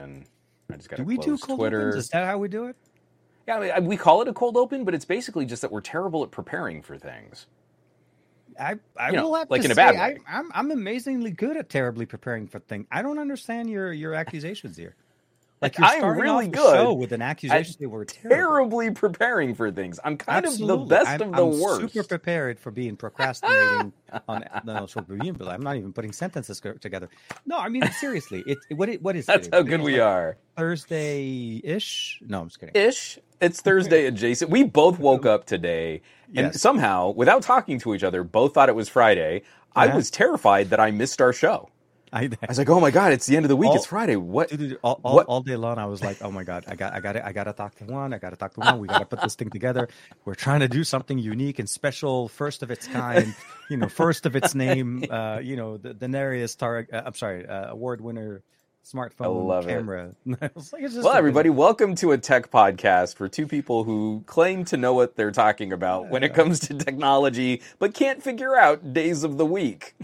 open. I just got Do we do cold Twitter. opens? Is that how we do it? Yeah, I mean, we call it a cold open, but it's basically just that we're terrible at preparing for things. I, I You know, will have like to in a say, bad I, way. I'm I'm amazingly good at terribly preparing for things. I don't understand your your accusations here. Like you're I'm really the good show with an accusation that we're terrible. Terribly preparing for things. I'm kind of the best I'm, of the worst. I'm worst. Super prepared for being procrastinating on so being, but I'm not even putting sentences together. No, I mean seriously. It what it, what is That's it? how good we like are. Thursday ish. No, I'm just kidding. Ish. It's Thursday adjacent. We both woke up today and Yes. somehow, without talking to each other, both thought it was Friday. I was terrified that I missed our show. I, I was like, "Oh my god, it's the end of the week. All- it's Friday. What? Dude, all, all, What- all day long, I was like, "Oh my god, I got, I got, I got to talk to Juan. I got to talk to Juan. We got to put this thing together. We're trying to do something unique and special, first of its kind. You know, first of its name. Uh, you know, the, the Nereus Tar. Uh, I'm sorry, uh, award winner smartphone it. camera. I was like, it's just Well, everybody, welcome to a tech podcast for two people who claim to know what they're talking about when it comes to technology, but can't figure out days of the week.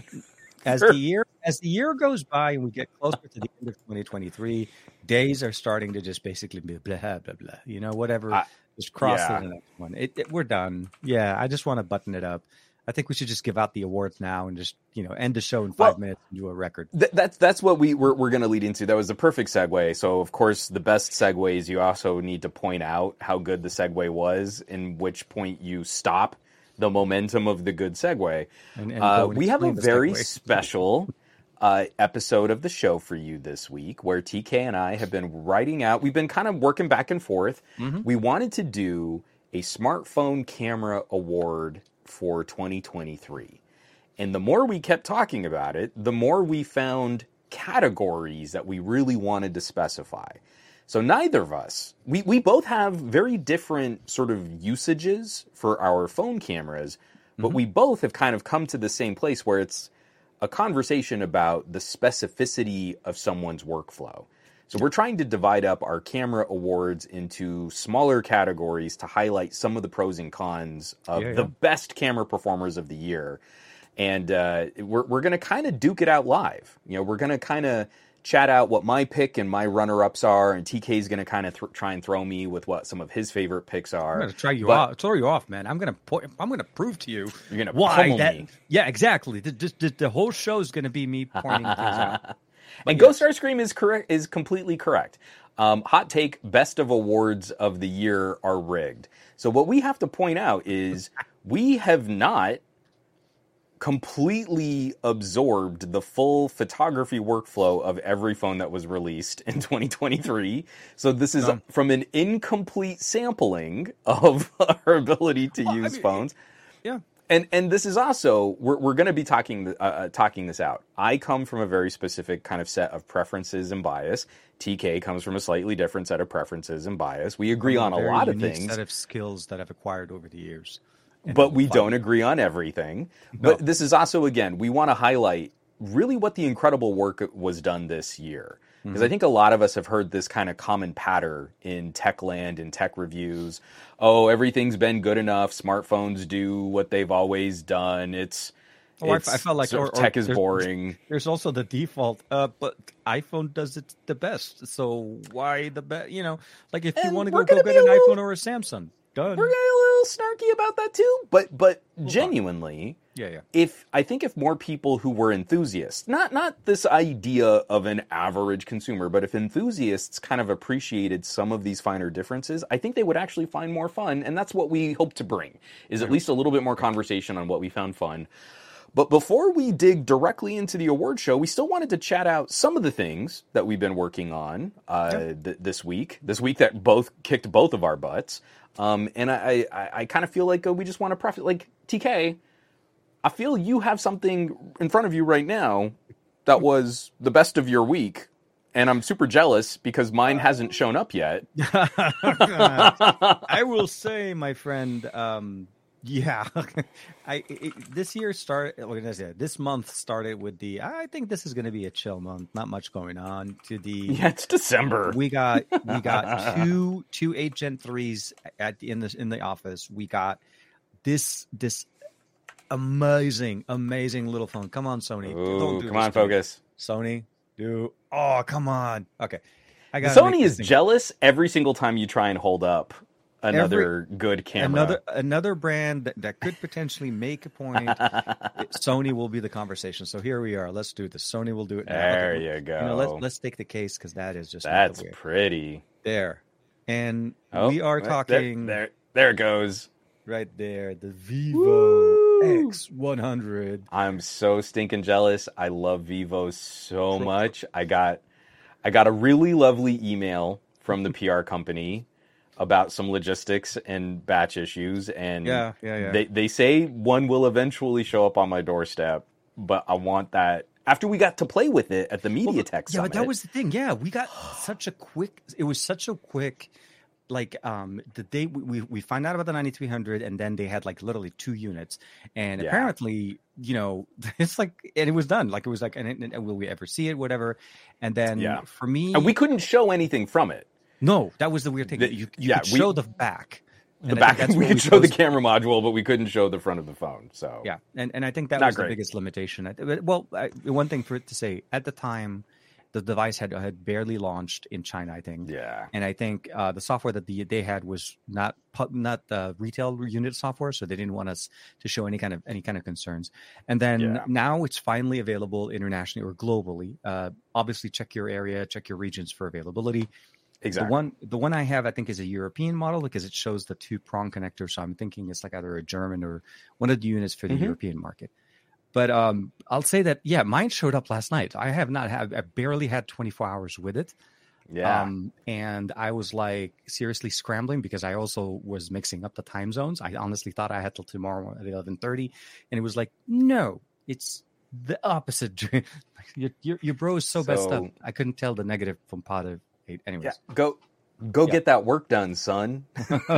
As the year as the year goes by and we get closer to the end of 2023, days are starting to just basically be blah blah blah. You know, whatever. I- just cross yeah. the next one. It, it- we're done. Yeah, I just want to button it up. I think we should just give out the awards now and just you know end the show in five Well- minutes and do a record. Th- that's that's what we we're, we're going to lead into. That was the perfect segue. So, of course, the best segues you also need to point out how good the segue was, in which point you stop the momentum of the good segue. And, and Uh, we have a very special uh, episode of the show for you this week where TK and I have been writing out, we've been kind of working back and forth. Mm-hmm. We wanted to do a smartphone camera award for 2023. And the more we kept talking about it, the more we found categories that we really wanted to specify. So neither of us, we, we both have very different sort of usages for our phone cameras, but we both have kind of come to the same place where it's a conversation about the specificity of someone's workflow. So we're trying to divide up our camera awards into smaller categories to highlight some of the pros and cons of Yeah, the best camera performers of the year. And uh, we're, we're going to kind of duke it out live. You know, we're going to kind of chat out what my pick and my runner ups are, and TK is going to kind of th- try and throw me with what some of his favorite picks are. I'm gonna try you But- off, throw you off, man. I'm gonna po- I'm gonna prove to you You're gonna why that. me. Yeah, exactly. The, the, the, whole show is gonna be me pointing things out. And Ghost Star Scream is correct is completely correct. Um, hot take: best of awards of the year are rigged. So what we have to point out is we have not completely absorbed the full photography workflow of every phone that was released in 2023. So this is No. from an incomplete sampling of our ability to Well, I use mean, phones. Yeah. And and this is also we're we're going to be talking uh, uh, talking this out. I come from a very specific kind of set of preferences and bias. TK comes from a slightly different set of preferences and bias. We agree on a lot of things, Set of skills that I've acquired over the years. And but we don't agree on everything. But this is also again, we want to highlight really what the incredible work was done this year. Because Mm-hmm. I think a lot of us have heard this kind of common pattern in tech land and tech reviews. Oh, everything's been good enough. Smartphones do what they've always done. It's, Oh, I- it's I felt like- or- or tech is there's- boring. There's also the default, uh, but iPhone does it the best. So why the best? You know, like if you want to go go get an little- iPhone or a Samsung, done. We're getting a little snarky about that too. But but genuinely, Yeah, yeah. if I think if more people who were enthusiasts, not not this idea of an average consumer, but if enthusiasts kind of appreciated some of these finer differences, I think they would actually find more fun, and that's what we hope to bring is at least a little bit more conversation on what we found fun. But before we dig directly into the award show, we still wanted to chat out some of the things that we've been working on uh, th- this week. This week that both kicked both of our butts, um, and I, I, I kind of feel like uh, we just want to preface, like TK. I feel you have something in front of you right now that was the best of your week, and I'm super jealous because mine hasn't shown up yet. I will say, my friend, um, yeah, I it, this year started. Did I say? This month started with the. I think this is going to be a chill month. Not much going on. To the Yeah, it's December. we got we got two two eight Gen threes at the, in the in the office. We got this this amazing amazing little phone. Come on, Sony. Ooh, Don't do come on, focus. Sony. Do oh come on. Okay. I gotta Sony is thing- jealous every single time you try and hold up another good camera. Another another brand that, that could potentially make a point. Sony will be the conversation. So here we are. Let's do this. Sony will do it. Now. There Okay, you You go. know, let's let's take the case because that is just That's pretty. there. And Oh, we are there- talking There, there, it goes. right there. The Vivo Woo! X100. I'm so stinking jealous. I love Vivo so much. I got I got a really lovely email from the PR company about some logistics and batch issues and Yeah, yeah, yeah. they they say one will eventually show up on my doorstep, but I want that after we got to play with it at the Well, MediaTek but- yeah, Summit. that was the thing. Yeah, we got such a quick. It was such a quick. Like um the day we, we we find out about the 9300 and then they had like literally two units and Yeah. apparently you know it's like and it was done like it was like and, and, and will we ever see it whatever and then Yeah. for me and we couldn't show anything from it. No that was the weird thing The- you, you yeah, we- show the back The And I think back we could show the camera module, but we couldn't show the front of the phone. So Yeah, and and I think that Not was great. the biggest limitation. Well, I, one thing for it to say at the time, the device had had barely launched in China, I think. yeah. And I think uh, the software that the, they had was not not the retail unit software, so they didn't want us to show any kind of any kind of concerns. And then Yeah. now it's finally available internationally or globally. Uh, obviously, check your area, check your regions for availability. Exactly. The one the one I have I think is a European model because it shows the two prong connector. So I'm thinking it's like either a German or one of the units for the Mhm. European market. But um, I'll say that yeah, mine showed up last night. I have not had I barely had 24 hours with it. yeah. Um, and I was like seriously scrambling because I also was mixing up the time zones. I honestly thought I had till tomorrow at 11:30, and it was like no, it's the opposite. your, your your bro is so, messed up. I couldn't tell the negative from positive. Anyways, yeah. Go go Yeah. get that work done, son.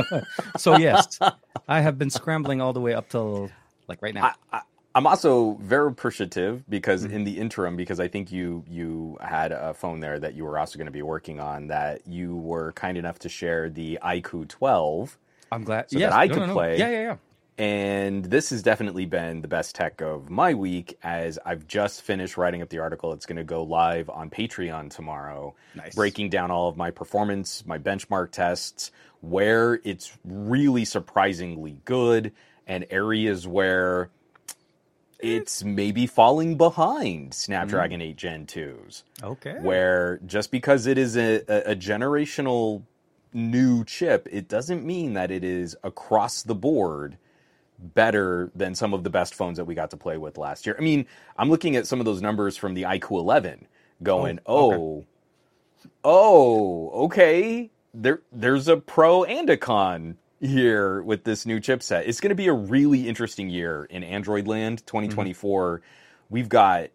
so yes, I have been scrambling all the way up till like right now. I, I'm also very appreciative because Mhm. in the interim, because I think you you had a phone there that you were also going to be working on that you were kind enough to share the iQOO 12, I'm glad so that I no, could no, no. play. Yeah, yeah, yeah. And this has definitely been the best tech of my week. As I've just finished writing up the article, it's going to go live on Patreon tomorrow. Nice. breaking down all of my performance, my benchmark tests, where it's really surprisingly good, and areas where eh. it's maybe falling behind Snapdragon mm. 8 Gen 2s. Okay. Where just because it is a, a, a generational new chip, it doesn't mean that it is across the board better than some of the best phones that we got to play with last year. I mean, I'm looking at some of those numbers from the iQOO 11 going, Oh, oh, okay. oh, okay. There, there's a pro and a con here with this new chipset. It's going to be a really interesting year in Android land 2024. Mm-hmm. We've got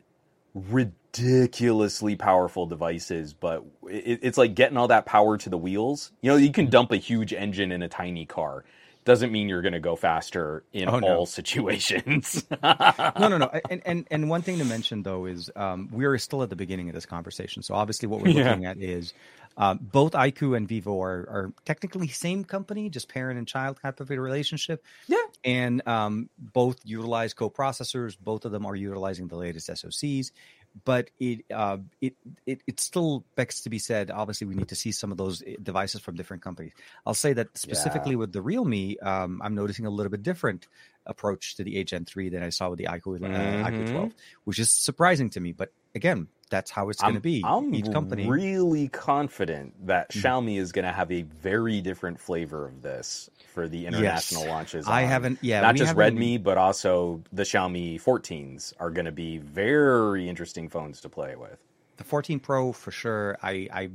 ridiculously powerful devices, but it, it's like getting all that power to the wheels. You know, you can dump a huge engine in a tiny car. Doesn't mean you're going to go faster in Oh, no. all situations. no, no, no. And, and and one thing to mention though is um, we are still at the beginning of this conversation. So obviously, what we're Yeah. looking at is um, both iQOO and Vivo are, are technically same company, just parent and child type of a relationship. Yeah. and um, both utilize co-processors. Both of them are utilizing the latest SoCs. But it, uh, it it it still begs to be said. Obviously, we need to see some of those eh, devices from different companies. I'll say that specifically with the Realme, um, I'm noticing a little bit different approach to the 8 Gen 3 than I saw with the iQOO, uh, iQOO Mhm. 12, which is surprising to me. But again, that's how it's going to be. I'm Each company. really confident that Mhm. Xiaomi is going to have a very different flavor of this for the international Yes. launches. I on haven't. Yeah, not just Redmi, but also the Xiaomi 14s are going to be very interesting phones to play with. The 14 Pro for sure. I I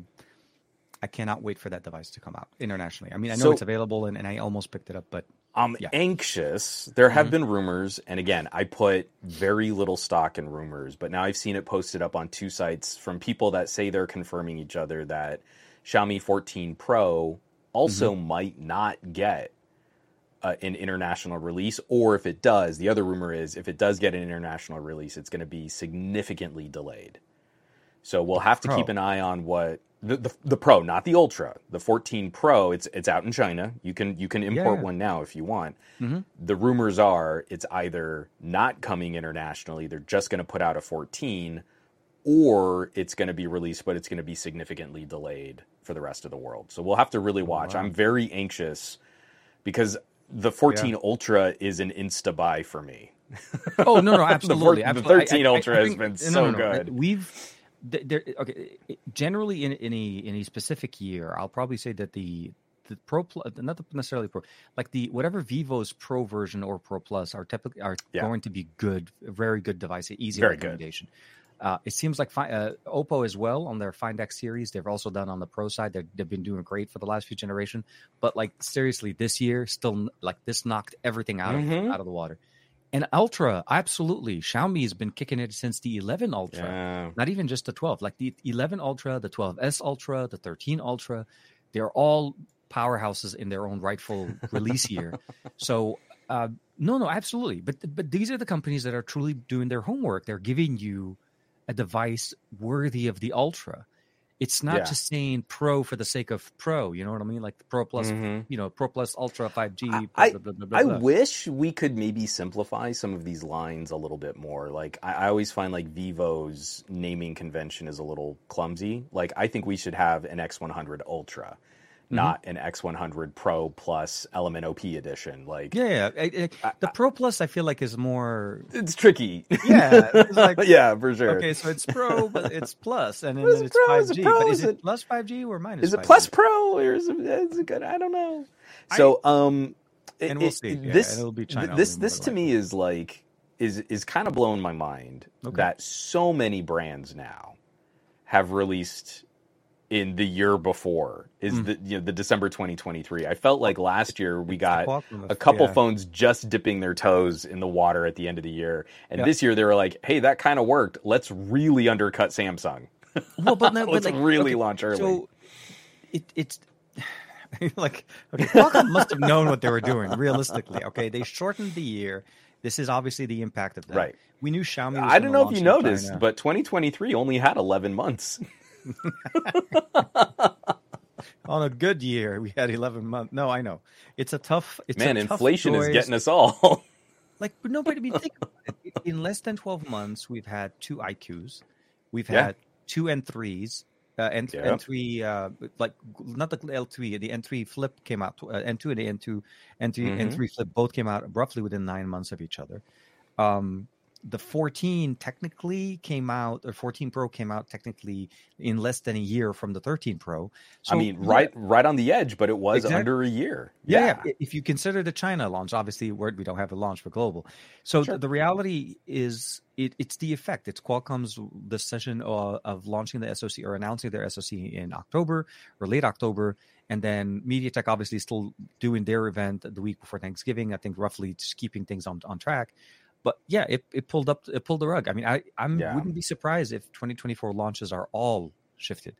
I cannot wait for that device to come out internationally. I mean, I know So- it's available, and, and I almost picked it up, but I'm Yeah. anxious. There have Mhm. been rumors, and again, I put very little stock in rumors, but now I've seen it posted up on two sites from people that say they're confirming each other that Xiaomi 14 Pro also Mm-hmm. might not get uh, an international release, or if it does, the other rumor is if it does get an international release, it's going to be significantly delayed. So we'll have to Pro. keep an eye on what the, the the Pro, not the Ultra, the 14 Pro. It's it's out in China. You can you can import Yeah. one now if you want. Mhm. The rumors are it's either not coming internationally, they're just going to put out a 14, or it's going to be released, but it's going to be significantly delayed for the rest of the world. So we'll have to really watch. wow. I'm very anxious because the 14 Ultra is an insta buy for me. Oh no, no, The absolutely. the absolutely. 13 Ultra has been so good. We've there, okay. Generally, in any a in a specific year, I'll probably say that the the Pro Plus, not necessarily Pro, like the whatever Vivo's Pro version or Pro Plus are typically are Yeah. going to be good, very good device, easy Very good. recommendation. Uh, it seems like uh, Oppo as well on their Find X series. They've also done on the Pro side. They've, they've been doing great for the last few generation. But like seriously, this year still like this knocked everything out of Mhm. out of the water. And Ultra, absolutely, Xiaomi has been kicking it since the 11 Ultra. Yeah. Not even just the 12, like the 11 Ultra, the 12s Ultra, the 13 Ultra. They're all powerhouses in their own rightful release year. So uh, no, no, absolutely. But but these are the companies that are truly doing their homework. They're giving you a device worthy of the Ultra. It's not Yeah. just saying Pro for the sake of Pro. You know what I mean? Like the Pro Plus, Mhm. you know, Pro Plus Ultra 5G. blah, I- blah, blah, blah, I wish we could maybe simplify some of these lines a little bit more. Like I, I always find like Vivo's naming convention is a little clumsy. Like I think we should have an X100 Ultra, Mm-hmm. not an X100 Pro Plus Element OP edition. Like Yeah, yeah. I- I- the Pro Plus, I feel like is more. it's tricky. Yeah, it's like- yeah, for sure. Okay, so it's Pro, but it's Plus, and then Is it it's Pro? Is five it G. Pro? But Is it it- plus five G or minus? Is it 5G? Plus Pro or is it, is it good? I don't know. So um, it- And we'll it- see. Yeah, this it'll be China this this to than me is like is is kind of blowing my mind Okay. that so many brands now have released in the year before is Mm. the you know the December 2023. I felt like last year we got a couple yeah. phones just dipping their toes in the water at the end of the year. And Yeah. this year they were like, "Hey, that kind of worked. Let's really undercut Samsung. Well, but, no, but Let's like, really okay, launch early." So it, it's like okay, Qualcomm must have known what they were doing. Realistically, okay, they shortened the year. This is obviously the impact of that. Right. We knew Xiaomi. Was I don't know if you noticed, China. but 2023 only had 11 months. on a good year, we had eleven months. No, I know it's a tough. It's Man, a tough inflation is getting us all. like but nobody I mean, think about it. in less than 12 months we've had two iqs we've Yeah. had two n3s uh, N, Yeah. n3 uh, like not the l3 the n3 flip came out uh, n2 and the n2 n3 Mhm. n3 flip both came out roughly within nine months of each other um the 14 technically came out or 14 pro came out technically in less than a year from the 13 pro so I mean, right, right on the edge, but it was Exactly. under a year. yeah, yeah. If you consider the China launch, obviously we don't have a launch for global. So Sure. the, reality is, it, it's the effect. It's Qualcomm's decision uh, of launching the SoC or announcing their SoC in October or late October, and then MediaTek obviously still doing their event the week before Thanksgiving. I think roughly just keeping things on on track. But yeah, it, it pulled up it pulled the rug. I mean, I I Yeah. wouldn't be surprised if 2024 launches are all shifted,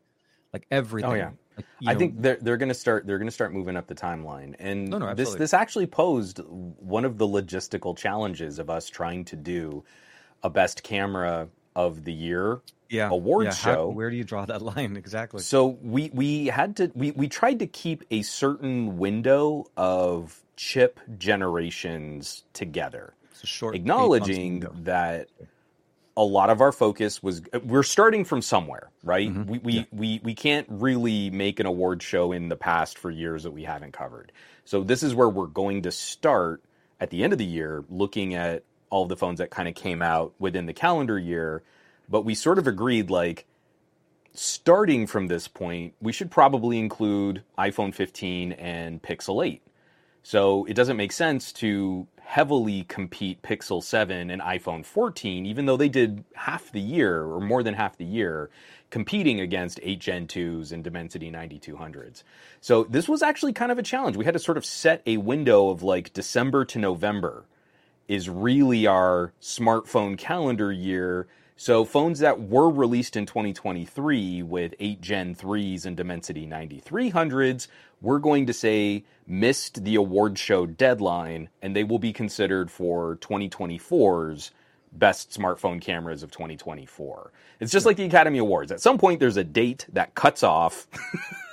like everything. Oh, yeah. Like, I know, think they're they're gonna start they're gonna start moving up the timeline, and No, no, this this actually posed one of the logistical challenges of us trying to do a best camera of the year yeah, award yeah, how- show. where do you draw that line exactly? So we we had to we we tried to keep a certain window of chip generations together, short acknowledging that a lot of our focus was we're starting from somewhere, right? Mhm. We we, we we can't really make an award show in the past for years that we haven't covered. So this is where we're going to start at the end of the year, looking at all the phones that kind of came out within the calendar year. But we sort of agreed like starting from this point, we should probably include iPhone 15 and Pixel 8. So it doesn't make sense to heavily compete Pixel 7 and iPhone 14, even though they did half the year or more than half the year competing against 8 Gen 2s and Dimensity 9200s. So this was actually kind of a challenge. We had to sort of set a window of like December to November is really our smartphone calendar year. So phones that were released in 2023 with 8 Gen 3s and Dimensity 9300s, we're going to say missed the award show deadline and they will be considered for 2024's best smartphone cameras of 2024. It's just like the Academy Awards. At some point there's a date that cuts off.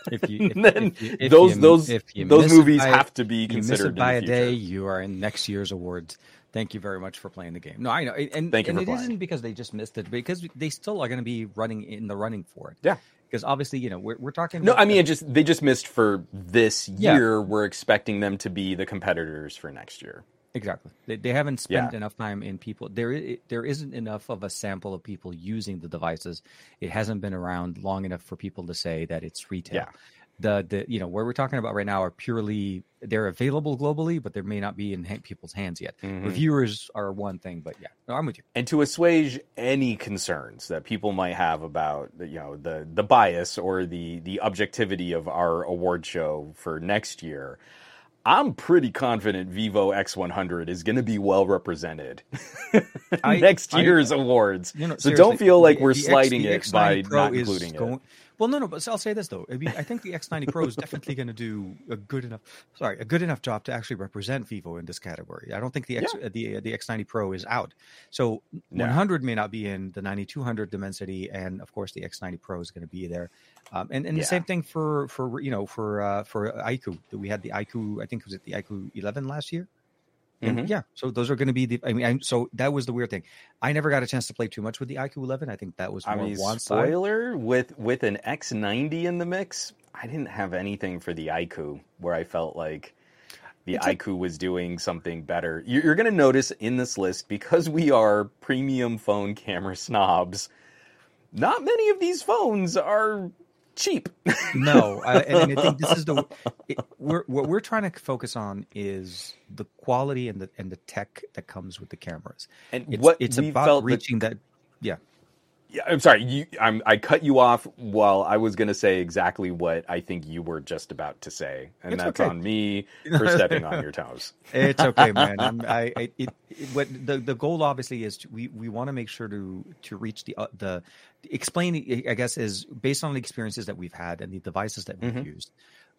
if you, if, then if you- if those you- those those movies by- have to be considered it by a day, you are in next year's awards. Thank you very much for playing the game. No, I know, and Thank you and it isn't because they just missed it, because they still are going to be running in the running for it. Yeah. because obviously, you know, we're we're talking. No, I mean, it just they just missed for this Yeah. year. We're expecting them to be the competitors for next year. exactly. They, they haven't spent Yeah. enough time in people. There, there isn't enough of a sample of people using the devices. It hasn't been around long enough for people to say that it's retail. Yeah. The the you know where we're talking about right now are purely they're available globally, but they may not be in ha- people's hands yet. Mhm. Reviewers are one thing, but yeah, no, I'm with you. and to assuage any concerns that people might have about the, you know the the bias or the the objectivity of our award show for next year i'm pretty confident vivo x100 is going to be well represented next I- year's awards You know, so don't feel like the- we're the X- sliding the it X90 by Pro not including it Well, no, no, but I'll say this though. I mean, I think the X90 Pro is definitely going to do a good enough, sorry, a good enough job to actually represent Vivo in this category. I don't think the X, uh, the the X90 Pro is out. So Yeah. 100 may not be in the 9200 Dimensity, and of course the X90 Pro is going to be there. Um, and and the same thing for for you know for uh, for iQOO. We had the iQOO, I think was it the iQOO 11 last year. And Mhm. yeah, so those are going to be the. I mean, I, so that was the weird thing. I never got a chance to play too much with the iQOO 11. I think that was more I mean, one side. spoiler with with an X90 in the mix. I didn't have anything for the iQOO where I felt like the It's iQOO was doing something better. You- You're going to notice in this list because we are premium phone camera snobs. Not many of these phones are cheap. No, I, and I think this is the it, we're what we're trying to focus on is the quality and the and the tech that comes with the cameras. And It's, what it's about felt that- reaching that. Yeah, Yeah, I'm sorry. You, I'm, I cut you off while I was going to say exactly what I think you were just about to say, and It's that's okay. on me for stepping on your toes. it's okay, man. I, I it, it, what the the goal obviously is to, we we want to make sure to to reach the uh, the explain. I guess is based on the experiences that we've had and the devices that we've Mhm. used,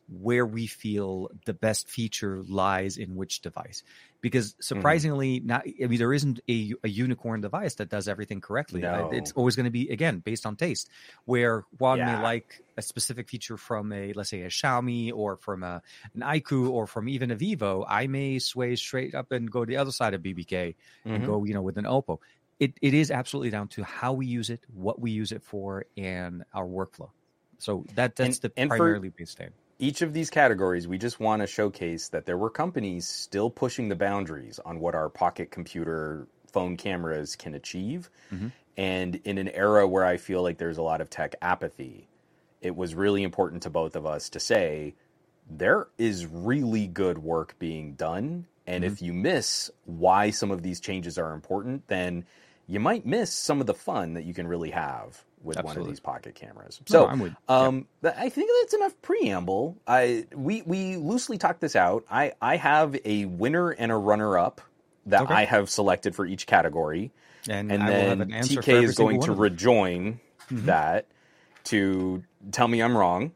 where we feel the best feature lies in which device. Because Mm-hmm. surprisingly, not I mean there isn't a, a unicorn device that does everything correctly. No. It's always going to be again based on taste. Where Juan Yeah. may like a specific feature from a let's say a Xiaomi or from a an iQOO or from even a Vivo, I may sway straight up and go the other side of BBK and Mhm. go you know with an Oppo. It it is absolutely down to how we use it, what we use it for, and our workflow. So that that's And- the and for- primarily based thing. Each of these categories, we just want to showcase that there were companies still pushing the boundaries on what our pocket computer phone cameras can achieve. Mhm. And in an era where I feel like there's a lot of tech apathy, it was really important to both of us to say there is really good work being done. And if you miss why some of these changes are important, then you might miss some of the fun that you can really have with one of these pocket cameras. No, So I'm with- yeah. um, th- I think that's enough preamble. I we we loosely talked this out. I I have a winner and a runner up that Okay. I have selected for each category, And, and I will have then an answer TK is going to one of them. rejoin that to tell me I'm wrong.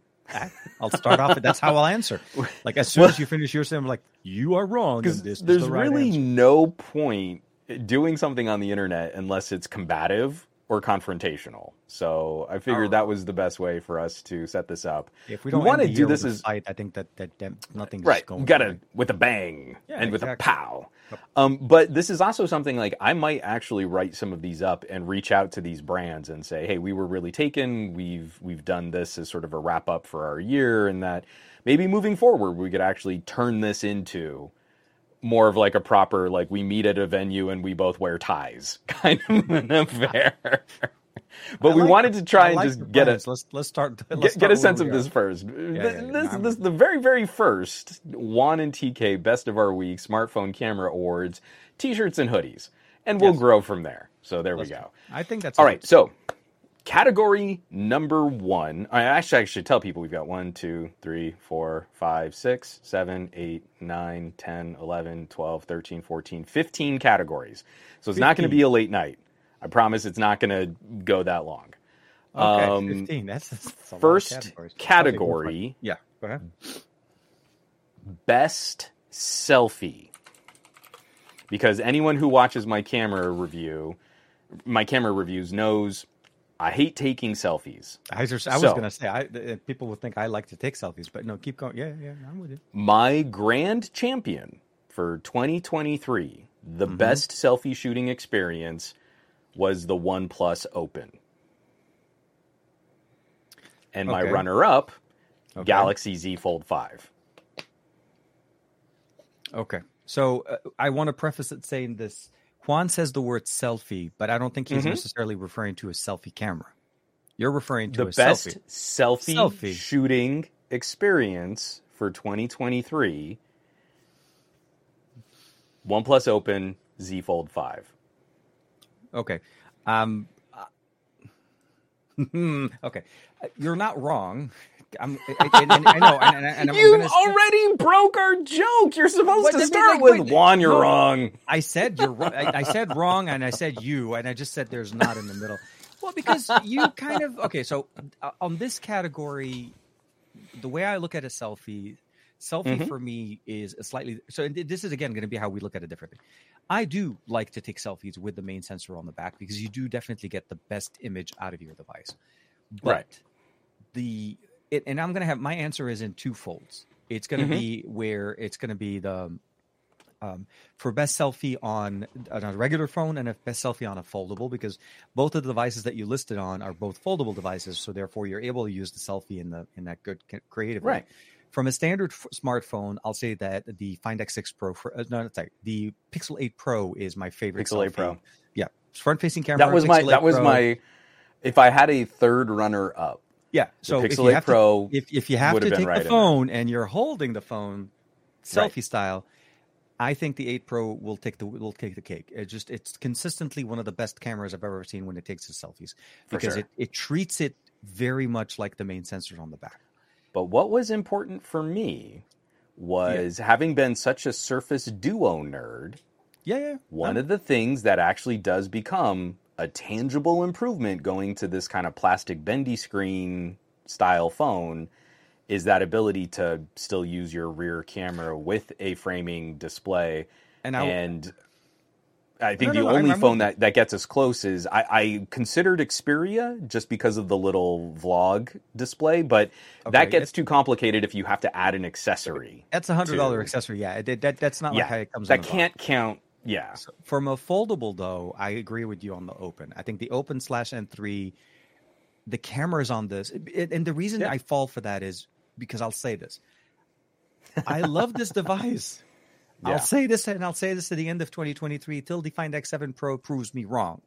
I'll start off. That's how I'll answer. Like as soon as you finish your yours, I'm like, you are wrong. And Because there's the right really answer. no point doing something on the internet unless it's combative or confrontational. So I figured Oh. that was the best way for us to set this up. If we don't wanna do this as as- fight, I think that that, that nothing's right going. gotta right. with a bang Yeah, and with exactly. a pow um, but this is also something like i might actually write some of these up and reach out to these brands and say hey we were really taken we've we've done this as sort of a wrap up for our year and that maybe moving forward we could actually turn this into more of like a proper like we meet at a venue and we both wear ties kind of an affair but we wanted to try I and like just the get a. Let's let's start. Let's get, start get a sense of this first. yeah, Th- yeah, this, this, the very, very first Juan and TK Best of Our Week Smartphone Camera Awards, T-shirts and hoodies, and we'll Yes. grow from there. So there Let's we go. I think that's All right, so category number one. I actually I should tell people we've got one, two, three, four, five, six, seven, eight, nine, 10, 11, 12, 13, 14, 15 categories. So it's not going to be a late night. I promise it's not going to go that long. Okay, um, fifteen. That's, that's a lot of First. Okay, go for it. category Yeah, go ahead. best selfie because anyone who watches my camera review my camera reviews knows i hate taking selfies I, just, I was So- gonna say, I, uh, people would think I like to take selfies, but no, keep going. Yeah, yeah, I'm with you. my grand champion for 2023 the best selfie shooting experience was the OnePlus Open. And my runner up, Okay. Galaxy Z Fold 5. Okay. So uh, I want to preface it saying this. Juan says the word selfie, but I don't think he's Mhm. necessarily referring to a selfie camera. You're referring to The a best selfie. selfie, Selfie. shooting experience for 2023 OnePlus Open Z Fold 5. Okay. Um. uh, okay. Uh, You're not wrong. I'm, I, and, and I know, and, and, and I'm you gonna already broke our joke. You're supposed What to start mean, with like, wait, Juan, you're no. wrong. I said you're wrong. I, I said wrong, and I said you, and I just said there's not in the middle. Well, because you kind of okay. So uh, on this category, the way I look at a selfie, selfie Mhm. for me is a slightly. So this is again going to be how we look at it differently. I do like to take selfies with the main sensor on the back because you do definitely get the best image out of your device. But Right. the it, and I'm gonna have my answer is in two folds. It's gonna Mhm. be where it's gonna be the um, for best selfie on, on a regular phone and a best selfie on a foldable because both of the devices that you listed on are both foldable devices so therefore you're able to use the selfie in the in that good creative way. Right. from a standard f- smartphone i'll say that the find x6 pro for uh, no sorry the pixel 8 pro is my favorite Pixel 8. Pro. yeah front facing camera That was my Pixel 8 that was Pro. my if I had a third runner up, yeah so the if Pixel you 8 have to if if you have to take right the phone and you're holding the phone Right. selfie style i think the 8 pro will take the will take the cake it just it's consistently one of the best cameras i've ever seen when it takes the selfies because sure. it, it treats it very much like the main sensors on the back But what was important for me was having been such a Surface Duo nerd, yeah yeah one No. of the things that actually does become a tangible improvement going to this kind of plastic bendy screen style phone is that ability to still use your rear camera with a framing display and I, and I think No, no, the no, only phone that, that gets us close is I, I considered Xperia just because of the little vlog display, but that gets too complicated if you have to add an accessory. that's a hundred dollar accessory yeah it, that that's not like how it comes that can't count. Yeah, So from a foldable though, I agree with you on the open. I think the open slash N3, the cameras on this, it- and the reason Yeah. I fall for that is because I'll say this. I love this device. Yeah. I'll say this and I'll say this to the end of 2023 till the Find X7 Pro proves me wrong.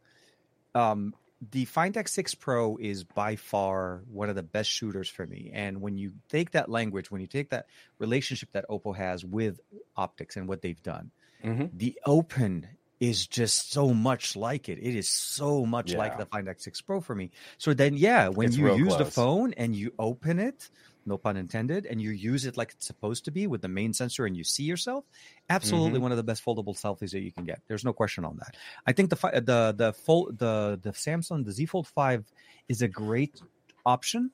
Um, the Find X6 Pro is by far one of the best shooters for me. And when you take that language, when you take that relationship that Oppo has with optics and what they've done, Mhm. the open is just so much like it. It is so much like the Find X6 Pro for me. So then, yeah, when It's you use the phone and you open it, no pun intended, and you use it like it's supposed to be with the main sensor and you see yourself, absolutely Mhm. one of the best foldable selfies that you can get. There's no question on that. I think the the the fold the the Samsung the Z Fold Five is a great option.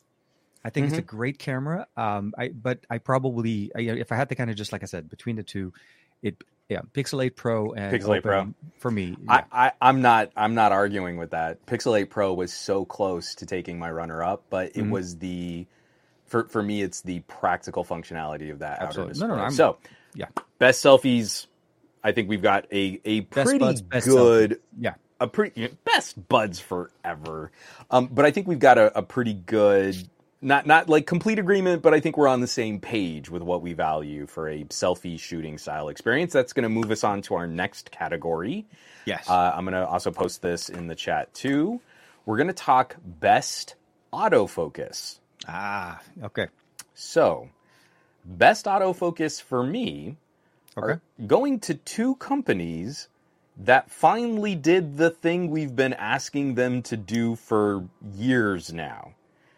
I think it's a great camera. Um, I but I probably I, if I had to kind of just like I said between the two, it yeah Pixel 8 Pro and Pixel 8 Pro. For me. I, I, I'm not I'm not arguing with that. Pixel 8 Pro was so close to taking my runner up, but it Mhm. was the for for me it's the practical functionality of that Absolutely. No, no, no, I'm- so yeah. best selfies. I think we've got a a Best pretty buds, good yeah. a pretty best buds forever. Um, but I think we've got a, a pretty good not not like complete agreement, but I think we're on the same page with what we value for a selfie shooting style experience. That's going to move us on to our next category. Yes. Uh, I'm going to also post this in the chat too. We're going to talk best autofocus. ah, okay. So, best autofocus for me Okay. are going to two companies that finally did the thing we've been asking them to do for years now.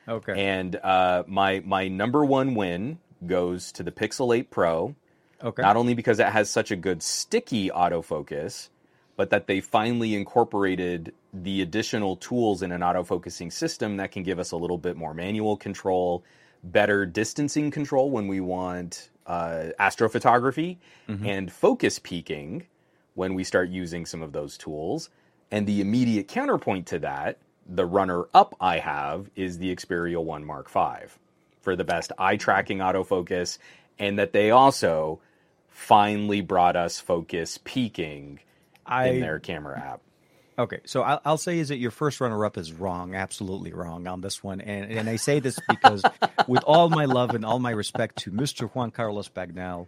Okay. And uh, my my number one win goes to the Pixel 8 Pro, okay. not only because it has such a good sticky autofocus, but that they finally incorporated the additional tools in an autofocusing system that can give us a little bit more manual control, better distancing control when we want uh, astrophotography, and focus peaking when we start using some of those tools. And the immediate counterpoint to that, the runner up I have, is the Xperia 1 Mark V for the best eye tracking autofocus, and that they also finally brought us focus peaking I in their camera app. Okay, so I'll, I'll say is that your first runner-up is wrong, absolutely wrong on this one, and and I say this because, with all my love and all my respect to Mr. Juan Carlos Bagnell,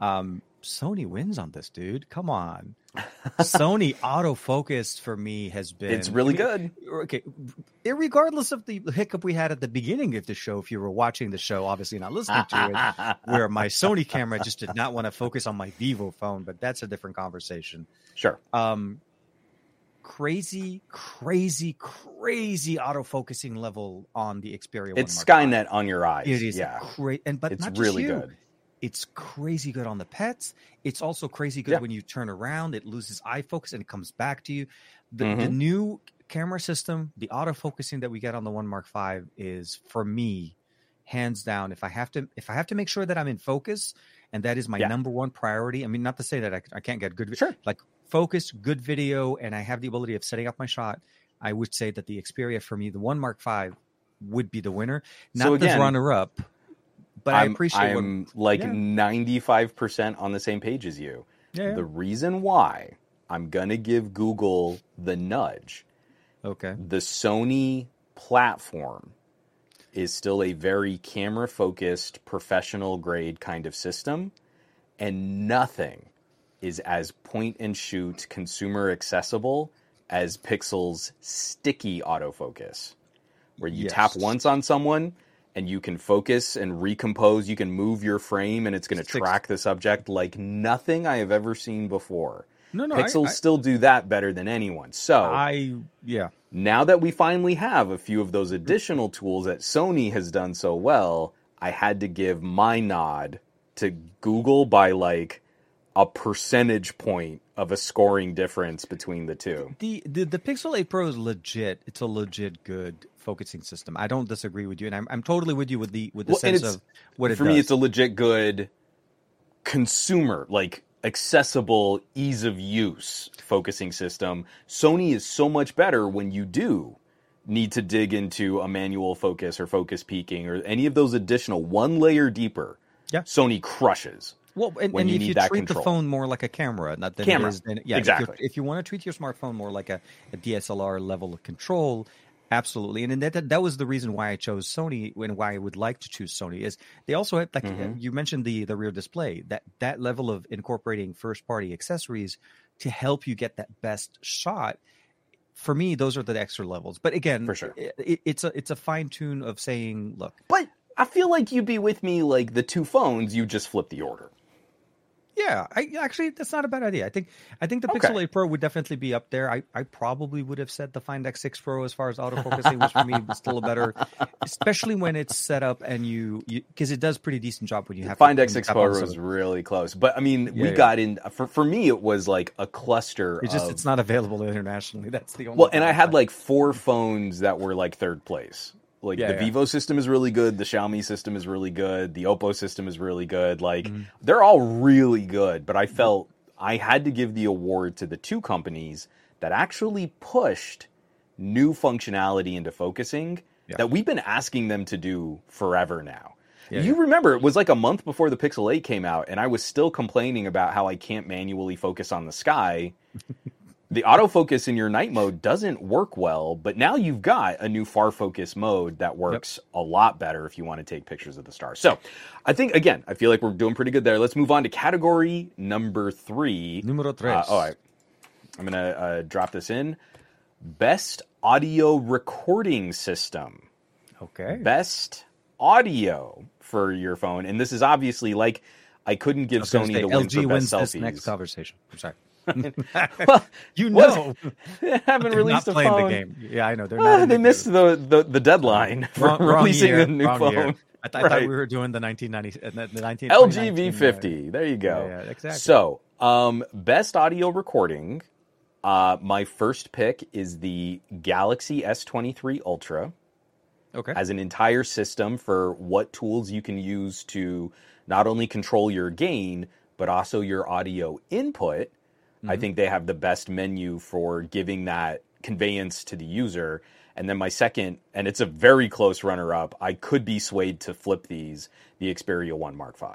um, Sony wins on this, dude. Come on, Sony autofocus for me has been It's really I mean, good. Okay, regardless of the hiccup we had at the beginning of the show, if you were watching the show, obviously not listening to it, where my Sony camera just did not want to focus on my Vivo phone, but that's a different conversation Sure. um crazy crazy crazy autofocusing level on the Xperia 1 It's Skynet on your eyes. it is yeah. crazy and but it's not just really you. good. It's crazy good on the pets it's also crazy good Yeah. when you turn around it loses eye focus and it comes back to you the, the Mhm. new camera system the autofocusing that we get on the one mark 5 is for me hands down if i have to if i have to make sure that i'm in focus and that is my Yeah. number one priority i mean not to say that i, I can't get good Sure. like focus, good video, and I have the ability of setting up my shot, I would say that the Xperia for me, the one Mark V, would be the winner, not So the runner up. But I I'm, appreciate. I'm like yeah. 95% on the same page as you. Yeah, yeah. The reason why I'm going to give Google the nudge, Okay. the Sony platform is still a very camera focused, professional grade kind of system, and nothing is as point and shoot consumer accessible as Pixel's sticky autofocus, where you tap once on someone and you can focus and recompose. You can move your frame and it's going to track the subject like nothing I have ever seen before. No, no. I- Pixels I, still do that better than anyone. So I, yeah. now that we finally have a few of those additional tools that Sony has done so well, I had to give my nod to Google by like a percentage point of a scoring difference between the two. The, the the Pixel 8 Pro is legit. It's a legit good focusing system. I don't disagree with you, and I'm I'm totally with you with the with the Well, sense of what it For does. me, it's a legit good consumer, like accessible, ease of use focusing system. Sony is so much better when you do need to dig into a manual focus or focus peaking or any of those additional one layer deeper. Yeah. Sony crushes. Well, and, and you if need you treat control. the phone more like a camera, not than Camera. is, then yeah, if, Exactly. you're- if you want to treat your smartphone more like a, a DSLR level of control, absolutely. And then that, that that was the reason why I chose Sony and why I would like to choose Sony is they also have like Mhm. you mentioned the the rear display that that level of incorporating first party accessories to help you get that best shot. For me, those are the extra levels. But again, For sure. it, it's a it's a fine tune of saying, look, But I feel like you'd be with me like the two phones, you just flip the order. Yeah, I actually that's not a bad idea. I think I think the Okay. Pixel 8 Pro would definitely be up there. I, I probably would have said the Find X6 Pro as far as autofocusing was for me was still a better, especially when it's set up and you because it does pretty decent job when you have Find to, X6 Pro was really close, but I mean, we Yeah, yeah. got in for for me. It was like a cluster. It's just of, it's not available internationally. That's the only. well, and I had like four phones that were like third place. Like Yeah, the yeah. Vivo system is really good, the Xiaomi system is really good, the Oppo system is really good. Like Mm-hmm. they're all really good, but I felt I had to give the award to the two companies that actually pushed new functionality into focusing Yeah. that we've been asking them to do forever now. Yeah, you yeah. remember it was like a month before the Pixel 8 came out, and I was still complaining about how I can't manually focus on the sky. the autofocus in your night mode doesn't work well, but now you've got a new far focus mode that works a lot better if you want to take pictures of the stars. So I think, again, I feel like we're doing pretty good there. Let's move on to category number three. Numero tres. Uh, all right. I'm going to uh, drop this in. Best audio recording system Okay. best audio for your phone, and this is obviously like I couldn't give Sony say, the win LG for wins best this next conversation. I'm sorry. well, You know, they haven't released not a playing phone. the game. Yeah, I know they're Ah, not. they the missed the, the, the deadline for Wrong- wrong releasing year, a new phone. year. I, th- I thought we were doing the 1990s, uh, the 19 LG 2019, uh, V50. There you go. Yeah, yeah, exactly. So, um, best audio recording. Uh, my first pick is the Galaxy S23 Ultra. Okay. as an entire system for what tools you can use to not only control your gain but also your audio input. I mm-hmm. think they have the best menu for giving that conveyance to the user. And then my second, and it's a very close runner up, I could be swayed to flip these, the Xperia 1 Mark V.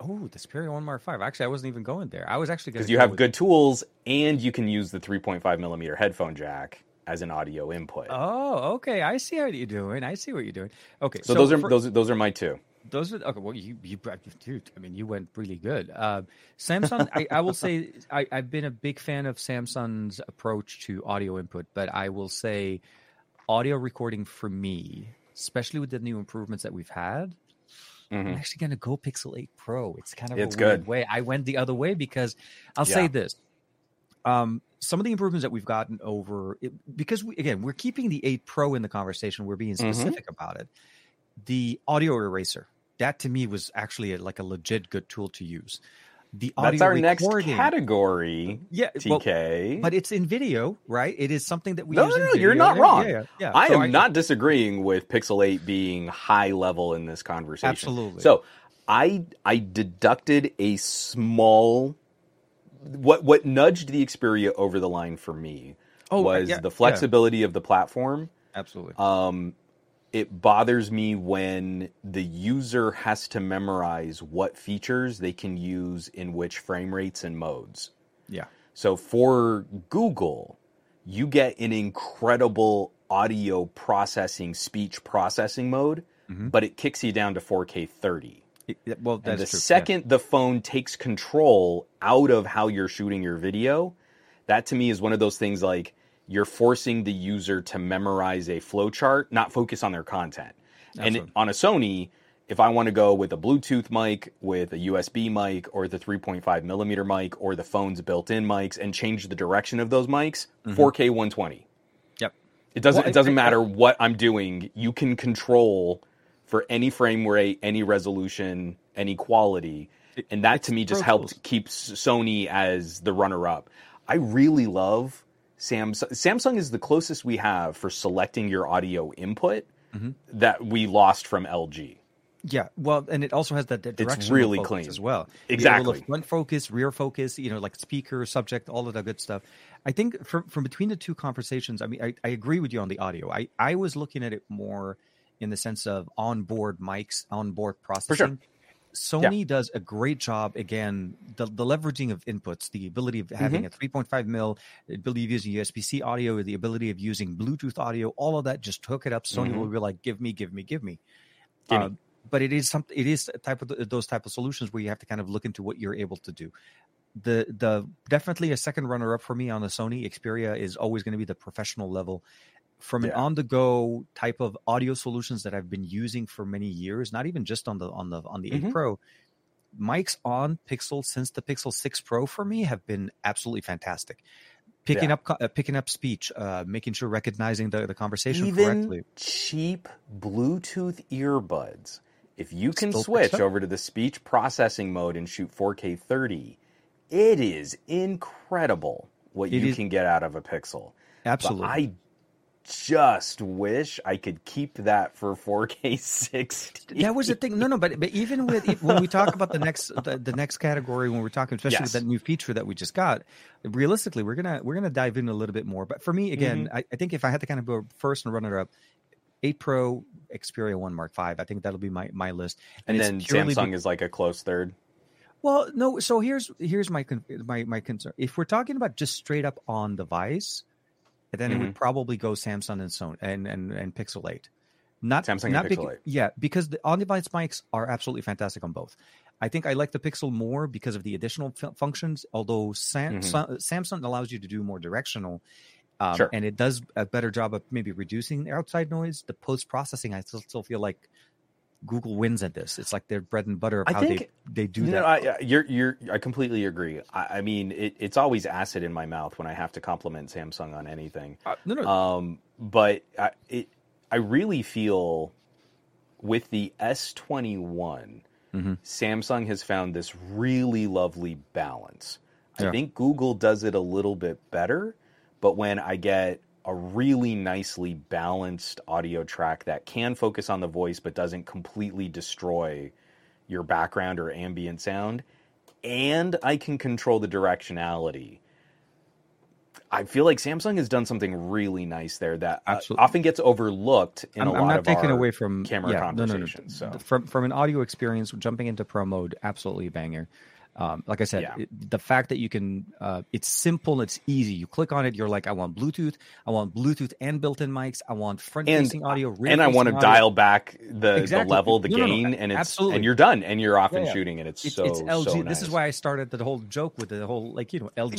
Oh, the Xperia One Mark Five. Actually, I wasn't even going there. I was actually because you have good tools and you can use the 3.5 millimeter headphone jack as an audio input. Oh, okay. I see how you're doing. I see what you're doing. Okay, so, so those are for... those those are my two. Those are okay. Well, you you dude. I mean, you went really good. Uh, Samsung. I, I, will say I, I've been a big fan of Samsung's approach to audio input, but I will say audio recording for me, especially with the new improvements that we've had, Mm-hmm. I'm actually going to go Pixel 8 Pro. It's kind of it's a good. weird way. I went the other way because I'll yeah. say this. Um, some of the improvements that we've gotten over it, because we, again we're keeping the 8 Pro in the conversation. We're being mm-hmm. specific mm-hmm. about it. The audio eraser that to me was actually a, like a legit good tool to use the audio That's our recording. next category. Yeah, TK. Well, but it's in video, right? It is something that we no, use. No, no, you're not wrong. Yeah, yeah. yeah. I so am I, not disagreeing with Pixel 8 being high level in this conversation. Absolutely. So I I deducted a small what what nudged the Xperia over the line for me oh, was yeah, the flexibility yeah. of the platform. Absolutely. Um, it bothers me when the user has to memorize what features they can use in which frame rates and modes. Yeah. So for Google, you get an incredible audio processing, speech processing mode, mm-hmm. but it kicks you down to 4K 30. It, well, the true. second yeah. the phone takes control out of how you're shooting your video, that to me is one of those things like you're forcing the user to memorize a flowchart, not focus on their content. Absolutely. And on a Sony, if I want to go with a Bluetooth mic, with a USB mic, or the 3.5 millimeter mic, or the phone's built-in mics, and change the direction of those mics, mm-hmm. 4K 120. Yep. It doesn't. Well, it doesn't I, matter I, what I'm doing. You can control for any frame rate, any resolution, any quality, and that to me just helped keep Sony as the runner-up. I really love Samsung. Samsung is the closest we have for selecting your audio input mm-hmm. that we lost from LG. Yeah, well, and it also has that, that directional it's really clean as well. Exactly, front focus, rear focus, you know, like speaker, subject, all of that good stuff. I think from from between the two conversations, I mean, I, I agree with you on the audio. I I was looking at it more in the sense of onboard mics, onboard processing. Sure. Sony yeah. does a great job again the, the leveraging of inputs the ability of having mm-hmm. a 3.5 mil the ability of using usb-c audio the ability of using bluetooth audio all of that just hook it up sony mm-hmm. will be like give me give me give me, give me. Uh, but it is something it is a type of those type of solutions where you have to kind of look into what you're able to do the the definitely a second runner up for me on the sony xperia is always going to be the professional level from yeah. an on the go type of audio solutions that I've been using for many years, not even just on the on the on the mm-hmm. 8 Pro. Mics on Pixel since the Pixel 6 Pro for me have been absolutely fantastic. Picking yeah. up uh, picking up speech, uh, making sure recognizing the, the conversation even correctly. Cheap Bluetooth earbuds. If you can Still switch over to the speech processing mode and shoot 4K 30, it is incredible what it you is, can get out of a Pixel. Absolutely. But I just wish I could keep that for 4K 60. That was the thing. No, no, but but even with when we talk about the next the, the next category, when we're talking, especially yes. with that new feature that we just got, realistically, we're gonna we're gonna dive in a little bit more. But for me, again, mm-hmm. I, I, think if I had to kind of go first and run it up, 8 Pro, Xperia One Mark Five, I think that'll be my my list. And, and then Samsung be- is like a close third. Well, no. So here's here's my my my concern. If we're talking about just straight up on device and then mm-hmm. it would mm-hmm. probably go Samsung and Sony and and, and Pixel 8. Not Samsung not and Pixel 8. Yeah, because the on-device mics are absolutely fantastic on both. I think I like the Pixel more because of the additional f- functions. Although Sam- mm-hmm. Samsung allows you to do more directional, um, sure. and it does a better job of maybe reducing outside noise. The post processing, I still, still feel like Google wins at this. It's like their bread and butter of I how think, they, they do that. I, you're, you're, I completely agree. I, I mean, it, it's always acid in my mouth when I have to compliment Samsung on anything. Uh, no, no. Um, but I, it, I really feel with the S21, mm-hmm. Samsung has found this really lovely balance. Yeah. I think Google does it a little bit better, but when I get a really nicely balanced audio track that can focus on the voice but doesn't completely destroy your background or ambient sound. And I can control the directionality. I feel like Samsung has done something really nice there that uh, often gets overlooked in I'm, a I'm not of taking away from camera yeah, no, no, no. conversations. So From from an audio experience, jumping into pro mode, absolutely banger. Um, like I said, Yeah. it, the fact that you can, uh, it's simple, it's easy. You click on it, you're like, I want Bluetooth, I want Bluetooth and built-in mics, I want front-facing audio, and I want to audio. dial back the, Exactly. the level, the No, no, no, gain, and it's absolutely. and you're done, and you're off and Yeah, yeah. shooting, and it's, It's, so it's LG. so This is why I started the whole joke with the whole like you know LG.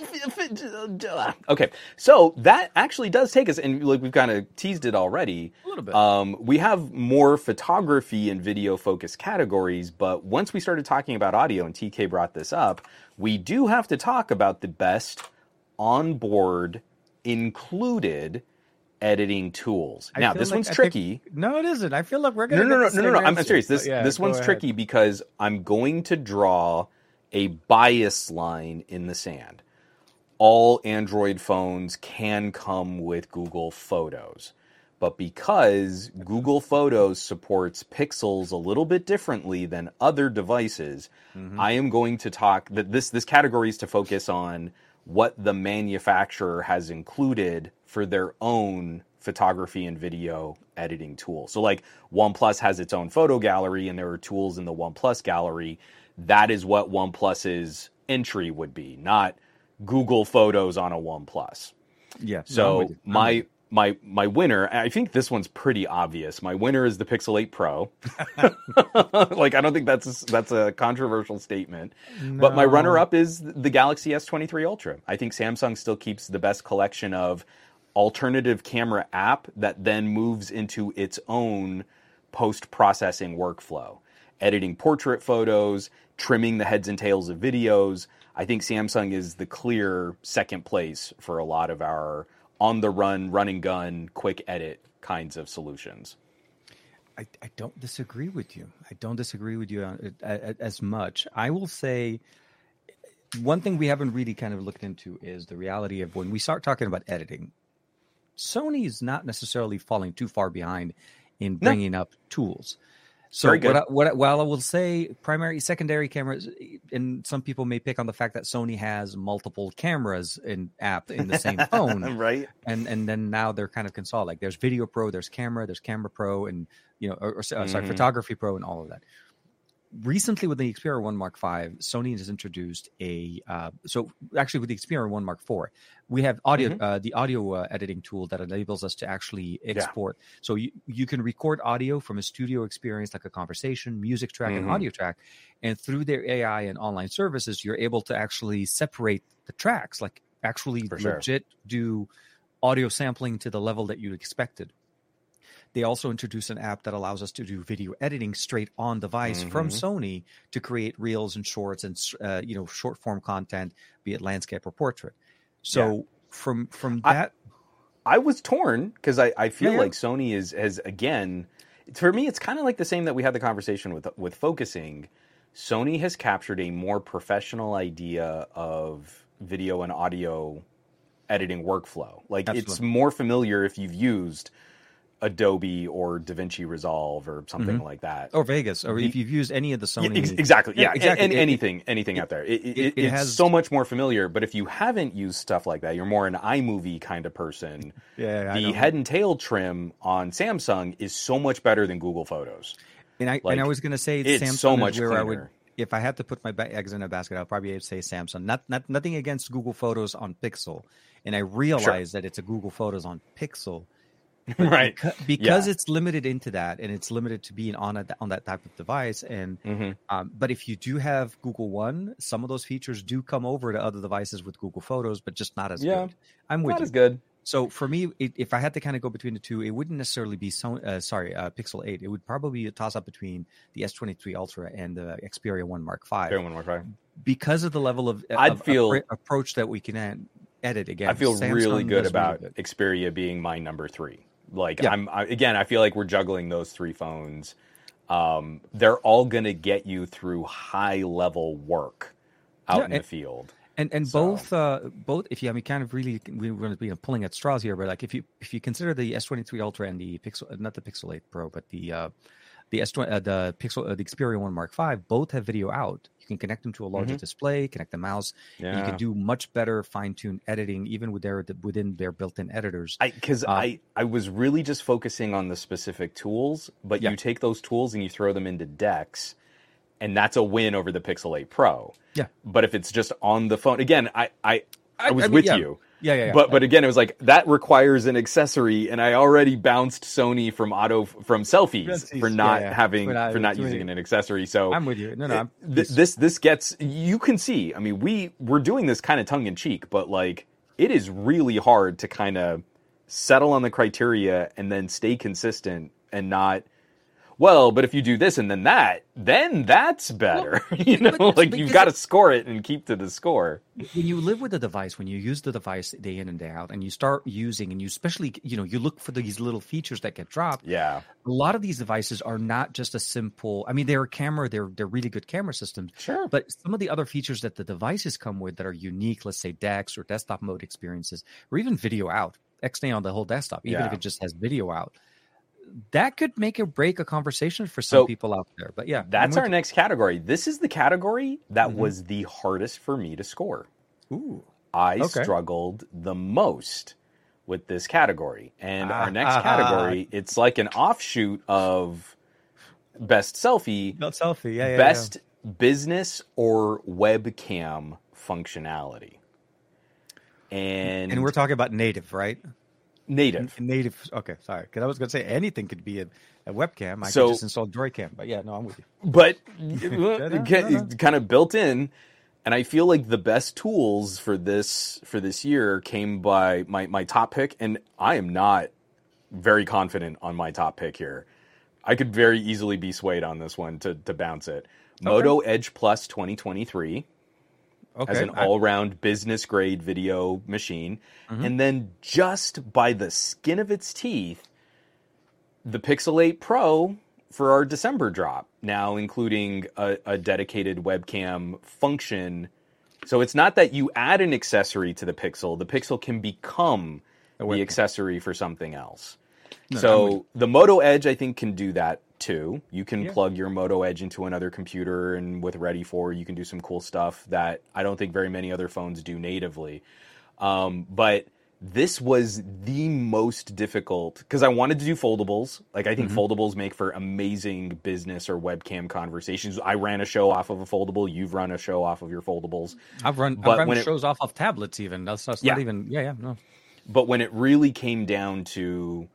Wins. Okay, so that actually does take us, and like we've kind of teased it already. A little bit. Um, we have more photography and video focused categories, but once we started talking about audio, and TK brought this up, we do have to talk about the best onboard included editing tools. I now, this like- one's I think- tricky. no, it isn't. I feel like we're gonna no, no, get the no, no, no. I'm, I'm serious. This yeah, this one's ahead. tricky because I'm going to draw a bias line in the sand. All Android phones can come with Google Photos. But because Google Photos supports pixels a little bit differently than other devices, Mm-hmm. I am going to talk that this this category is to focus on what the manufacturer has included for their own photography and video editing tool. So like OnePlus has its own photo gallery and there are tools in the OnePlus gallery. That is what OnePlus's entry would be, not Google Photos on a OnePlus. Yeah. So with you. I'm with my my my winner, I think this one's pretty obvious. My winner is the Pixel 8 Pro. like I don't think that's that's a controversial statement. But my runner up is the Galaxy S23 Ultra. I think Samsung still keeps the best collection of alternative camera app that then moves into its own post processing workflow. Editing portrait photos, trimming the heads and tails of videos. I think Samsung is the clear second place for a lot of our on the run, run and gun, quick edit kinds of solutions. I, I don't disagree with you. I don't disagree with you on it a- a- as much. I will say one thing we haven't really kind of looked into is the reality of when we start talking about editing. Sony is not necessarily falling too far behind in No. bringing up tools. So Very good. what, I, what I- while I will say primary, secondary cameras, and some people may pick on the fact that Sony has multiple cameras in app in the same phone, right? and and then now they're kind of consolidated. Like there's Video Pro, there's Camera, there's Camera Pro, and you know, or, or, sorry, Mhm. Photography Pro, and all of that. Recently, with the Xperia One Mark 5, Sony has introduced a uh, so actually with the Xperia One Mark 4, we have audio Mhm. uh, the audio uh, editing tool that enables us to actually export. So you you can record audio from a studio experience like a conversation, music track, Mhm. and audio track, and through their AI and online services, you're able to actually separate the tracks, like actually For sure. legit do audio sampling to the level that you expected. They also introduced an app that allows us to do video editing straight on device from Mhm. Sony to create reels and shorts and uh, you know short form content, be it landscape or portrait. So from from that, I was torn because I, I feel Yeah, yeah. like Sony is has again for me it's kind of like the same that we had the conversation with with focusing. Sony has captured a more professional idea of video and audio editing workflow. Like it's more familiar if you've used Adobe or DaVinci Resolve or something Mhm. like that. or Vegas, or if you've used any of the Sony, ex- exactly. Yeah, exactly. And, It- it- anything, anything out there. It, it, it- it it's has- so much more familiar. But if you haven't used stuff like that, you're more an iMovie kind of person. yeah, the head and tail trim on Samsung is so much better than Google Photos. And I Like, and I was going to say it's Samsung so much where I would, cleaner. if I had to put my eggs in a basket, I'd probably say Samsung. Not not nothing against Google Photos on Pixel, and I realize that it's a Google Photos on Pixel, right. Beca- because Yeah. it's limited into that, and it's limited to being on a, on that type of device. And hmm um, but if you do have Google One, some of those features do come over to other devices with Google Photos, but just not as Yeah. good. I'm with Not you. as good. So for me, it, if I had to kind of go between the two, it wouldn't necessarily be so, uh, sorry, uh, Pixel 8. It would probably be a toss up between the S23 Ultra and the Xperia 1 Mark V Here, one more try. because of the level of, I'd of feel- appro- approach that we can ed- edit again. I feel Samsung really good about good. Xperia being my number three. Like Yeah. I'm I, again, I feel like we're juggling those three phones. Um, they're all going to get you through high level work out Yeah, in the field. And and So- both uh both if you I mean kind of really we we're going to be pulling at straws here, but like if you if you consider the S23 Ultra and the Pixel not the Pixel 8 Pro, but the uh the S20 uh, the Pixel uh, the Xperia 1 Mark Five both have video out. Can connect them to a larger display, connect the mouse. and You Mm-hmm. Can do much better fine-tuned editing, even with their within their built-in editors. I because Uh, I I was really just focusing on the specific tools, but Yeah. you take those tools and you throw them into DeX, and that's a win over the Pixel 8 Pro. Yeah. But if it's just on the phone, again, I I, I, I- was I mean, with yeah. you. Yeah, yeah, yeah. But but again, it was like that requires an accessory, and I already bounced Sony from auto from selfies Selfies, for not yeah. having For not- for not using an accessory. So I'm with you. No, no, I'm, th- this this gets you can see. I mean, we we're doing this kind of tongue in cheek, but like it is really hard to kind of settle on the criteria and then stay consistent and not. Well, but if you do this and then that, then that's better. you know, like you've got to score it and keep to the score. when you live with the device, when you use the device day in and day out, and you start using, and you especially, you know, you look for these little features that get dropped. Yeah, A lot of these devices are not just a simple. I mean, they're a camera. They're they're really good camera systems. Sure. But some of the other features that the devices come with that are unique, let's say DeX or desktop mode experiences, or even video out, XNA on the whole desktop, even if it just has video out, that could make or break a conversation for some So, people out there. But yeah, that's our next category. This is the category that Mhm. was the hardest for me to score. Ooh, I Okay. struggled the most with this category. And Ah, our next ah, category, it's like an offshoot of best selfie, not selfie. Yeah, yeah, yeah. best business or webcam functionality. And, And we're talking about native, right? Native. Native. Okay, sorry. Because I was going to say anything could be a, a webcam. I So- could just install Droidcam. But yeah, no, I'm with you. but kind of built in and i feel like the best tools for this for this year came by my my top pick and i am not very confident on my top pick here i could very easily be swayed on this one to to bounce it moto edge plus 2023 Okay. as an all-round business grade video machine Mm-hmm. and then just by the skin of its teeth the pixel 8 pro for our december drop now including a, a dedicated webcam function so it's not that you add an accessory to the pixel the pixel can become the accessory for something else I'm so the Moto Edge, I think, can do that too. You can Yeah. plug your Moto Edge into another computer, and with Ready for, you can do some cool stuff that I don't think very many other phones do natively. Um, but this was the most difficult because I wanted to do foldables. Like I think Mm-hmm. foldables make for amazing business or webcam conversations. I ran a show off of a foldable. You've run a show off of your foldables. I've run, but I've run it- shows off of tablets even. That's, that's Yeah. not even, yeah, yeah, no. But when it really came down to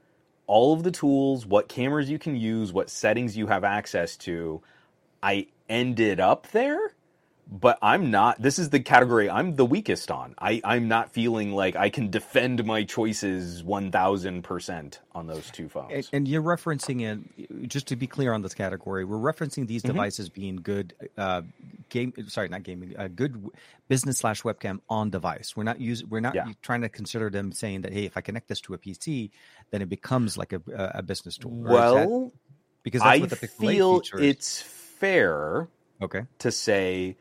all of the tools, what cameras you can use, what settings you have access to, I ended up there. But I'm not. This is the category I'm the weakest on. I, I'm not feeling like I can defend my choices 1000% on those two phones. And, and you're referencing it, just to be clear on this category, we're referencing these Mm-hmm. devices being good uh, game. Sorry, not gaming. Uh, good business slash webcam on device. We're not using. We're not Yeah. trying to consider them saying that hey, if I connect this to a PC, then it becomes like a, a business tool. Is that- well, because that's I what the feel it's fair okay. to say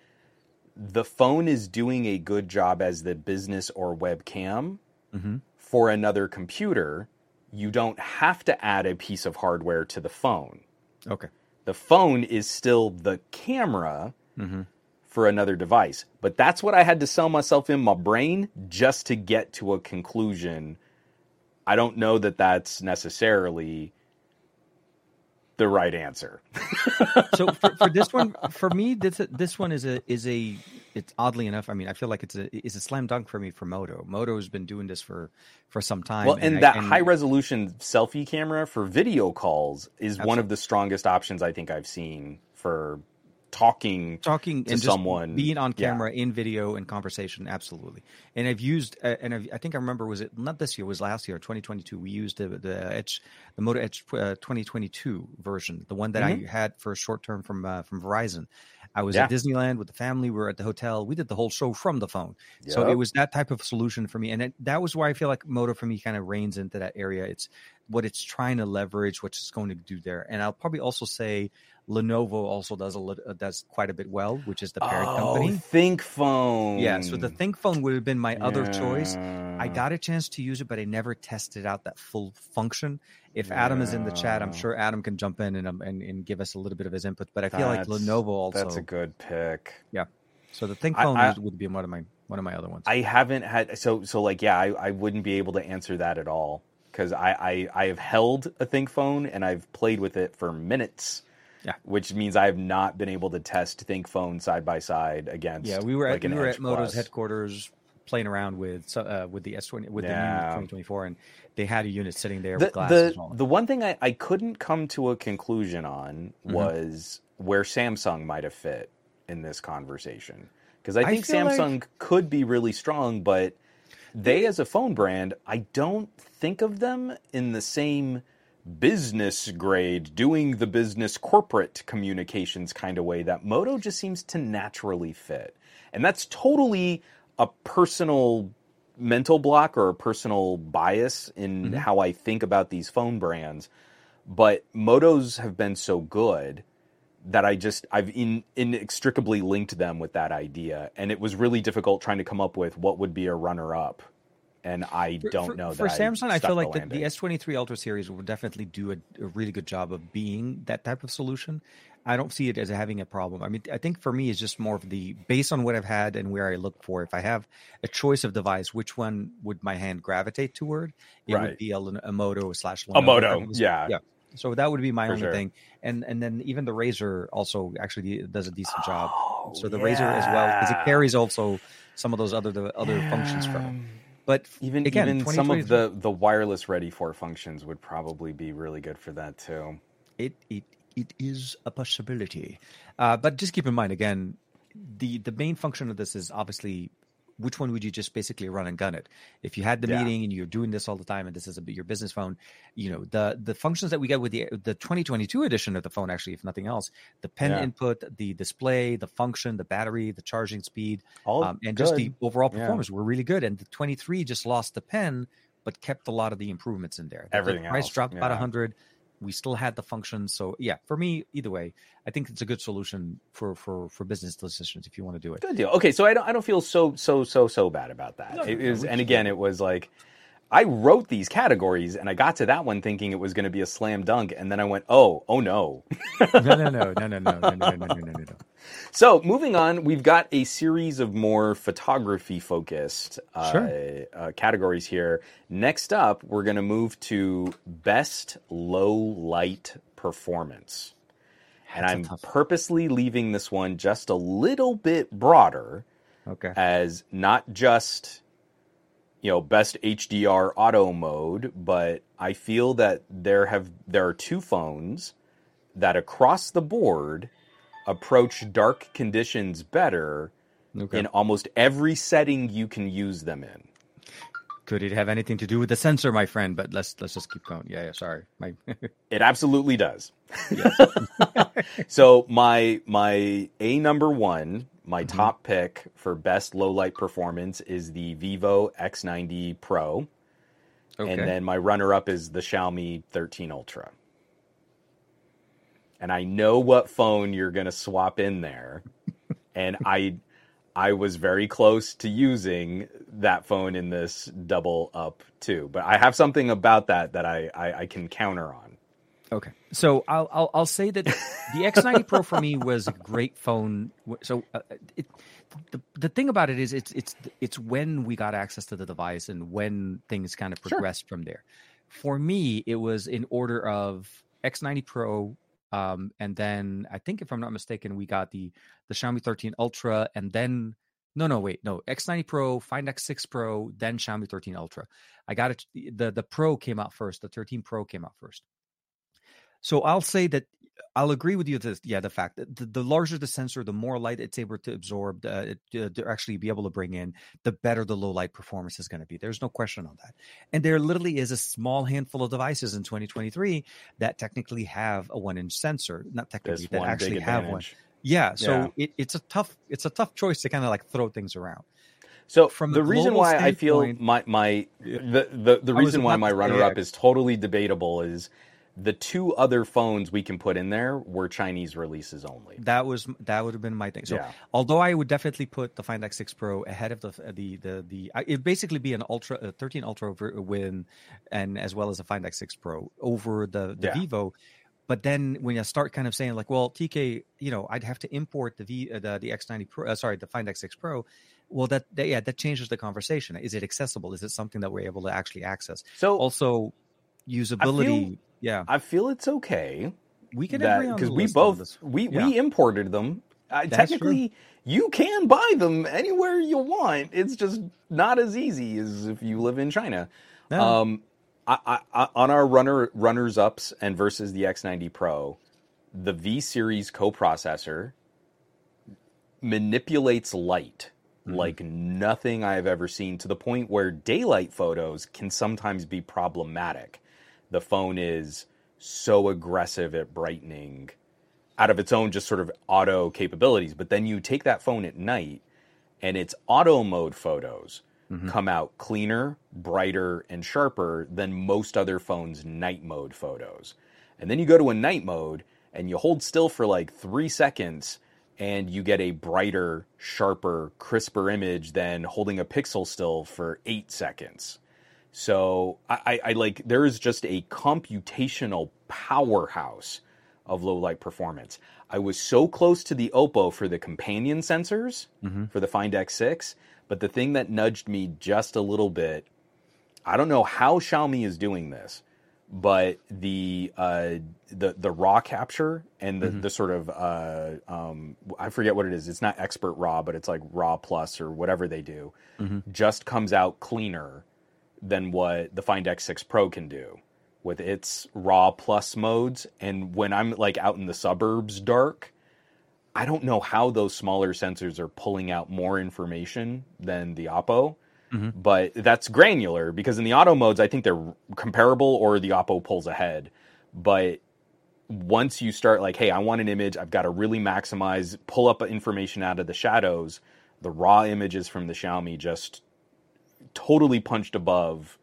the phone is doing a good job as the business or webcam Mhm. for another computer. You don't have to add a piece of hardware to the phone. Okay. The phone is still the camera Mm-hmm. for another device. But that's what I had to sell myself in my brain just to get to a conclusion. I don't know that that's necessarily the right answer. so for, for this one, for me, this this one is a is a it's oddly enough. I mean, I feel like it's a it's a slam dunk for me for Moto. Moto has been doing this for for some time. Well, and, I- that high resolution selfie camera for video calls is one of the strongest options I think I've seen for talking. talking to someone, being on yeah. camera in video and conversation absolutely and i've used uh, and I've, i think i remember was it not this year it was last year 2022 we used the the edge the moto edge uh, 2022 version the one that i had for a short term from uh, from verizon i was at Mm-hmm. Disneyland with the family we were at the hotel we did the whole show from the phone so it was that type of solution for me and it, that was why i feel like moto for me kind of reigns into that area it's what it's trying to leverage, what it's going to do there. And I'll probably also say Lenovo also does a uh, does quite a bit well, which is the parent oh, company. ThinkPhone. Yeah, so the ThinkPhone would have been my other choice. I got a chance to use it, but I never tested out that full function. If Adam is in the chat, I'm sure Adam can jump in and, um, and and give us a little bit of his input. But I feel like That's- Lenovo also. That's a good pick. Yeah. So the Think I- phone I- would- would be one of my one of my other ones. I haven't had so so like yeah, I, I wouldn't be able to answer that at all because I, I I have held a ThinkPhone and I've played with it for minutes. Yeah. Which means I have not been able to test ThinkPhone side by side against. yeah, we were like at we were Edge at Moto's Plus. headquarters playing around with uh, with the S20 with the new 2024, and they had a unit sitting there The, with glasses the, on. the one thing I, I couldn't come to a conclusion on Mhm. was where Samsung might have fit in this conversation. Because I I think like- Samsung could be really strong, but they as a phone brand, I don't think of them in the same business grade, doing the business corporate communications kind of way that Moto just seems to naturally fit. And that's totally a personal mental block or a personal bias in Mhm. how I think about these phone brands. But Motos have been so good that I just I've in, inextricably linked them with that idea, and it was really difficult trying to come up with what would be a runner up. And I For- don't for, know for Samsung. I stuck feel like the, the S23 Ultra series will definitely do a, a really good job of being that type of solution. I don't see it as having a problem. I mean, I think for me, it's just more of the based on what I've had and where I look for. If I have a choice of device, which one would my hand gravitate toward? It Right. would be a, a Moto slash A Lenovo. Moto, was- yeah. yeah. So that would be my For only sure. thing. And and then even the Razr also actually does a decent job. Oh, So the Razr as well because it carries also some of those other the other functions from it. But Even again, even some of the the wireless ready for functions would probably be really good for that too. it it it is a possibility. Uh, but just keep in mind again, the the main function of this is obviously which one would you just basically run and gun it? If you had the yeah. meeting and you're doing this all the time and this is a, your business phone, you know, the the functions that we get with the the 2022 edition of the phone actually if nothing else, the pen yeah. input, the display, the function, the battery, the charging speed, um, and good. just the overall performance yeah. were really good and the 23 just lost the pen but kept a lot of the improvements in there. The Everything price else. dropped about 100 we still had the function, so yeah. For me, either way, I think it's a good solution for for for business decisions if you want to do it. Good deal. Okay, so I don't I don't feel so so so so bad about that. No, it no, was, we and again, it was like I wrote these categories and I got to that one thinking it was going to be a slam dunk, and then I went, oh, oh no. no, no, no, no, no, no, no, no, no, no, no, no. So moving on, we've got a series of more photography focused uh, Sure. uh, categories here. Next up, we're going to move to best low light performance. And That's I'm purposely leaving this one just a little bit broader Okay. as not just you know best HDR auto mode, but I feel that there have there are two phones that across the board approach dark conditions better Okay. in almost every setting you can use them in. Could it have anything to do with the sensor, my friend? But let's let's just keep going. Yeah, yeah. Sorry. My It absolutely does. so my my A number one, my Mm-hmm. top pick for best low light performance is the Vivo X90 Pro. okay. And then my runner up is the Xiaomi 13 Ultra. And I know what phone you're going to swap in there. and I I was very close to using that phone in this double up too. But I have something about that that I, I, I can counter on. Okay, so I'll I'll, I'll say that the X90 Pro for me was a great phone. So uh, it, the the thing about it is it's it's it's when we got access to the device and when things kind of Sure. progressed from there. For me, it was in order of X90 Pro, um, and then I think if I'm not mistaken, we got the the Xiaomi 13 Ultra, and then no, no, wait, no, X90 Pro, Find X6 Pro, then Xiaomi 13 Ultra. I got it. The the Pro came out first. The 13 Pro came out first. So I'll say that I'll agree with you. That yeah, the fact that the, the larger the sensor, the more light it's able to absorb, uh, it, uh, to actually be able to bring in, the better the low light performance is going to be. There's no question on that. And there literally is a small handful of devices in 2023 that technically have a one inch sensor. Not technically, This that actually have one. Yeah. So Yeah. It, it's a tough it's a tough choice to kind of like throw things around. So From the a reason why I feel my my the the, the reason why my runner up is totally debatable is the two other phones we can put in there were Chinese releases only. That was that would have been my thing. So, Yeah. although I would definitely put the Find X6 Pro ahead of the the the the, it'd basically be an Ultra, a 13 Ultra over win, and as well as a Find X6 Pro over the the Yeah. Vivo. But then when you start kind of saying like, well, TK, you know, I'd have to import the V uh, the the X90 Pro, uh, sorry, the Find X6 Pro. Well, that, that yeah, that changes the conversation. Is it accessible? Is it something that we're able to actually access? So Also, usability. Yeah, I feel it's okay we can that agree on because we both we Yeah. we imported them. Uh, That's true. technically, you can buy them anywhere you want. It's just not as easy as if you live in China. Yeah. Um, I, I, on our runner runners ups and versus the X90 Pro, the V series coprocessor manipulates light Mm-hmm. like nothing I have ever seen to the point where daylight photos can sometimes be problematic. The phone is so aggressive at brightening out of its own just sort of auto capabilities. But then you take that phone at night and its auto mode photos mm-hmm. come out cleaner, brighter, and sharper than most other phones' night mode photos. And then you go to a night mode and you hold still for like three seconds and you get a brighter, sharper, crisper image than holding a pixel still for eight seconds. So I, I, I like there is just a computational powerhouse of low light performance. I was so close to the Oppo for the companion sensors for the Find X6, but the thing that nudged me just a little bit, I don't know how Xiaomi is doing this, but the uh, the the raw capture and the, the sort of uh, um, I forget what it is. It's not expert raw, but it's like raw plus or whatever they do. Just comes out cleaner than what the Find X6 Pro can do with its raw plus modes. And when I'm like out in the suburbs dark, I don't know how those smaller sensors are pulling out more information than the Oppo. Mm-hmm. But that's granular because in the auto modes, I think they're comparable or the Oppo pulls ahead. But once you start like, hey, I want an image, I've got to really maximize, pull up information out of the shadows. The raw images from the Xiaomi just totally punched above.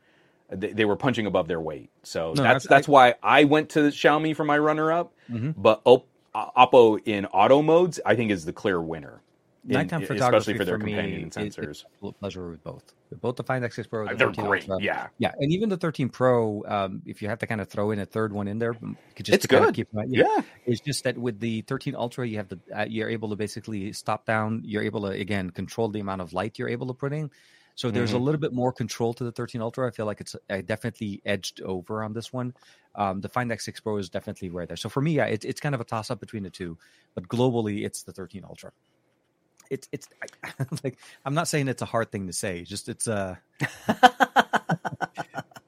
They, they were punching above their weight. So No, that's I- that's why I went to Xiaomi for my runner up. But Op- Oppo in auto modes, I think, is the clear winner. in- Nighttime especially photography for their me companion is- sensors. It's a pleasure with both. Both the Find X6 Pro, the They're great. Ultra. Yeah. yeah, and even the 13 Pro. Um, if you have to kind of throw in a third one in there, could just It's to kind of good. Keep, uh, Yeah. It's just that with the 13 Ultra, you have the uh, you're able to basically stop down. You're able to again control the amount of light you're able to put in. So there's a Mm-hmm. little bit more control to the 13 Ultra. I feel like it's I definitely edged over on this one. Um, the Find X6 Pro is definitely right there. So for me, yeah, it, it's kind of a toss up between the two, but globally, it's the 13 Ultra. It's it's I, like I'm not saying it's a hard thing to say. Just it's uh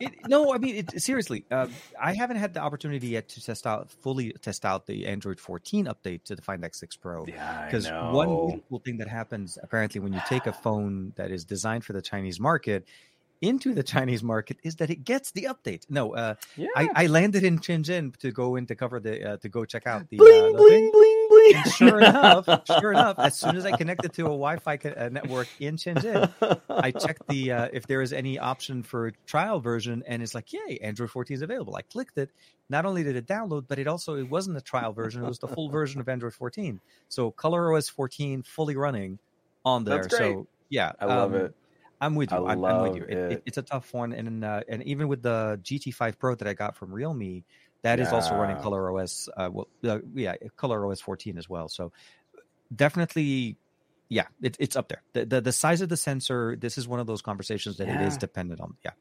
it, no, I mean it, seriously. Uh, I haven't had the opportunity yet to test out fully test out the Android 14 update to the Find X6 Pro. Yeah, Because one cool thing that happens apparently when you take a phone that is designed for the Chinese market into the Chinese market is that it gets the update. No, uh, Yeah. I, I landed in Shenzhen to go in to cover the uh, to go check out the, bling, uh, bling, thing. bling, bling. And sure enough, sure enough, as soon as I connected to a Wi-Fi co- uh, network in Shenzhen, I checked the uh, if there is any option for a trial version, and it's like, yay, Android 14 is available. I clicked it. Not only did it download, but it also it wasn't a trial version; it was the full version of Android 14. So ColorOS 14 fully running on there. That's great. So yeah, I love um, it. I'm with you. I I'm, I'm with love you. It, it. it, it's a tough one, and uh, and even with the GT5 Pro that I got from Realme, that is also running Yeah. ColorOS. Uh, well, uh, yeah, ColorOS 14 as well. So definitely, yeah, it, it's up there. The, the the size of the sensor. This is one of those conversations that it is dependent on. Yeah,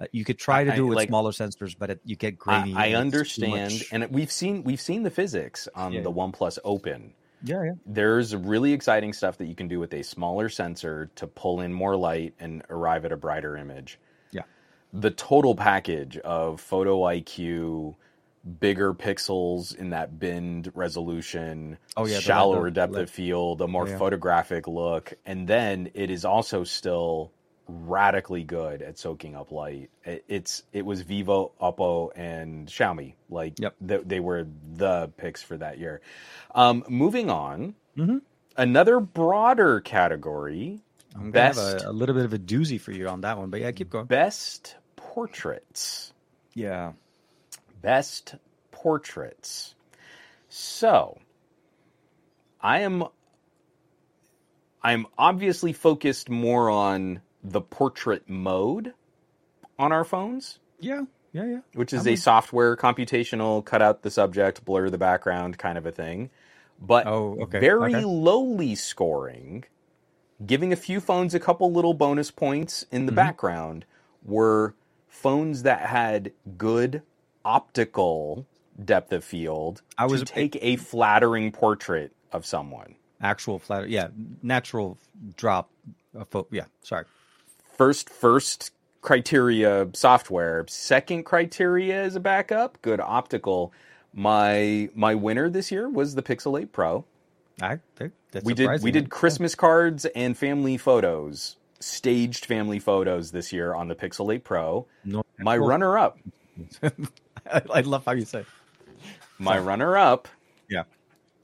uh, you could try to do it with like- smaller sensors, but it, you get I, grainy. I too understand, and we've seen we've seen the physics on Yeah. the OnePlus Open. yeah, yeah. There's really exciting stuff that you can do with a smaller sensor to pull in more light and arrive at a brighter image. Yeah. The total package of photo IQ, bigger pixels in that binned resolution, Oh, yeah, shallower depth of field, a more Yeah. photographic look, and then it is also still radically good at soaking up light. It, it's it was Vivo, Oppo, and Xiaomi. Like Yep. th- they were the picks for that year. Um, moving on, Mhm. another broader category I'm gonna Best- have a, a little bit of a doozy for you on that one, but yeah, keep going. Best portraits. Yeah. Best portraits. So, I am I'm obviously focused more on the portrait mode on our phones, Yeah. Yeah. Yeah. which is I'm a software computational cut out the subject, blur the background kind of a thing. But Oh, okay, very okay. lowly scoring, giving a few phones a couple little bonus points in the Mm-hmm. background were phones that had good optical depth of field I was- to take a flattering portrait of someone. Actual flat. Yeah. Natural drop. Of fo- yeah. Sorry. First, first criteria software. Second criteria is a backup, good optical. My my winner this year was the Pixel 8 Pro. I. That's we did we did Christmas cards and family photos, staged family photos this year on the Pixel 8 Pro. No, My well, runner up, I, I love how you say. it. my runner up. Yeah.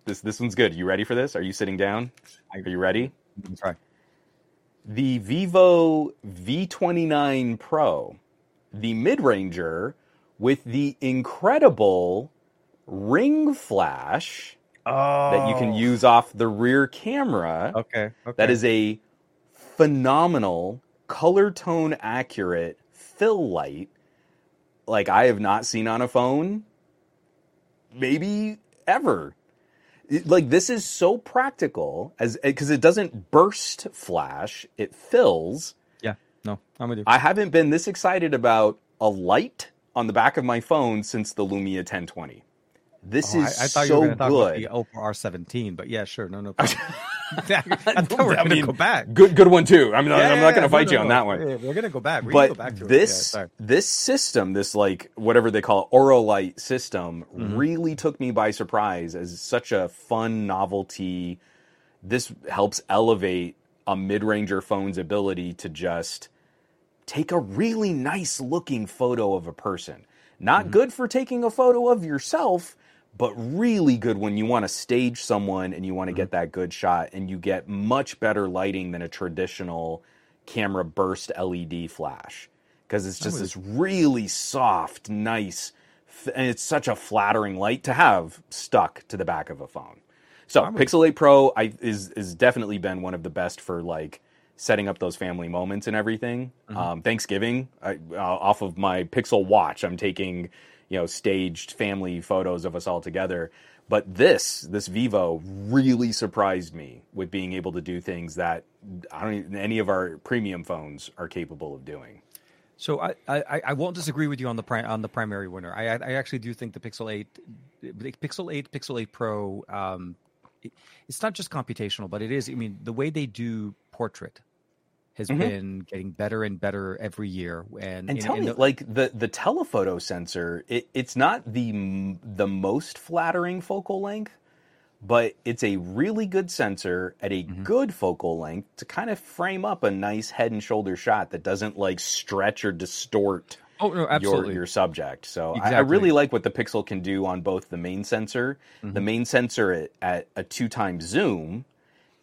This this one's good. You ready for this? Are you sitting down? Are you ready? Sorry. The Vivo V29 Pro, the mid-ranger with the incredible ring flash Oh. that you can oh. use off the rear camera. Okay. Okay. That is a phenomenal color tone accurate fill light like I have not seen on a phone maybe ever. It- like this is so practical as eh, because it doesn't burst flash, it fills. Yeah. No, I'm with you. I haven't been this excited about a light on the back of my phone since the Lumia 1020. This Oh, is I, I thought so you were to talk about good. the Oppo R17, but yeah, sure, no, no. problem. I thought we were I going to mean, go back. Good, good one too. I'm not, Yeah, I'm not going to fight no, you no, on no. that one. Yeah, We're going to go back. We're but go back to this it. Yeah, this system, this like whatever they call it, Aura Light system, Mm-hmm. really took me by surprise as such a fun novelty. This helps elevate a mid-ranger phone's ability to just take a really nice looking photo of a person. Not Mm-hmm. good for taking a photo of yourself, but really good when you want to stage someone and you want to get Mm-hmm. that good shot and you get much better lighting than a traditional camera burst LED flash because it's just this really soft, nice, and it's such a flattering light to have stuck to the back of a phone. So Pixel 8 Pro I, is is definitely been one of the best for like setting up those family moments and everything. Um, Thanksgiving, I, uh, off of my Pixel Watch, I'm taking you know staged family photos of us all together. But this this Vivo really surprised me with being able to do things that I don't even, any of our premium phones are capable of doing. So I, I, I won't disagree with you on the pri- on the primary winner. I I actually do think the Pixel Eight, Pixel Eight, Pixel Eight Pro. Um, it, it's not just computational, but it is. I mean, the way they do portrait has been getting better and better every year. And And tell me, the- like the the telephoto sensor, it, it's not the the most flattering focal length, but it's a really good sensor at a Mm-hmm. good focal length to kind of frame up a nice head and shoulder shot that doesn't like stretch or distort oh no, your absolutely. your subject. So I, I really like what the Pixel can do on both the main sensor, the Mm-hmm. main sensor at, at a two times zoom,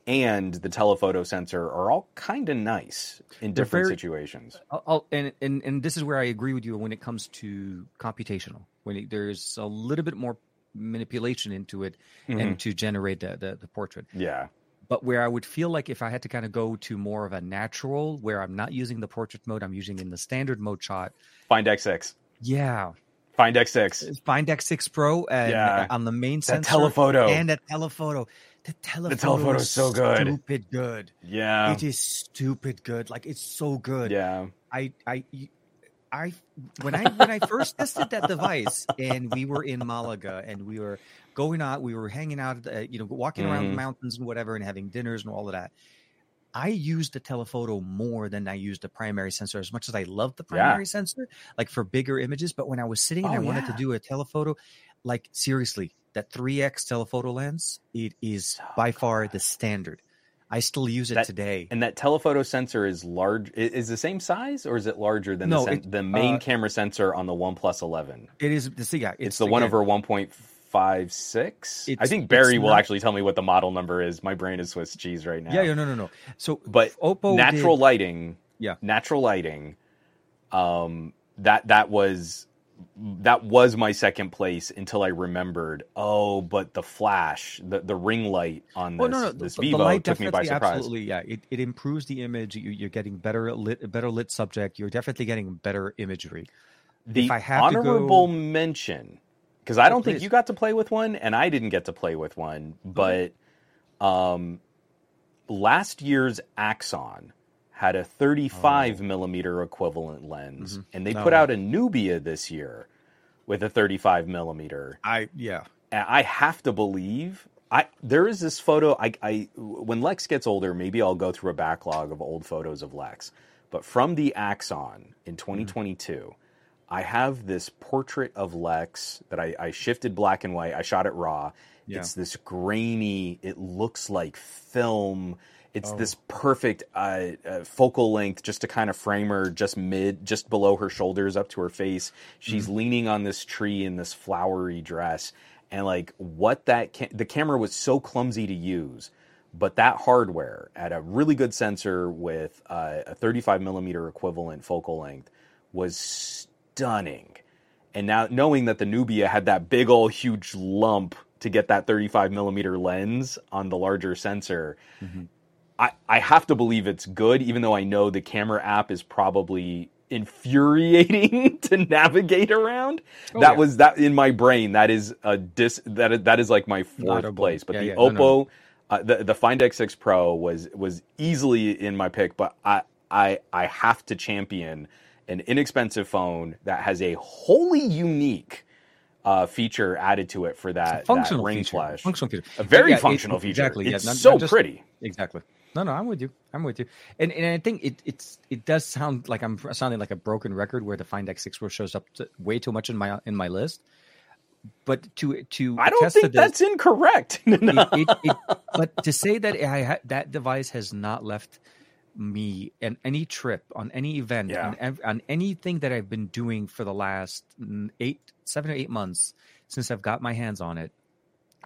and the telephoto sensor are all kind of nice in different very- situations. I'll, and, and and this is where I agree with you when it comes to computational. When it, there's a little bit more manipulation into it, Mm-hmm. and to generate the, the the portrait. Yeah. But where I would feel like if I had to kind of go to more of a natural, where I'm not using the portrait mode, I'm using in the standard mode shot. Find X6. Yeah, Find X6. Find X6 Pro and Yeah. on the main That sensor telephoto. and that telephoto. The telephoto, the telephoto is so good. Stupid good. Yeah. It is stupid good. Like it's so good. Yeah. I I I when I when I first tested that device and we were in Malaga and we were going out, we were hanging out, uh, you know, walking around the Mhm. mountains and whatever, and having dinners and all of that. I used the telephoto more than I used the primary sensor. As much as I love the Yeah. primary sensor, like for bigger images, but when I was sitting and Oh, I wanted to do a telephoto, like seriously, that 3x telephoto lens, it is by far the standard. I still use it That- today. And that telephoto sensor is large. Is the same size, or is it larger than No, the, sen- it- the main uh, camera sensor on the OnePlus 11? It is the yeah, It's, the one again, over 1.4 five. I think Barry will not- actually tell me what the model number is. My brain is Swiss cheese right now. Yeah, yeah, no, no, no. So, but Oppo natural did- lighting Yeah. natural lighting um that that was that was my second place until i remembered oh but the flash the the ring light on this no, no. this the, the vivo light took me by surprise absolutely, yeah. It, it improves the image. You, you're getting better lit, better lit subject. You're definitely getting better imagery. the if I have to honorable go- mention because i don't think you got to play with one and i didn't get to play with one but um last year's axon had a 35 millimeter equivalent lens. Mm-hmm. And they Oh. put out a nubia this year with a 35 millimeter. I yeah. I have to believe I there is this photo I, I when Lex gets older maybe I'll go through a backlog of old photos of Lex. But from the Axon in mm-hmm. 2022 I have this portrait of Lex that I, I shifted black and white. I shot it raw. Yeah. it's this grainy it looks like film it's Oh. this perfect uh, uh, focal length just to kind of frame her just mid just below her shoulders up to her face she's Mm-hmm. leaning on this tree in this flowery dress and like what that ca- the camera was so clumsy to use but that hardware at a really good sensor with uh, a 35 millimeter equivalent focal length was stunning and now knowing that the nubia had that big old huge lump to get that 35 millimeter lens on the larger sensor I, I have to believe it's good, even though I know the camera app is probably infuriating to navigate around. Oh, that yeah. was that in my brain. That is a dis. That is, that is like my fourth place. But yeah, the yeah, Oppo, no. Uh, the the Find X6 Pro was was easily in my pick. But I I I have to champion an inexpensive phone that has a wholly unique. Uh, feature added to it for that, that functional ring feature. flash. Functional feature. A very functional feature. Exactly. It's yeah, not- so not just- pretty. Exactly. No, no, I'm with you. I'm with you. And and I think it it's it does sound like I'm sounding like a broken record where the Find X6 Pro shows up to, way too much in my in my list. But to to I don't think this, that's incorrect. it, it, it, but to say that I ha- that device has not left me and any trip on any event Yeah. on, on anything that I've been doing for the last eight, seven or eight months since I've got my hands on it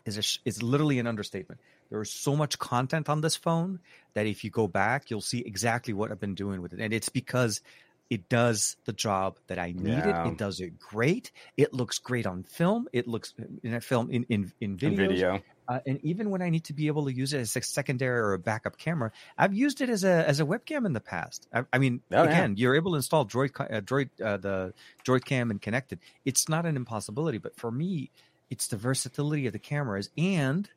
is a sh- is literally an understatement. There is so much content on this phone that if you go back, you'll see exactly what I've been doing with it, and it's because it does the job that I needed. Yeah. It does it great. It looks great on film. It looks in a film in in, in In videos. video. Uh, and even when I need to be able to use it as a secondary or a backup camera, I've used it as a as a webcam in the past. I, I mean, Oh, yeah. again, you're able to install Droid uh, Droid uh, the Droid Cam and connect it. It's not an impossibility, but for me, it's the versatility of the cameras, and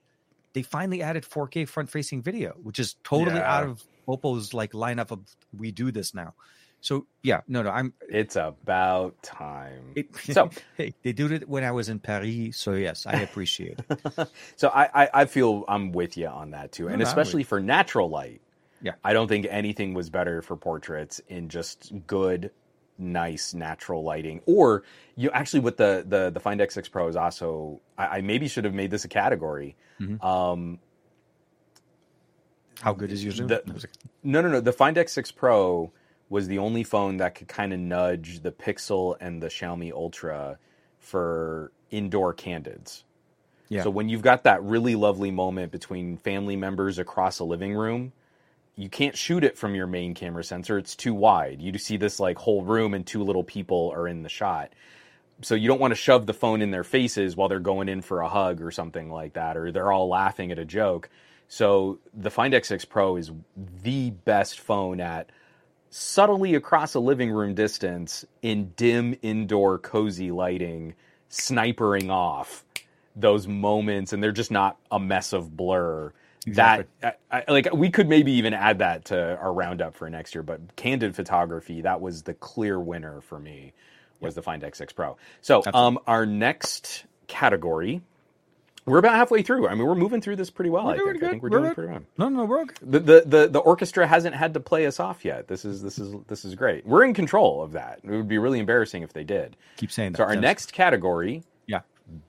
they finally added 4K front facing video, which is totally Yeah. out of Oppo's like lineup of we do this now. So yeah, no, no, I'm It's about time. it, So- hey, they did it when I was in Paris, so yes, I appreciate it. So I, I, I feel I'm with you on that too, and no, especially for natural light. Yeah. I don't think anything was better for portraits in just good, nice natural lighting. Or you actually with the the the Find X6 Pro is also I, I maybe should have made this a category. Mhm. Um, How good is your zoom? The- No, No, no, no. The Find X6 Pro was the only phone that could kind of nudge the Pixel and the Xiaomi Ultra for indoor candids. Yeah. So when you've got that really lovely moment between family members across a living room, you can't shoot it from your main camera sensor. It's too wide. You see this like whole room and two little people are in the shot. So you don't want to shove the phone in their faces while they're going in for a hug or something like that, or they're all laughing at a joke. So the Find X6 Pro is the best phone at subtly across a living room distance in dim indoor cozy lighting, snipering off those moments, and they're just not a mess of blur. Exactly. That I, I, like we could maybe even add that to our roundup for next year. But candid photography, that was the clear winner for me. Was the Find X6 Pro. So um, our next category, we're about halfway through. I mean, we're moving through this pretty well. We're I think. I think we're, We're doing good. pretty well No, no, we're okay. the, the the the orchestra hasn't had to play us off yet. This is this is this is great. We're in control of that. It would be really embarrassing if they did. Keep saying that. So our Yes. next category, Yeah.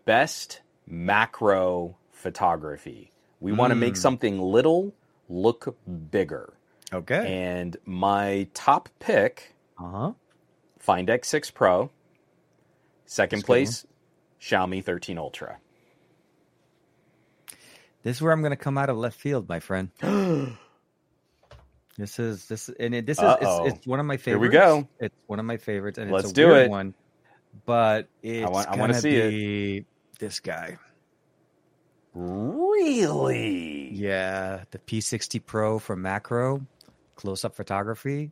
best macro photography. We want to make Mm. something little look bigger. Okay. And my top pick, Uh huh. Find X6 Pro. Second That's place, Xiaomi 13 Ultra. This is where I'm going to come out of left field, my friend. This is this and it, this is Uh-oh. it's, it's one of my favorites. Here we go. It's one of my favorites, and Let's it's a do weird it. one. But it's want- I wanna see it. this guy. Really? Yeah, the P60 Pro from Macro, close-up photography.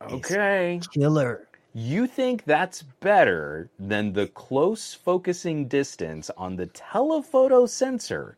Okay. killer. You think that's better than the close focusing distance on the telephoto sensor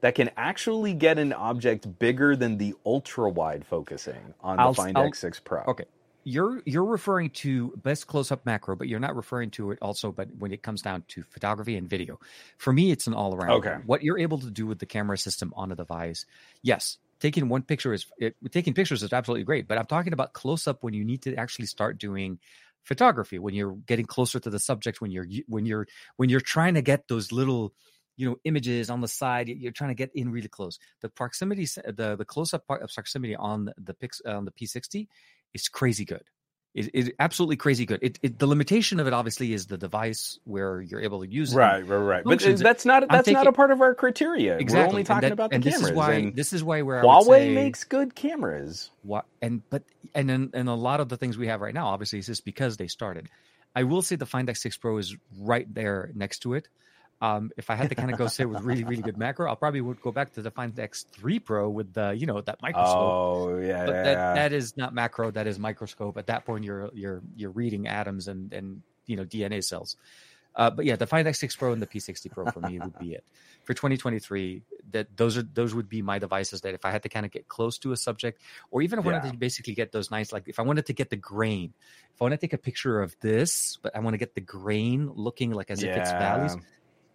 that can actually get an object bigger than the ultra wide focusing on the I'll- Find I'll- X6 Pro? Okay. You're you're referring to best close-up macro, but you're not referring to it also. But when it comes down to photography and video, for me, it's an all-around. Okay. What you're able to do with the camera system on a device, yes, taking one picture is it, taking pictures is absolutely great. But I'm talking about close-up when you need to actually start doing photography, when you're getting closer to the subject, when you're when you're when you're trying to get those little you know images on the side you're trying to get in really close the proximity the the close-up part of proximity on the pix on the p60 is crazy good it, it absolutely crazy good it, it the limitation of it obviously is the device where you're able to use it Right, right, right. But uh, that's not that's not a part of our criteria. exactly We're only And talking that- about the and cameras. this is why and this is why where Huawei say, makes good cameras. what and but and then and a lot of the things we have right now obviously is just because they started i will say the find x6 pro is right there next to it um, if i had to kind of go say with really really good macro i'll probably would go back to the find x3 pro with the you know that microscope Oh yeah, but yeah, that, yeah. that is not macro that is microscope at that point you're you're you're reading atoms and and you know dna cells uh, but yeah the find x6 pro and the p60 pro for me would be it for 2023 that those are those would be my devices that if i had to kind of get close to a subject or even if i wanted Yeah. to basically get those nice like if i wanted to get the grain if i want to take a picture of this but i want to get the grain looking like as if it's valleys Yeah.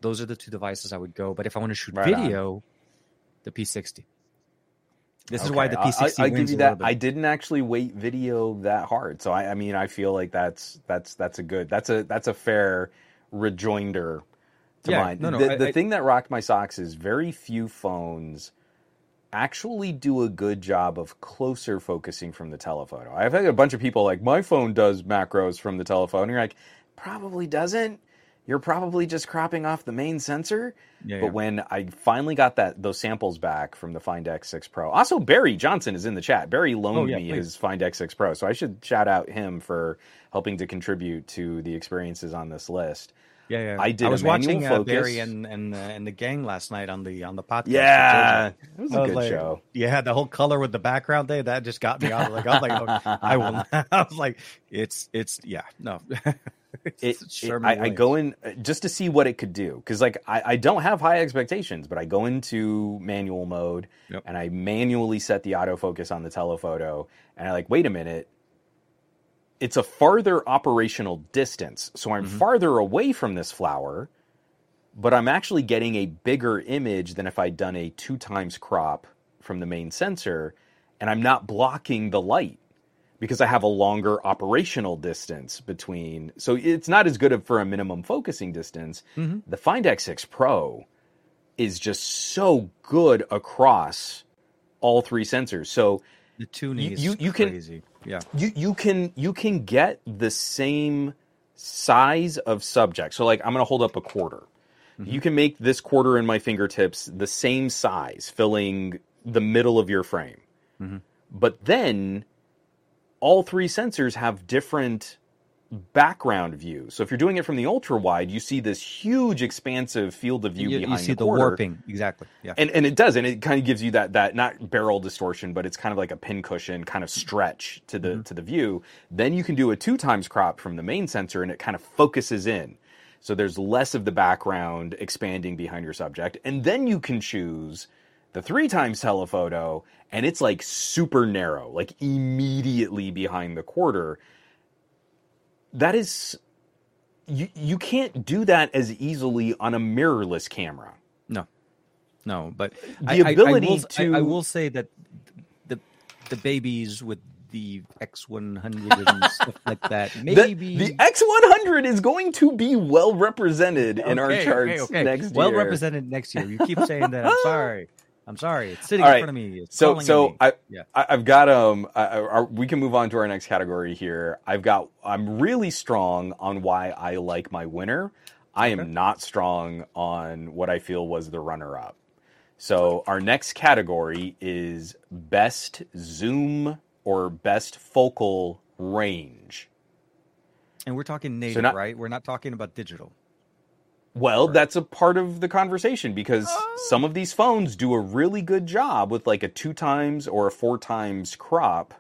Those are the two devices i would go but if i want to shoot Right on. video the p60 this is why the P60 I, I wins give you that. bit. I didn't actually weight video that hard, so I, I mean, I feel like that's that's that's a good that's a that's a fair rejoinder to Yeah, mine. no, no, the I- the thing that rocked my socks is very few phones actually do a good job of closer focusing from the telephoto. I've had a bunch of people like my phone does macros from the telephone. And you're like, probably doesn't. You're probably just cropping off the main sensor. Yeah, But yeah. when I finally got that those samples back from the Find X6 Pro, also Barry Johnson is in the chat. Barry loaned Oh, yeah, me please. his Find X6 Pro, so I should shout out him for helping to contribute to the experiences on this list. Yeah, yeah. I did I was watching uh, Barry and and uh, and the gang last night on the on the podcast. Yeah, it was a was good like, show. Yeah, the whole color with the background there that just got me out. Like I was like, oh, I will. I was like, it's it's yeah, no. It's It, it- I, I go in uh, just to see what it could do because like I, I don't have high expectations but i go into manual mode Yep. and i manually set the autofocus on the telephoto and i like wait a minute it's a farther operational distance so i'm farther away from this flower but i'm actually getting a bigger image than if i'd done a two times crop from the main sensor and i'm not blocking the light because I have a longer operational distance between. So it's not as good for a minimum focusing distance. Mhm. The Find X6 Pro is just so good across all three sensors. So the tuning you- is you- you can- crazy. Yeah, you you can you can get the same size of subject. So like I'm going to hold up a quarter. You can make this quarter in my fingertips the same size, filling the middle of your frame. Mhm. But then all three sensors have different background view. So if you're doing it from the ultra wide, you see this huge expansive field of view you, you behind see the the warping. Exactly. Yeah, and and it does and it kind of gives you that that not barrel distortion but it's kind of like a pincushion kind of stretch to the mm-hmm. to the view. Then you can do a two times crop from the main sensor and it kind of focuses in. So there's less of the background expanding behind your subject. And then you can choose the three times telephoto and it's like super narrow like immediately behind the quarter that is you you can't do that as easily on a mirrorless camera no, no, but The I, I- I ability will, to- I, I will say that the the babies with the X one hundred and stuff like that. Maybe the, X100 is going to be well represented in our charts okay, okay. next well year. Well represented next year. You keep saying that. I'm sorry. I'm sorry. It's sitting All in front of me. It's So, so me. I, Yeah. I, I've got um, I, I, we can move on to our next category here. I've got, I'm really strong on why I like my winner. I am Okay. not strong on what I feel was the runner-up. So our next category is best zoom or best focal range. And we're talking native, not- right? We're not talking about digital. Well, that's a part of the conversation because Oh. some of these phones do a really good job with like a two times or a four times crop,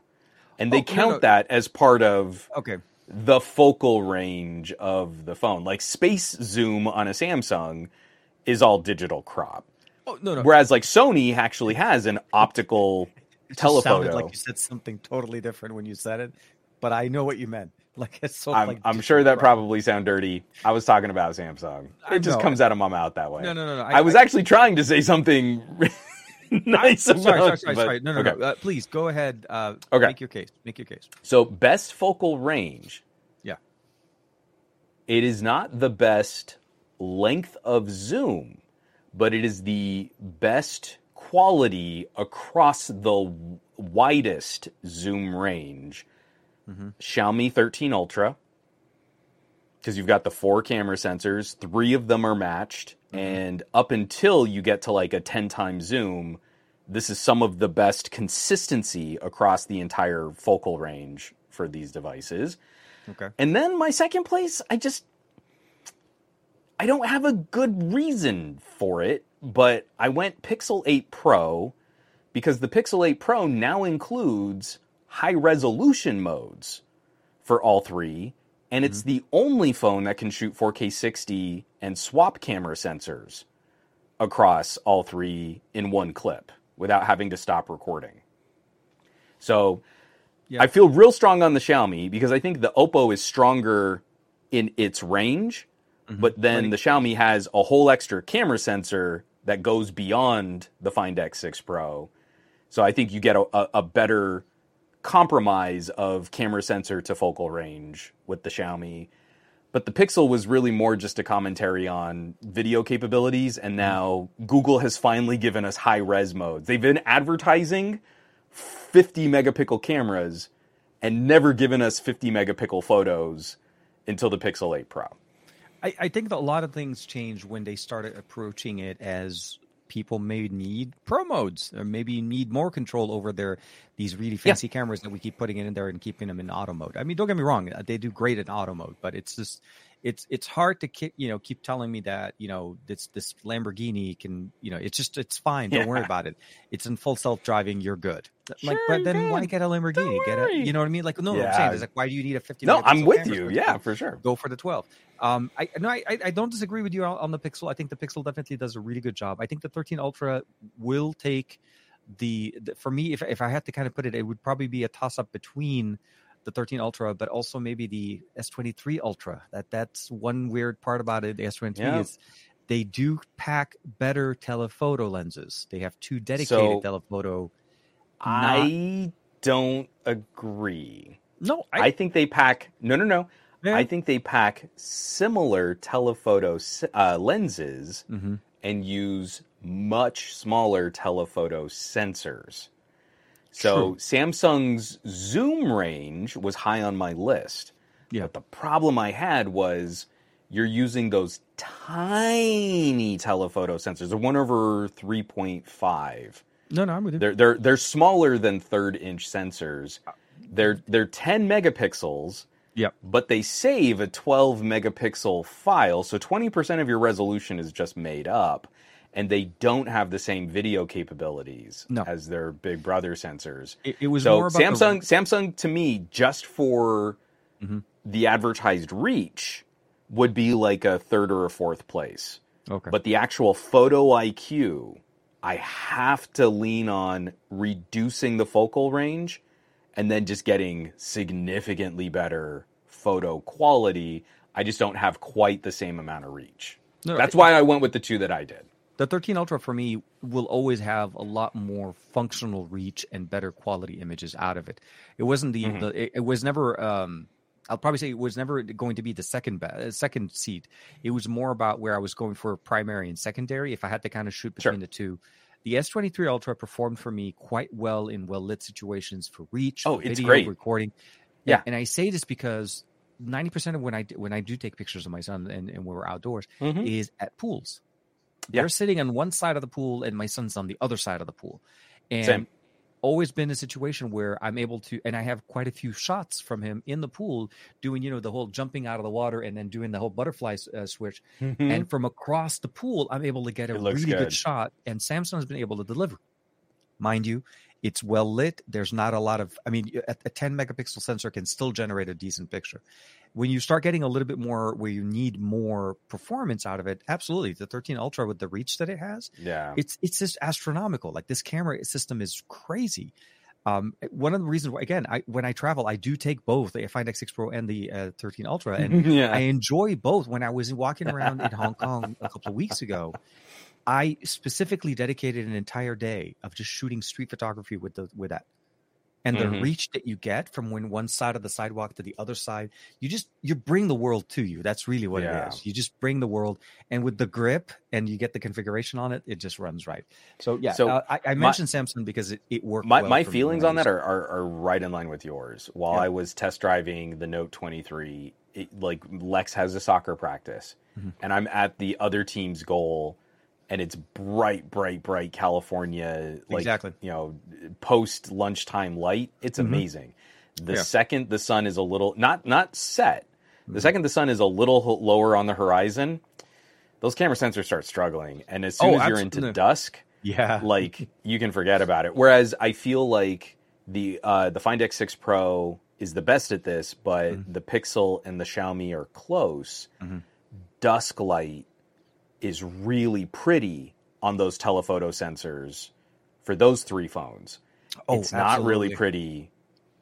and they Oh, count no. that as part of Okay. the focal range of the phone. Like space zoom on a Samsung is all digital crop, Oh no, no. whereas like Sony actually has an optical It telephoto. like you said something totally different when you said it, but I know what you meant. Like it's so. I'm, like I'm sure that probably sound dirty. I was talking about Samsung. I It just know. comes out of my mouth that way. No, no, no, no. I, was actually trying to say something nice I'm about. sorry, sorry, sorry, but- sorry. No, no, okay. no. Uh, please go ahead. Uh, Okay. Make your case. Make your case. So best focal range. Yeah. It is not the best length of zoom, but it is the best quality across the widest zoom range. Mm-hmm. Xiaomi 13 Ultra, because you've got the four camera sensors, three of them are matched, Mm-hmm. and up until you get to like a 10 times zoom, this is some of the best consistency across the entire focal range for these devices. Okay. And then my second place, I just I don't have a good reason for it, but I went Pixel 8 Pro because the Pixel 8 Pro now includes high resolution modes for all three, and it's mm-hmm. the only phone that can shoot 4K 60 and swap camera sensors across all three in one clip without having to stop recording. So. I feel real strong on the Xiaomi because I think the Oppo is stronger in its range, mm-hmm. but then the Xiaomi has a whole extra camera sensor that goes beyond the Find X6 Pro. So I think you get a, a, a better compromise of camera sensor to focal range with the Xiaomi. But the Pixel was really more just a commentary on video capabilities, and mm-hmm. now Google has finally given us high res modes. They've been advertising 50 megapixel cameras and never given us 50 megapixel photos until the Pixel 8 Pro. I, I think that a lot of things changed when they started approaching it as people may need pro modes or maybe need more control over their these really fancy cameras that we keep putting in there and keeping them in auto mode. I mean, don't get me wrong, they do great in auto mode, but it's just it's it's hard to keep you know keep telling me that you know this this Lamborghini can you know it's just it's fine. Don't worry about it. It's in full self driving. You're good. like, Sure, but then why good. get a Lamborghini? Get a you know what I mean? Like no, no I'm saying is like why do you need a 50? No, I'm with you. Yeah, for sure. go for the 12. Um, I no, I, I I don't disagree with you on, on the Pixel. I think the Pixel definitely does a really good job. I think the 13 Ultra will take the, the for me if if I had to kind of put it, it would probably be a toss up between the 13 Ultra, but also maybe the S23 Ultra. That that's one weird part about it. The S23 Yeah. is they do pack better telephoto lenses. They have two dedicated So- telephoto. I don't agree. No, I, I, think they pack, no, no, no. Yeah. I think they pack similar telephoto uh, lenses Mhm. and use much smaller telephoto sensors. So True. Samsung's zoom range was high on my list. Yeah. But the problem I had was you're using those tiny telephoto sensors, the one over 3.5. no, no, I'm with you. They're they're they're smaller than third inch sensors. Uh, they're they're 10 megapixels, Yep. but they save a 12 megapixel file, so 20% of your resolution is just made up, and they don't have the same video capabilities No. as their big brother sensors. It, it was so more about the- Samsung Samsung to me just for Mhm. the advertised reach would be like a third or a fourth place. Okay. But the actual photo IQ, I have to lean on reducing the focal range and then just getting significantly better photo quality. I just don't have quite the same amount of reach. No, That's I- why I went with the two that I did. The 13 ultra for me will always have a lot more functional reach and better quality images out of it it wasn't the, Mhm. the it, it was never um i'll probably say it was never going to be the second be- uh, second seat it was more about where i was going for primary and secondary if i had to kind of shoot Sure. between the two the S23 Ultra performed for me quite well in well lit situations for reach, Oh, for it's video, great. recording. Yeah. and, and I say this because ninety percent of when I when I do take pictures of my son and, and when we're outdoors Mhm. is at pools. Yeah. They're sitting on one side of the pool, and my son's on the other side of the pool. And Same. always been a situation where I'm able to, and I have quite a few shots from him in the pool doing, you know, the whole jumping out of the water and then doing the whole butterfly uh, switch. And from across the pool, I'm able to get a really good. good. shot. And Samsung has been able to deliver. Mind you, it's well lit. There's not a lot of, I mean, a, a 10 megapixel sensor can still generate a decent picture. When you start getting a little bit more where you need more performance out of it, absolutely. The 13 Ultra with the reach that it has, yeah. it's it's just astronomical. Like this camera system is crazy. Um, one of the reasons why, again, I when I travel, I do take both the Find X6 Pro and the uh, 13 Ultra, and yeah. I enjoy both. When I was walking around in Hong Kong a couple of weeks ago, I specifically dedicated an entire day of just shooting street photography with the with that. And the Mhm. reach that you get from when one side of the sidewalk to the other side, you just you bring the world to you. That's really what Yeah. it is. You just bring the world, and with the grip and you get the configuration on it, it just runs right. So yeah, So, uh, I, I my- mentioned Samsung because it, it worked. my, well my feelings on that are, are, are right in line with yours. While Yeah. I was test driving the Note 23, it, like Lex has a soccer practice, Mhm. and I'm at the other team's goal, and it's bright, bright, bright California, like Exactly. you know, post lunchtime light. It's Mhm. amazing. The Yeah. second the sun is a little not not set, the Mhm. second the sun is a little lower on the horizon, those camera sensors start struggling, and as soon Oh, as you're into dusk Yeah, like you can forget about it. Whereas I feel like the uh, the Find X6 Pro is the best at this, but Mhm. the Pixel and the Xiaomi are close. Mhm. Dusk light is really pretty on those telephoto sensors for those three phones. Oh, it's not really pretty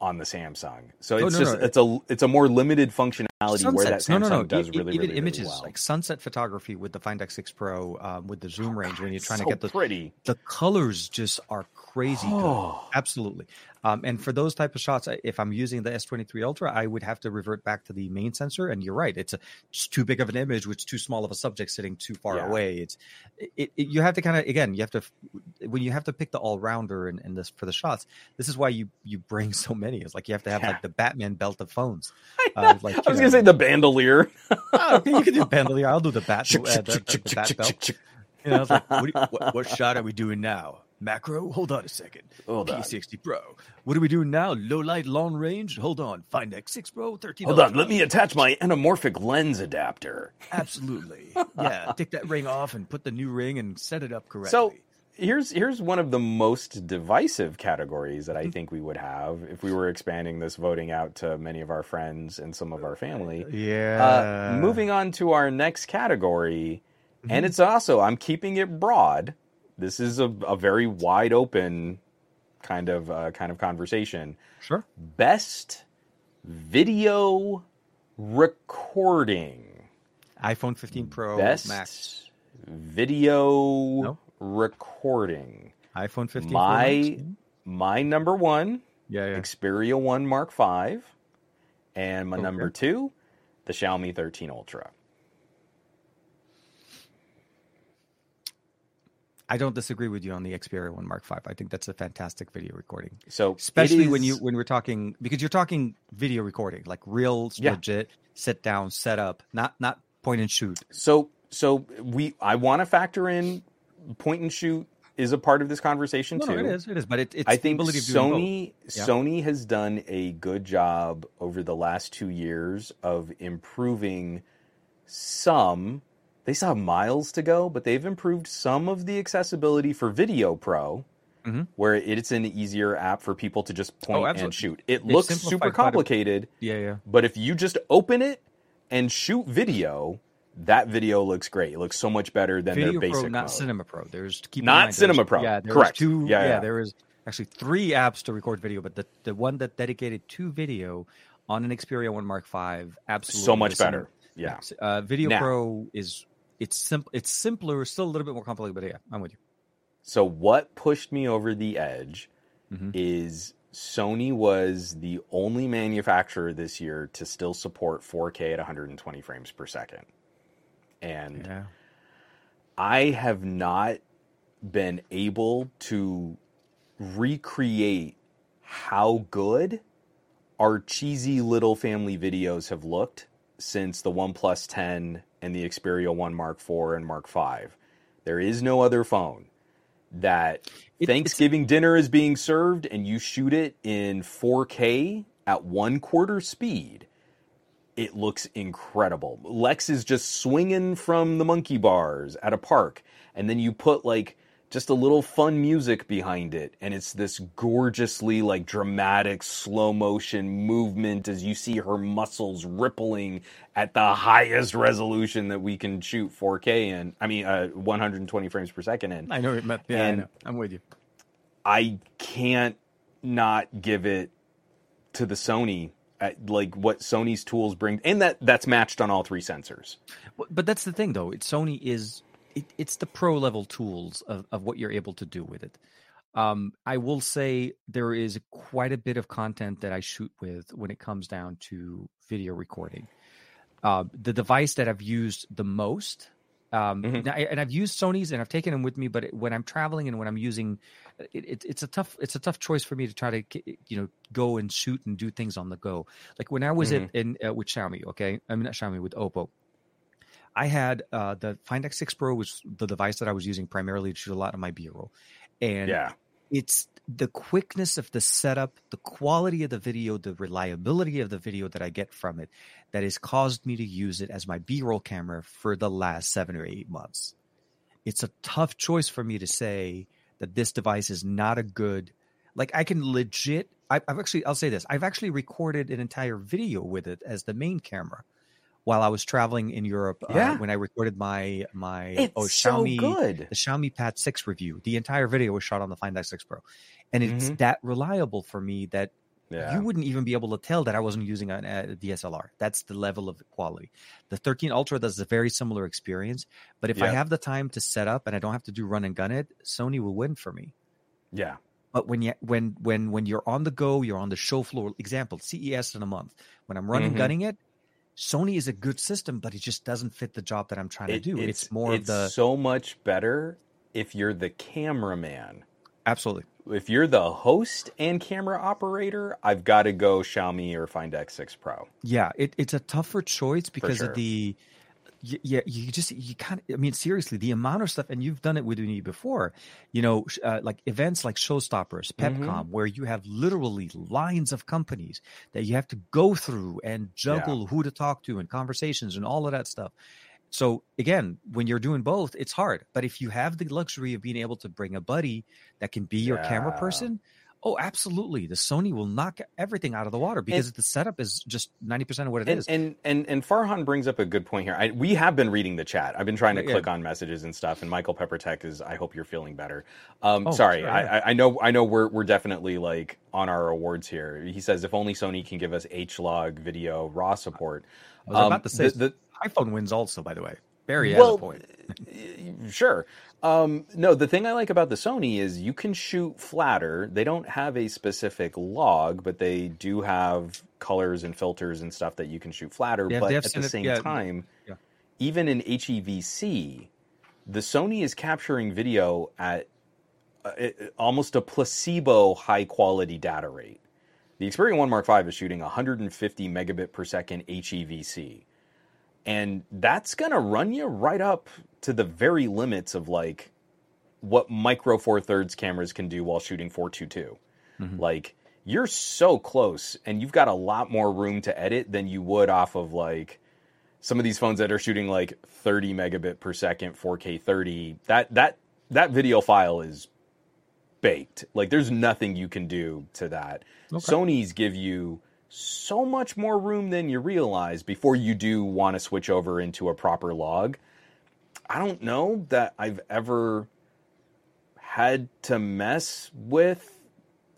on the Samsung. So Oh, it's no, just no. it's a it's a more limited functionality where that Samsung no, no, no. does E- really even really, images well. like sunset photography with the Find X6 Pro um, with the zoom range when you're trying so to get the pretty. the colors just are crazy. Oh. Absolutely. Um, and for those type of shots, if I'm using the S23 Ultra, I would have to revert back to the main sensor. And you're right, it's a, just too big of an image, which too small of a subject sitting too far Yeah. away. It's it, it, you have to kind of again, you have to when you have to pick the all rounder and, and this for the shots. This is why you you bring so many. It's like you have to have Yeah. like the Batman belt of phones. Uh, like, I was know, gonna say the bandolier. oh, okay, you can do bandolier. I'll do the bat, uh, the, the, the bat belt. You know, it's like, what, you- what, what shot are we doing now? Macro? Hold on a second. Hold. P60 Pro. What are we doing now? Low light, long range? Hold on. Find X6 Pro, 13. Hold on, let me attach my anamorphic lens adapter. Absolutely. Yeah, take that ring off and put the new ring and set it up correctly. So here's here's one of the most divisive categories that I think we would have if we were expanding this voting out to many of our friends and some of our family. yeah. Uh, moving on to our next category, Mm-hmm. and it's also I'm keeping it broad. This is a, a very wide open kind of uh, kind of conversation. Sure. Best video recording. iPhone 15 Pro Best Max. video No? recording. iPhone 15 My-. My number one, Yeah, yeah. Xperia One Mark 5. and my Okay. number two, the Xiaomi 13 Ultra. I don't disagree with you on the Xperia One Mark V. I think that's a fantastic video recording. So especially when you when we're talking because you're talking video recording like real Yeah. legit sit down set up not not point and shoot so so we I want to factor in point and shoot is a part of this conversation no, too. no, it is it is but it, it's I think ability doing both. Sony Yeah. Sony has done a good job over the last two years of improving some. They still have miles to go, but they've improved some of the accessibility for Video Pro, Mhm. where it's an easier app for people to just point and Oh, absolutely. shoot. It They've looks super quite a- complicated, yeah yeah but if you just open it and shoot video, that video looks great. It looks so much better than video their basic pro not mode. cinema pro there's keep Not mind, Cinema Pro. yeah Correct. two Yeah, yeah, yeah. there is actually three apps to record video but the the one that dedicated to video on an Xperia One Mark V absolutely so much is Cinema- better. Yeah. uh, video Now- pro is it's simple it's simpler still a little bit more complicated but yeah I'm with you So what pushed me over the edge Mhm. is Sony was the only manufacturer this year to still support 4K at 120 frames per second. And yeah I have not been able to recreate how good our cheesy little family videos have looked since the OnePlus 10 and the Xperia 1 Mark 4 and Mark 5. There is no other phone that It- Thanksgiving dinner is being served and you shoot it in 4K at one quarter speed. It looks incredible. Lex is just swinging from the monkey bars at a park, and then you put like just a little fun music behind it, and it's this gorgeously like dramatic slow motion movement as you see her muscles rippling at the highest resolution that we can shoot 4K in. I mean, uh, 120 frames per second in. I know it meant. Yeah, I And- know. I'm with you. I can't not give it to the Sony at like what Sony's tools bring, and that that's matched on all three sensors. But- But that's the thing, though. It, Sony is it, it's the pro level tools of, of what you're able to do with it. Um, I will say there is quite a bit of content that I shoot with when it comes down to video recording. Uh, the device that I've used the most, um, Mhm. now- and I've used Sony's and I've taken them with me, but it, when I'm traveling and when I'm using, it, it, it's a tough it's a tough choice for me to try to you know go and shoot and do things on the go. Like when I was at, in uh, with Xiaomi, okay, I mean not Xiaomi with Oppo. I had uh, the Find X6 Pro was the device that I was using primarily to shoot a lot of my B-roll, and Yeah, it's the quickness of the setup, the quality of the video, the reliability of the video that I get from it that has caused me to use it as my B-roll camera for the last seven or eight months. It's a tough choice for me to say that this device is not a good. Like I can legit. I- I've actually. I'll say this. I've actually recorded an entire video with it as the main camera while I was traveling in Europe. Yeah. Uh, when I recorded my my it's oh so Xiaomi good. the Xiaomi Pad 6 review. The entire video was shot on the Find X6 Pro. And it's Mhm. that reliable for me that Yeah, you wouldn't even be able to tell that I wasn't using an- a DSLR. That's the level of quality. The 13 Ultra does a very similar experience, but if I have the time to set up and I don't have to do run and gun it, Sony will win for me. yeah, But when you when when when you're on the go, you're on the show floor. Example, CES in a month. When I'm running Mhm. gunning it, Sony is a good system, but it just doesn't fit the job that I'm trying It- to do. It's, more it's of the so much better if you're the cameraman. absolutely. If you're the host and camera operator, I've got to go Xiaomi or Find X6 Pro. Yeah, it, it's a tougher choice because sure. of the yeah you just you kind of i mean seriously the amount of stuff and you've done it with me before you know uh, like events like showstoppers Mm-hmm. pepcom where you have literally lines of companies that you have to go through and juggle who to talk to and conversations and all of that stuff. So again when you're doing both it's hard. But if you have the luxury of being able to bring a buddy that can be your camera person oh absolutely the sony will knock everything out of the water because the setup is just 90% of what it And, is. and and and Farhan brings up a good point here. I, we have been reading the chat. I've been trying to Yeah. click on messages and stuff. And Michael Peppertech is. I hope you're feeling better. Um, Oh, sorry, sure, I, yeah. I I know I know we're we're definitely like on our awards here. He says if only Sony can give us H log video raw support. I was Um, about to say the- the- iPhone wins also, by the way. Barry has a point. Sure. Um, no, the thing I like about the Sony is you can shoot flatter. They don't have a specific log, but they do have colors and filters and stuff that you can shoot flatter. Yeah, but at the same yeah, time, yeah. even in HEVC, the Sony is capturing video at uh, it- almost a placebo high quality data rate. The Xperia 1 Mark V is shooting 150 megabit per second HEVC and that's going to run you right up to the very limits of like what micro four thirds cameras can do while shooting 422 Mhm. like you're so close and you've got a lot more room to edit than you would off of like some of these phones that are shooting like 30 megabit per second 4k 30 that that that video file is baked like there's nothing you can do to that Okay. sony's give you so much more room than you realize before you do want to switch over into a proper log i don't know that i've ever had to mess with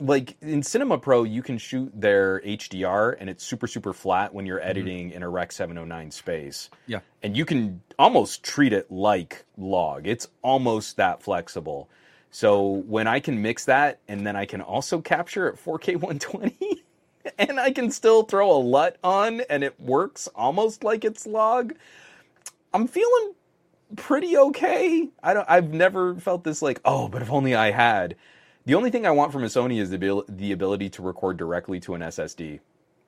like in Cinema Pro, you can shoot their HDR and it's super super flat when you're mm-hmm. editing in a Rec 709 space. Yeah. and you can almost treat it like log. It's almost that flexible. So when I can mix that and then I can also capture at 4K 120 and I can still throw a LUT on and it works almost like it's log, I'm feeling pretty okay. I don't I've never felt this like, oh, but if only I had. The only thing I want from a Sony is the abil- the ability to record directly to an SSD.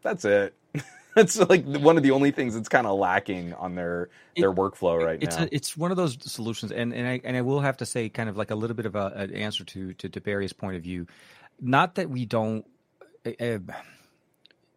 That's it. That's like one of the only things that's kind of lacking on their their It- workflow right it's now. A, it's one of those solutions, and and I and I will have to say, kind of like a little bit of a, an answer to to, to Barry's point of view. Not that we don't. Uh, uh,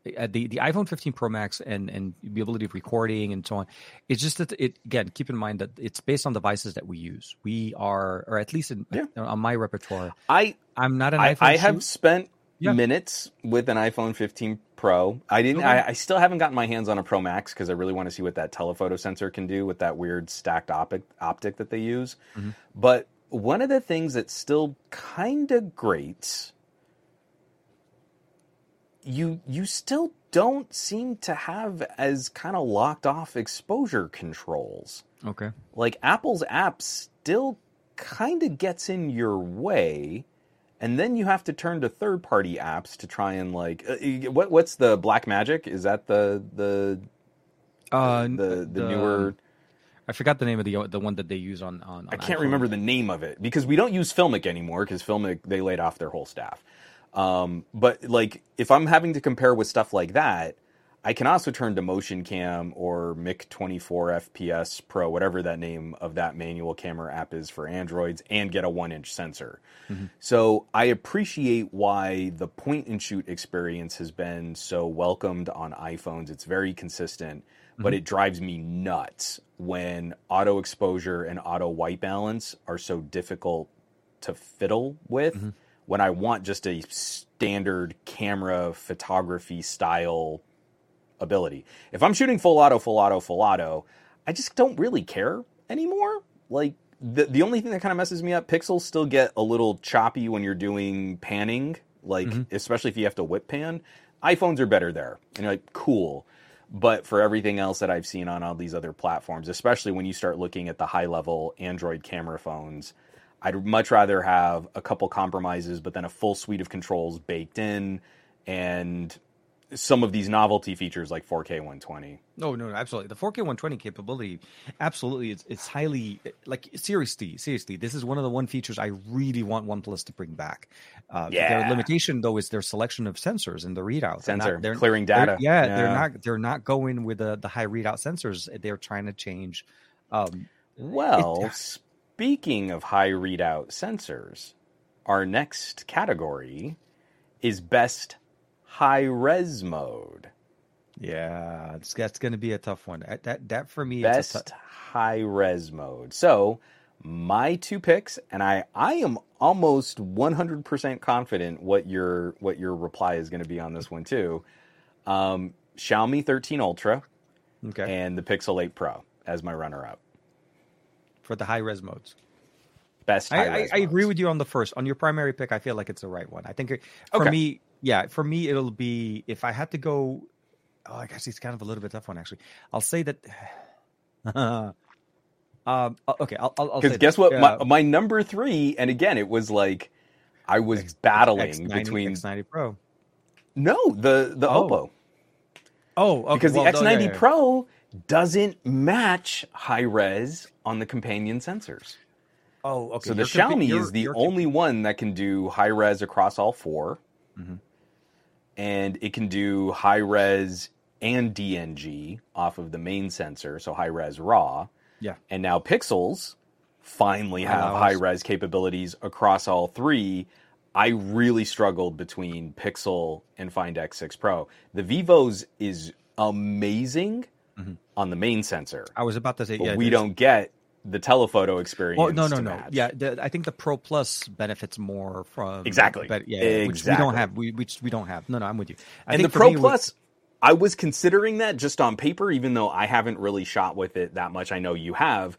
the the iPhone 15 Pro Max and and the ability of recording and so on, it's just that it again keep in mind that it's based on devices that we use. We are, or at least in, Yeah. on my repertoire, I I'm not an I, iPhone. I have shoot- spent Yeah. minutes with an iPhone 15 Pro. I didn't. Okay. I, I still haven't gotten my hands on a Pro Max because I really want to see what that telephoto sensor can do with that weird stacked optic optic that they use. Mhm. But one of the things that's still kind of great, you you still don't seem to have as kind of locked off exposure controls okay. like Apple's app still kind of gets in your way, and then you have to turn to third party apps to try and like uh, what what's the Blackmagic? Is that the the Uh, the the, newer? I forgot the name of the the one that they use on on. I can't iPhone. remember the name of it because we don't use Filmic anymore because Filmic they laid off their whole staff. Um, but like if I'm having to compare with stuff like that, I can also turn to Motion Cam or Mic 24 FPS Pro, whatever that name of that manual camera app is for Androids, and get a one inch sensor. Mm-hmm. So I appreciate why the point and shoot experience has been so welcomed on iPhones. It's very consistent, but mm-hmm. it drives me nuts when auto exposure and auto white balance are so difficult to fiddle with mm-hmm. When I want just a standard camera photography style ability. If I'm shooting full auto, full auto, full auto, I just don't really care anymore. Like the the only thing that kind of messes me up, pixels still get a little choppy when you're doing panning, like mm-hmm. especially if you have to whip pan. iPhones are better there. And you're like, cool. But for everything else that I've seen on all these other platforms, especially when you start looking at the high level Android camera phones, I'd much rather have a couple compromises, but then a full suite of controls baked in and some of these novelty features like 4K 120. No, no, no, absolutely. The 4K 120 capability, absolutely, it's it's highly like seriously, seriously. This is one of the one features I really want OnePlus to bring back. Uh, Yeah. Their limitation though is their selection of sensors and the readout. They're not- Sensor, they're- clearing they're- data. yeah, Yeah. they're not they're not going with the the high readout sensors. They're trying to change. Um, Well, speaking of high readout sensors, our next category is best high res mode. yeah, that's going to be a tough one. That that, that for me, Best high res mode. So, my two picks, and I I am almost 100% confident what your what your reply is going to be on this one too. Um, Xiaomi 13 Ultra okay and the Pixel 8 Pro as my runner up. For the high res modes. Best I, I, I agree with you on the first. On your primary pick, I feel like it's the right one. I think it- for Okay. me, yeah, for me, it'll be if I had to go. Oh, I guess it's kind of a little bit tough one actually. I'll say that. um. Okay. I'll. I'll, I'll Because guess what? Uh, my, my number three, and again, it was like I was X- battling X90, between X90 Pro. no the the Oh, Oppo Oh, okay. because well, the X90 yeah, yeah. Pro doesn't match high res on the companion sensors. Oh, okay. so the compa- Xiaomi is the only one that can do high res across all 4 Mhm. and it can do high res and DNG off of the main sensor, so high res RAW. Yeah. And now Pixels finally have high res capabilities across all three. I really struggled between Pixel and Find X6 Pro. The Vivo's is amazing Mhm. on the main sensor, I was about to say, but yeah, we don't get the telephoto experience. Oh no no no! match. Yeah, the, I think the Pro Plus benefits more from Exactly. But yeah, yeah, which we don't have. We which we don't have. No, no, I'm with you. I and the Pro me, Plus, I was considering that just on paper, even though I haven't really shot with it that much. I know you have.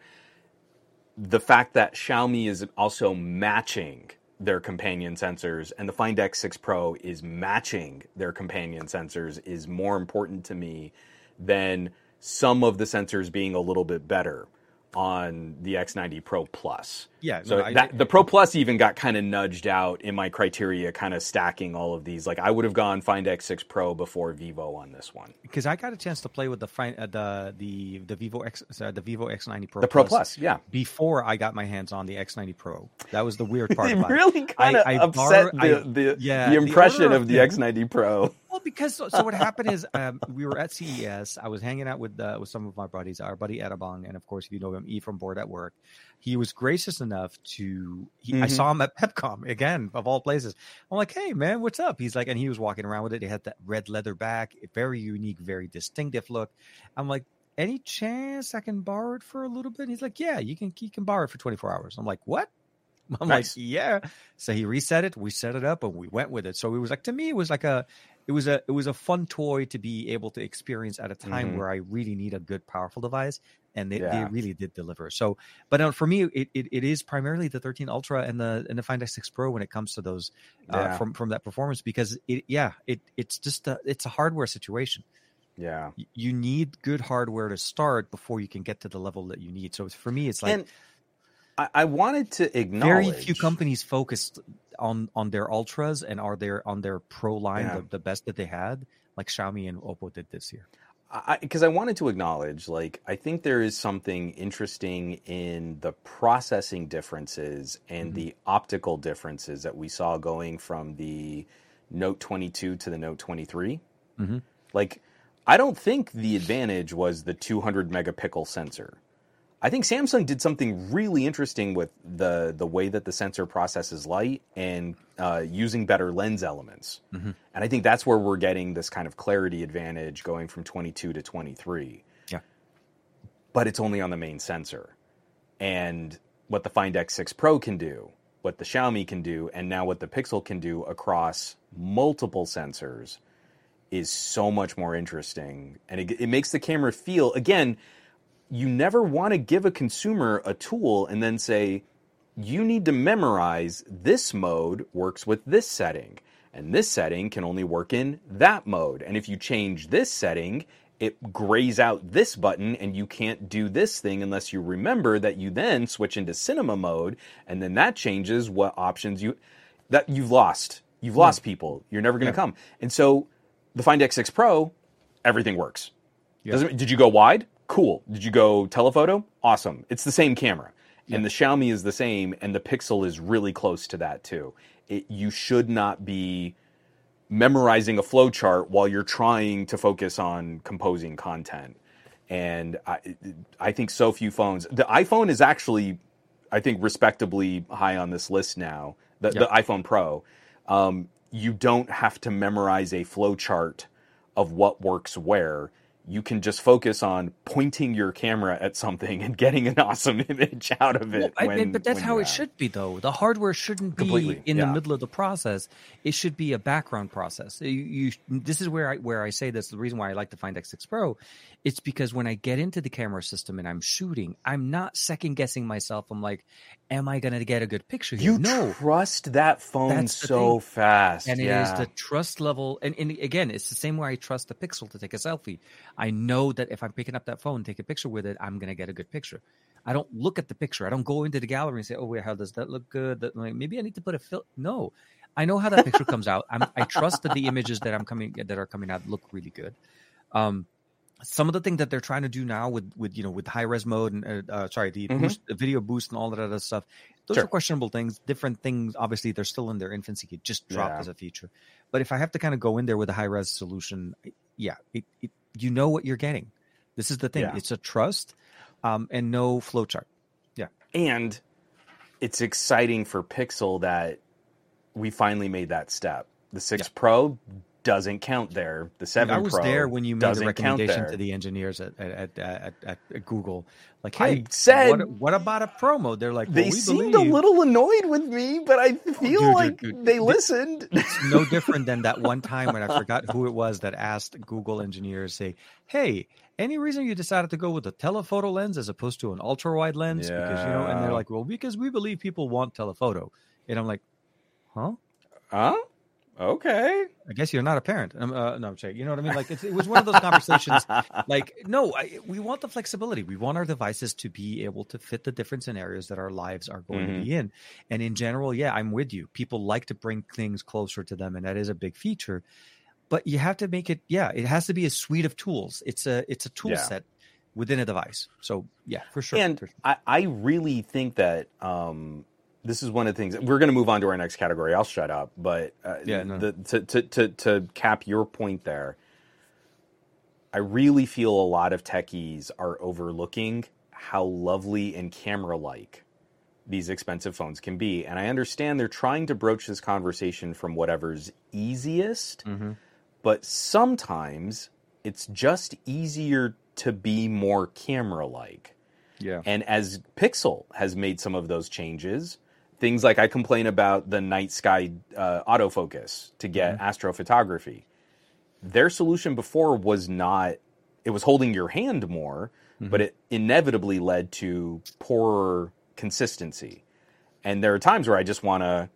The fact that Xiaomi is also matching their companion sensors and the Find X6 Pro is matching their companion sensors is more important to me than some of the sensors being a little bit better on the X90 Pro Plus. Yeah, So no, I- that, the Pro Plus even got kind of nudged out in my criteria, kind of stacking all of these. Like I would have gone Find X6 Pro before Vivo on this one. because I got a chance to play with the uh, the the the Vivo X uh, the Vivo X90 Pro The Pro Plus, yeah. before I got my hands on the X90 Pro. That was the weird part It really kind of upset the, I- the, yeah, the the impression order of the things- X90 Pro. Well, because so, so what happened is um, we were at CES. I was hanging out with uh, with some of my buddies, our buddy Edabong, and of course, if you know him, E from Board at Work. He was gracious enough to. He, mm-hmm. I saw him at PepCom again, of all places. I'm like, "Hey, man, what's up?" He's like, and he was walking around with it. He had that red leather back, very unique, very distinctive look. I'm like, any chance I can borrow it for a little bit? He's like, yeah, you can you can borrow it for 24 hours. I'm like, what? I'm nice. like, yeah. So he reset it. We set it up, and we went with it. So it was like to me, it was like a, it was a, it was a fun toy to be able to experience at a time mm-hmm. where I really need a good, powerful device, and they, yeah. they really did deliver. So, but uh, for me, it, it, it is primarily the 13 Ultra and the and the Find X6 Pro when it comes to those uh, yeah. from from that performance because it, yeah, it it's just a, it's a hardware situation. Yeah. You need good hardware to start before you can get to the level that you need. So for me, it's like. And I, I wanted to acknowledge. Very few companies focused on on their ultras and are there on their pro line yeah. the, the, best that they had, like Xiaomi and Oppo did this year. Because I, I, wanted to acknowledge, like, I think there is something interesting in the processing differences and mm-hmm. the optical differences that we saw going from the Note 22 to the Note 23. Mm-hmm. Like, I don't think the advantage was the 200 megapixel sensor. I think Samsung did something really interesting with the the way that the sensor processes light and uh, using better lens elements. Mm-hmm. And I think that's where we're getting this kind of clarity advantage going from 22 to 23. Yeah. But it's only on the main sensor. And what the Find X6 Pro can do, what the Xiaomi can do, and now what the Pixel can do across multiple sensors is so much more interesting. And it, it makes the camera feel, again, you never want to give a consumer a tool and then say, you need to memorize this mode works with this setting, and this setting can only work in that mode. And if you change this setting, it grays out this button, and you can't do this thing unless you remember that you then switch into cinema mode, and then that changes what options you that you've lost. You've lost yeah. people. You're never going to yeah. come. And so the Find X6 Pro, everything works. Yeah. did you go wide? Cool. Did you go telephoto? Awesome. It's the same camera. Yeah. And the Xiaomi is the same, and the Pixel is really close to that too. It, you should not be memorizing a flowchart while you're trying to focus on composing content. And I, I think so few phones. The iPhone is actually, I think, respectably high on this list now. The, the iPhone Pro. Um, you don't have to memorize a flowchart of what works where you can just focus on pointing your camera at something and getting an awesome image out of it. Well, when, I, but that's how it should be, though. The hardware shouldn't be Completely, in yeah. the middle of the process. It should be a background process. You, you, this is where I where I say this. The reason why I like to find X6 Pro, it's because when I get into the camera system and I'm shooting, I'm not second guessing myself. I'm like, am I going to get a good picture here? You no. trust that phone so thing. fast, and yeah. it is the trust level. And, and again, it's the same way I trust the Pixel to take a selfie. I know that if I'm picking up that phone, take a picture with it, I'm going to get a good picture. I don't look at the picture. I don't go into the gallery and say, "Oh, wait, how does that look good?" That, like, maybe I need to put a film. No, I know how that picture comes out. I'm, I trust that the images that I'm coming that are coming out look really good. Um, some of the things that they're trying to do now with with you know with high res mode and uh, uh, sorry the, mm-hmm. boost, the, video boost and all that other stuff those sure. are questionable things different things obviously they're still in their infancy it just dropped yeah. as a feature but if i have to kind of go in there with a high res solution yeah it, it, you know what you're getting this is the thing. Yeah. It's a trust um, and no flowchart. Yeah. And it's exciting for Pixel that we finally made that step. The 6 yeah. Pro doesn't count there. The seven. I was Pro there when you made the recommendation to the engineers at at, at, at, at Google. Like, hey, I said, what, what, about a promo? They're like, well, they seemed believe. a little annoyed with me, but I oh, feel oh, dude, like dude, dude. they listened. It's no different than that one time when I forgot who it was that asked Google engineers, say, "Hey, any reason you decided to go with a telephoto lens as opposed to an ultra wide lens?" Yeah. Because you know, and they're like, "Well, because we believe people want telephoto," and I'm like, "Huh." Huh? Okay. I guess you're not a parent. Um, uh, no, Jay, you know what I mean? Like it was one of those conversations. like, no, I, we want the flexibility. We want our devices to be able to fit the different scenarios that our lives are going mm-hmm. to be in. And in general, yeah, I'm with you. People like to bring things closer to them, and that is a big feature. But you have to make it. Yeah, it has to be a suite of tools. It's a it's a tool yeah. set within a device. So yeah, for sure. And for sure. I, I really think that. Um, this is one of the things we're going to move on to our next category. I'll shut up, but uh, Yeah, no. the, to, to to to cap your point there, I really feel a lot of techies are overlooking how lovely and camera-like these expensive phones can be, and I understand they're trying to broach this conversation from whatever's easiest, but sometimes it's just easier to be more camera-like. Yeah. And as Pixel has made some of those changes, things like I complain about the night sky uh, autofocus to get astrophotography. Their solution before was not, it was holding your hand more, but it inevitably led to poorer consistency. And there are times where I just want to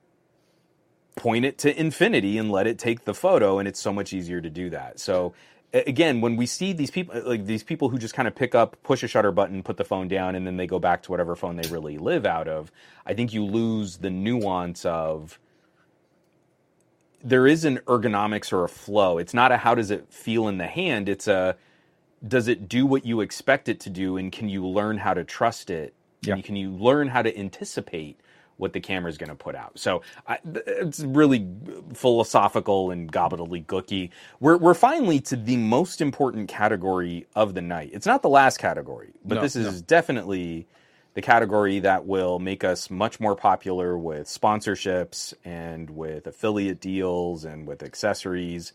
point it to infinity and let it take the photo and it's so much easier to do that so again when we see these people like these people who just kind of pick up push a shutter button put the phone down and then they go back to whatever phone they really live out of i think you lose the nuance of there is an ergonomics or a flow. It's not a how does it feel in the hand? It's a does it do what you expect it to do and can you learn how to trust it? Yeah. and can you learn how to anticipate what the camera is going to put out. So I, it's really philosophical and gobbledygooky. We're, we're finally to the most important category of the night. It's not the last category but No, this is definitely the category that will make us much more popular with sponsorships and with affiliate deals and with accessories.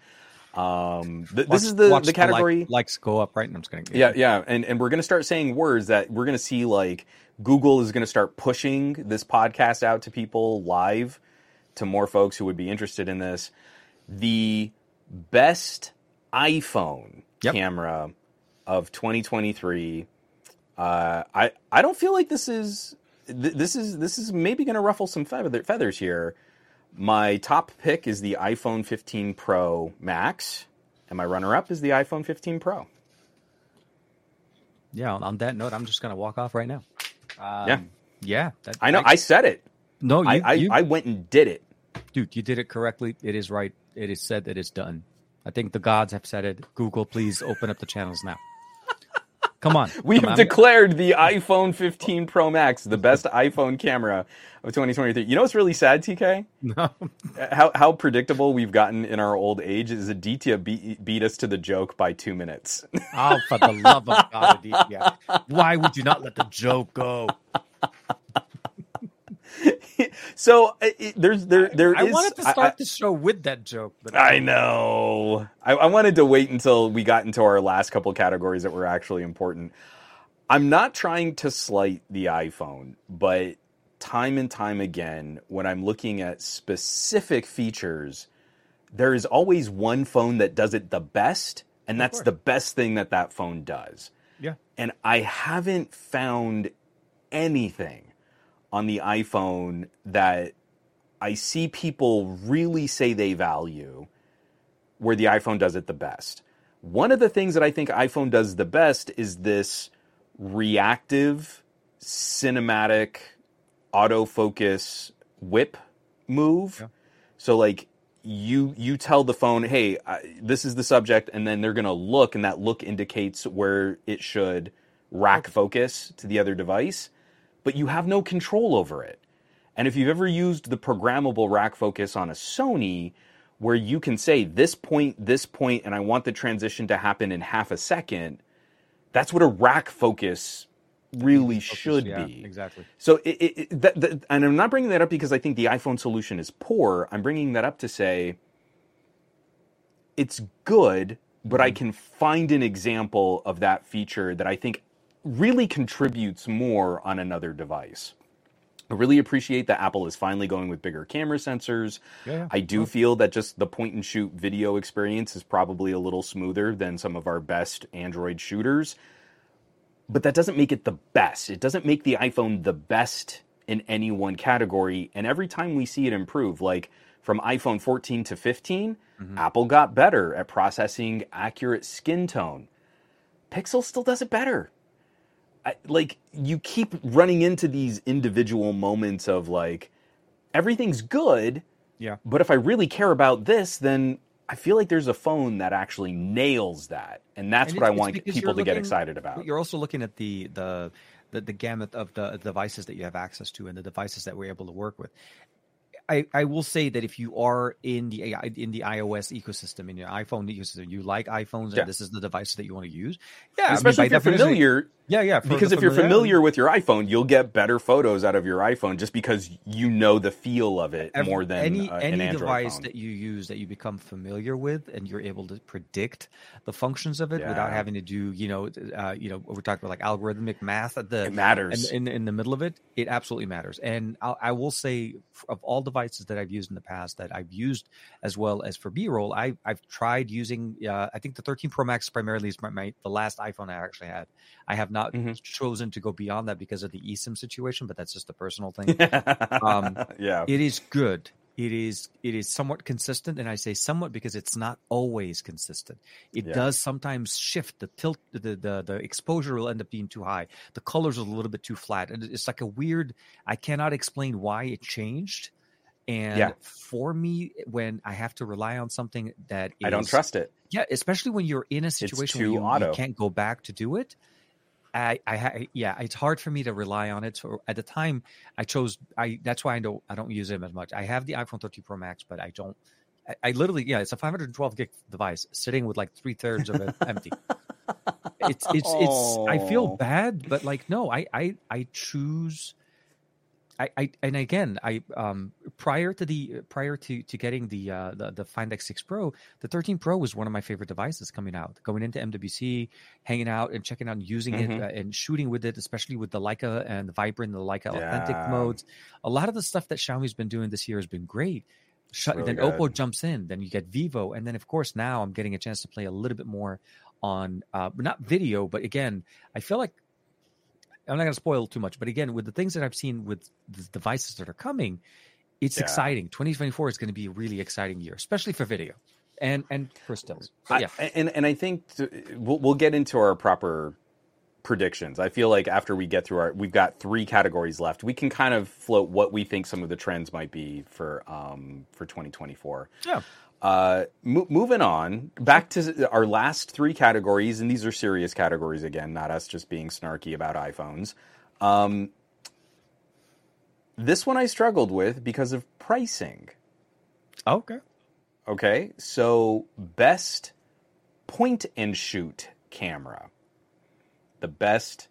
Um, th- this is the, Watch the category like- likes go up, right? And I'm just kidding. yeah, yeah, and and we're gonna start saying words that we're gonna see like Google is gonna start pushing this podcast out to people live to more folks who would be interested in this. The best iPhone Yep. camera of 2023. Uh, I I don't feel like this is th- this is this is maybe gonna ruffle some feather, feathers here. My top pick is the iPhone 15 Pro Max, and my runner-up is the iPhone 15 Pro. Yeah. On, on that note, I'm just gonna walk off right now. Um, Yeah. Yeah. That, I know. I said it. no. You, I, I, you- I went and did it. dude, you did it correctly. It is right. It is said. That It is done. I think the gods have said it. Google, please open up the channels now. Come on. We Come have on. declared the iPhone 15 Pro Max the best iPhone camera of 2023. You know what's really sad, TK? No. Uh, how, how predictable we've gotten in our old age is Aditya beat, beat us to the joke by two minutes. Oh, for the love of God, Aditya. Why would you not let the joke go? so it, it- there's there there I is- wanted to start I- the show with that joke, but I know. I, I wanted to wait until we got into our last couple categories that were actually important. I'm not trying to slight the iPhone, but time and time again, when I'm looking at specific features, there is always one phone that does it the best, and that's the best thing that that phone does. yeah. And I haven't found anything on the iPhone that I see people really say they value where the iPhone does it the best. One of the things that I think iPhone does the best is this reactive cinematic autofocus whip move. Yeah. So like you you tell the phone, "Hey, I, this is the subject," and then they're going to look and that look indicates where it should rack focus to the other device, but you have no control over it. And if you've ever used the programmable rack focus on a Sony, where you can say this point, this point, and I want the transition to happen in half a second, that's what a rack focus really should yeah, be. exactly. So, it, it, it- that, that, and I'm not bringing that up because I think the iPhone solution is poor. I'm bringing that up to say it's good, but I mm-hmm. can find an example of that feature that I think really contributes more on another device. I really appreciate that Apple is finally going with bigger camera sensors. Yeah. I do feel that just the point and shoot video experience is probably a little smoother than some of our best Android shooters. But that doesn't make it the best. It doesn't make the iPhone the best in any one category. And every time we see it improve, like from iPhone 14 to 15, mm-hmm. Apple got better at processing accurate skin tone. Pixel still does it better. I, like you keep running into these individual moments of like everything's good, Yeah. but if I really care about this, then I feel like there's a phone that actually nails that, and that's And what I want people you're to get excited about. You're also looking at the the the, the gamut of the devices that you have access to and the devices that we're able to work with. I, I will say that if you are in the in the iOS ecosystem in your iPhone ecosystem, you like iPhones Yeah. and this is the device that you want to use. Yeah, I mean, Especially if you're familiar, Yeah, yeah. because if you're familiar with your iPhone, you'll get better photos out of your iPhone just because you know the feel of it Every- more than any uh, any an Android device phone. that you use that you become familiar with and you're able to predict the functions of it without having to do you know uh, you know we're talking about like algorithmic math at the it matters. in, in in the middle of it it absolutely matters and I'll, i will say of all devices that i've used in the past that i've used as well as for b-roll I, i've tried using uh, i think the 13 pro max primarily is my, my the last iphone i actually had i have not Mhm. chosen to go beyond that because of the esim situation but that's just a personal thing um, yeah, it is good it is it is somewhat consistent and i say somewhat because it's not always consistent it Yeah. does sometimes shift the tilt the, the the exposure will end up being too high the colors are a little bit too flat and it's like a weird i cannot explain why it changed and Yeah. for me when i have to rely on something that I don't trust it. yeah especially when you're in a situation where you, you can't go back to do it I, I, yeah, it's hard for me to rely on it. So at the time, I chose. I that's why I don't. I don't use them as much. I have the iPhone 13 Pro Max, but I don't. I, I literally, yeah, it's a 512 gig device sitting with like three thirds of it empty. It's it's it's. I feel Oh. bad, but like no, I I I choose. I, I and again I um prior to the prior to to getting the uh the, the Find X6 Pro the 13 Pro was one of my favorite devices coming out going into MWC hanging out and checking out and using Mhm. it uh, and shooting with it especially with the Leica and the Vibrant the Leica authentic modes. A lot of the stuff that Xiaomi's been doing this year has been great. Shut, really then Oppo jumps in then you get Vivo and then of course now I'm getting a chance to play a little bit more on uh not video but again I feel like I'm not going to spoil too much, but again, with the things that I've seen with the devices that are coming, it's Yeah. exciting. 2024 is going to be a really exciting year, especially for video and and for stills. But yeah, I, and and I think th- we'll we'll get into our proper predictions. I feel like after we get through our, we've got three categories left. We can kind of float what we think some of the trends might be for um for 2024. yeah, Uh, mo- moving on back to our last three categories, and these are serious categories again, not us just being snarky about iPhones. Um, this one I struggled with because of pricing. okay. Okay, so best point and shoot camera. The best,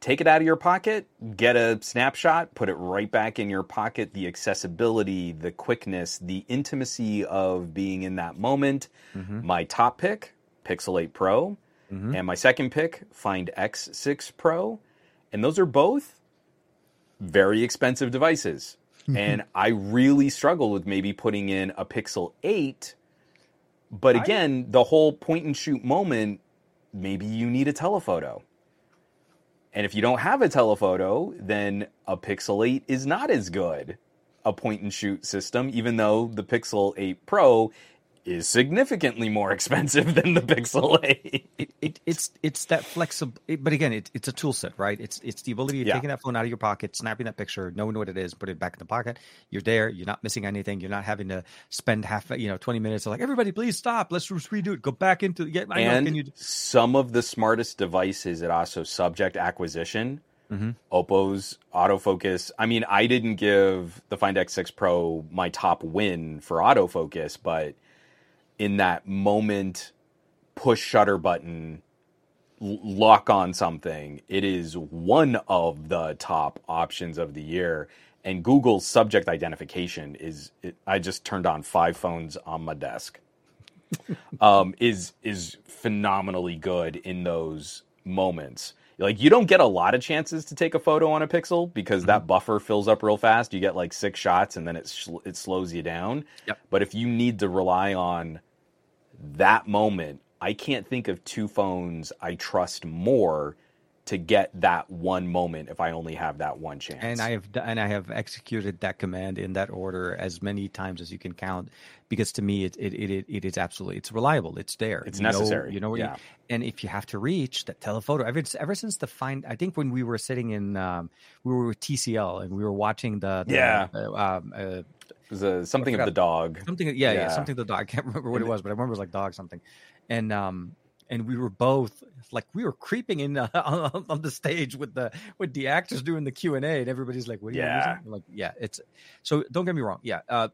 take it out of your pocket, get a snapshot, put it right back in your pocket. The accessibility, the quickness, the intimacy of being in that moment. Mhm. My top pick, Pixel 8 Pro, Mhm. and my second pick, Find X6 Pro. And those are both very expensive devices. and I really struggle with maybe putting in a Pixel 8. But I- again, the whole point and shoot moment, maybe you need a telephoto. And if you don't have a telephoto, then a Pixel 8 is not as good a point and shoot system, even though the Pixel 8 Pro is significantly more expensive than the Pixel 8. It, it, it's it's that flexible, but again, it, it's a tool set, right? It's it's the ability of Yeah. taking that phone out of your pocket, snapping that picture, knowing what it is, put it back in the pocket. You're there. You're not missing anything. You're not having to spend half, you know, twenty minutes. Like everybody, please stop. Let's redo it. Go back into yeah. I know. and Can you? some of the smartest devices at also subject acquisition. Mhm. Oppo's autofocus. I mean, I didn't give the Find X6 Pro my top win for autofocus, but in that moment, push shutter button, lock on something, it is one of the top options of the year. And Google's subject identification is, it, I just turned on five phones on my desk um, is is phenomenally good in those moments. Like you don't get a lot of chances to take a photo on a Pixel because that buffer fills up real fast. You get like six shots and then it sl- it slows you down. Yep. But if you need to rely on that moment, I can't think of two phones I trust more to get that one moment if I only have that one chance. and I have and I have executed that command in that order as many times as you can count, because to me it it it, it is absolutely it's reliable. It's there. It's You know- necessary, You know, yeah. you, and if you have to reach that telephoto, ever ever since the find, I think when we were sitting in, um, we were with TCL and we were watching the, the Yeah. uh, um, uh, it was a, something of the dog. something yeah, yeah Yeah. something the dog i can't remember what it was but i remember it was like dog something and um and we were both like we were creeping in uh, on, on the stage with the with the actors doing the Q and A, and everybody's like, "What are you Yeah. using?" Like, yeah, it's so. Don't get me wrong. Yeah, uh,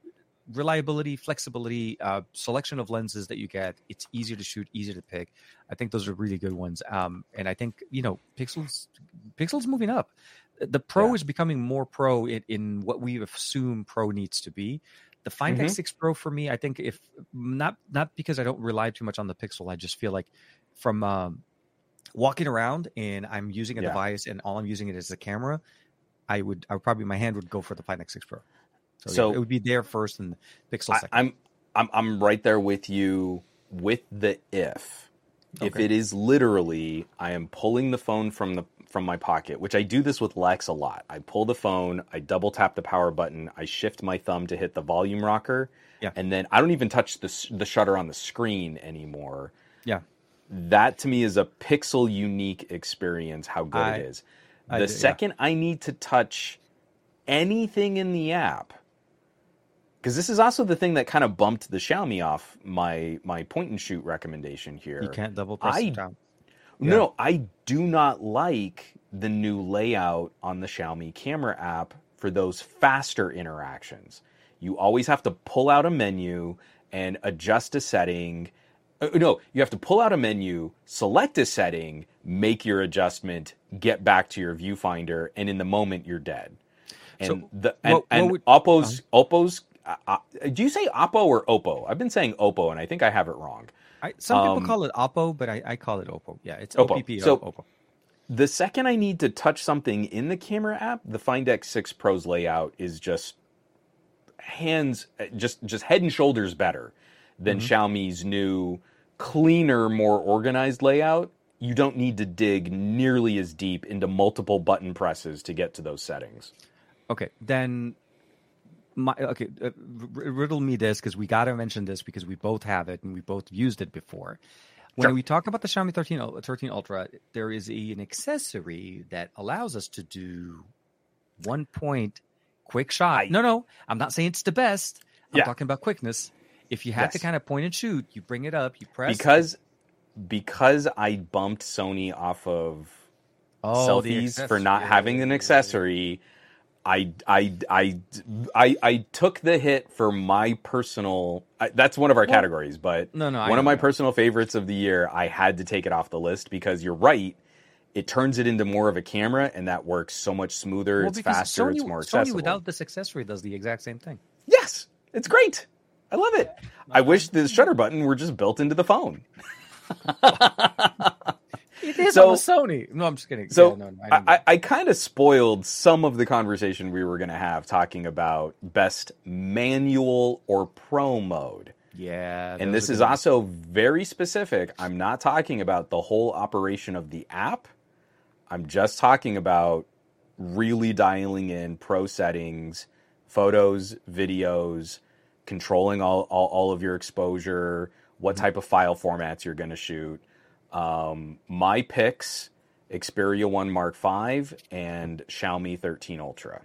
reliability, flexibility, uh, selection of lenses that you get. It's easier to shoot, easier to pick. I think those are really good ones. Um, and I think you know, Pixels, Pixels moving up. The Pro Yeah. is becoming more pro in, in what we assume Pro needs to be. The Find Mhm. X6 Pro for me, I think if not not because I don't rely too much on the Pixel, I just feel like from um, walking around and I'm using a Yeah. device and all I'm using it as a camera, I would I would probably my hand would go for the Find X6 Pro. So, So- yeah, it would be there first and Pixel I, second. I'm I'm I'm right there with you with the if. If Okay. it is literally I am pulling the phone from the from my pocket, which I do this with Lex a lot. I pull the phone, I double tap the power button, I shift my thumb to hit the volume rocker, Yeah. and then I don't even touch the the shutter on the screen anymore. yeah. That to me is a pixel unique experience. How good I- it is. I The do, yeah. second I need to touch anything in the app, because this is also the thing that kind of bumped the Xiaomi off my my point and shoot recommendation here. You can't double press I- down. No, no, I do not like the new layout on the Xiaomi camera app for those faster interactions. You always have to pull out a menu and adjust a setting. Uh, no, you have to pull out a menu, select a setting, make your adjustment, get back to your viewfinder, and in the moment you're dead. And So, the and, what- what and would- Oppo's Oppo's. Uh, uh, do you say Oppo or Oppo? I've been saying Oppo, and I think I have it wrong. I, some Um, people call it Oppo, but I, I call it Oppo. Yeah, it's Oppo. OPPO. So- Oppo. the second I need to touch something in the camera app, the Find X6 Pro's layout is just hands, just just head and shoulders better than Xiaomi's new, cleaner, more organized layout. You don't need to dig nearly as deep into multiple button presses to get to those settings. Okay, then my okay, uh, riddle me this because we got to mention this because we both have it and we both used it before. When Sure. we talk about the Xiaomi 13, 13 Ultra, there is a, an accessory that allows us to do one point quick shot. No, no, I'm not saying it's the best. I'm Yeah. talking about quickness. If you had to kind of point and shoot, you bring it up, you press Because because I bumped Sony off of Oh, selfies for not having an accessory. I, I, I, I, I took the hit for my personal. I, that's one of our categories, but No, no, one of my yeah. personal favorites of the year. I had to take it off the list because you're right. It turns it into more of a camera, and that works so much smoother. Well, it's faster. Sony, it's more accessible. Sony without this accessory does the exact same thing. yes, it's great. I love it. I wish the shutter button were just built into the phone. It is So- on the Sony. No, I'm just kidding. So Yeah, no, no, I, I, I kind of spoiled some of the conversation we were going to have talking about best manual or pro mode. Yeah, And this is good also very specific. I'm not talking about the whole operation of the app. I'm just talking about really dialing in pro settings, photos, videos, controlling all, all, all of your exposure, what Mm-hmm. type of file formats you're going to shoot. Um, my picks Xperia 1 Mark V and Xiaomi 13 Ultra.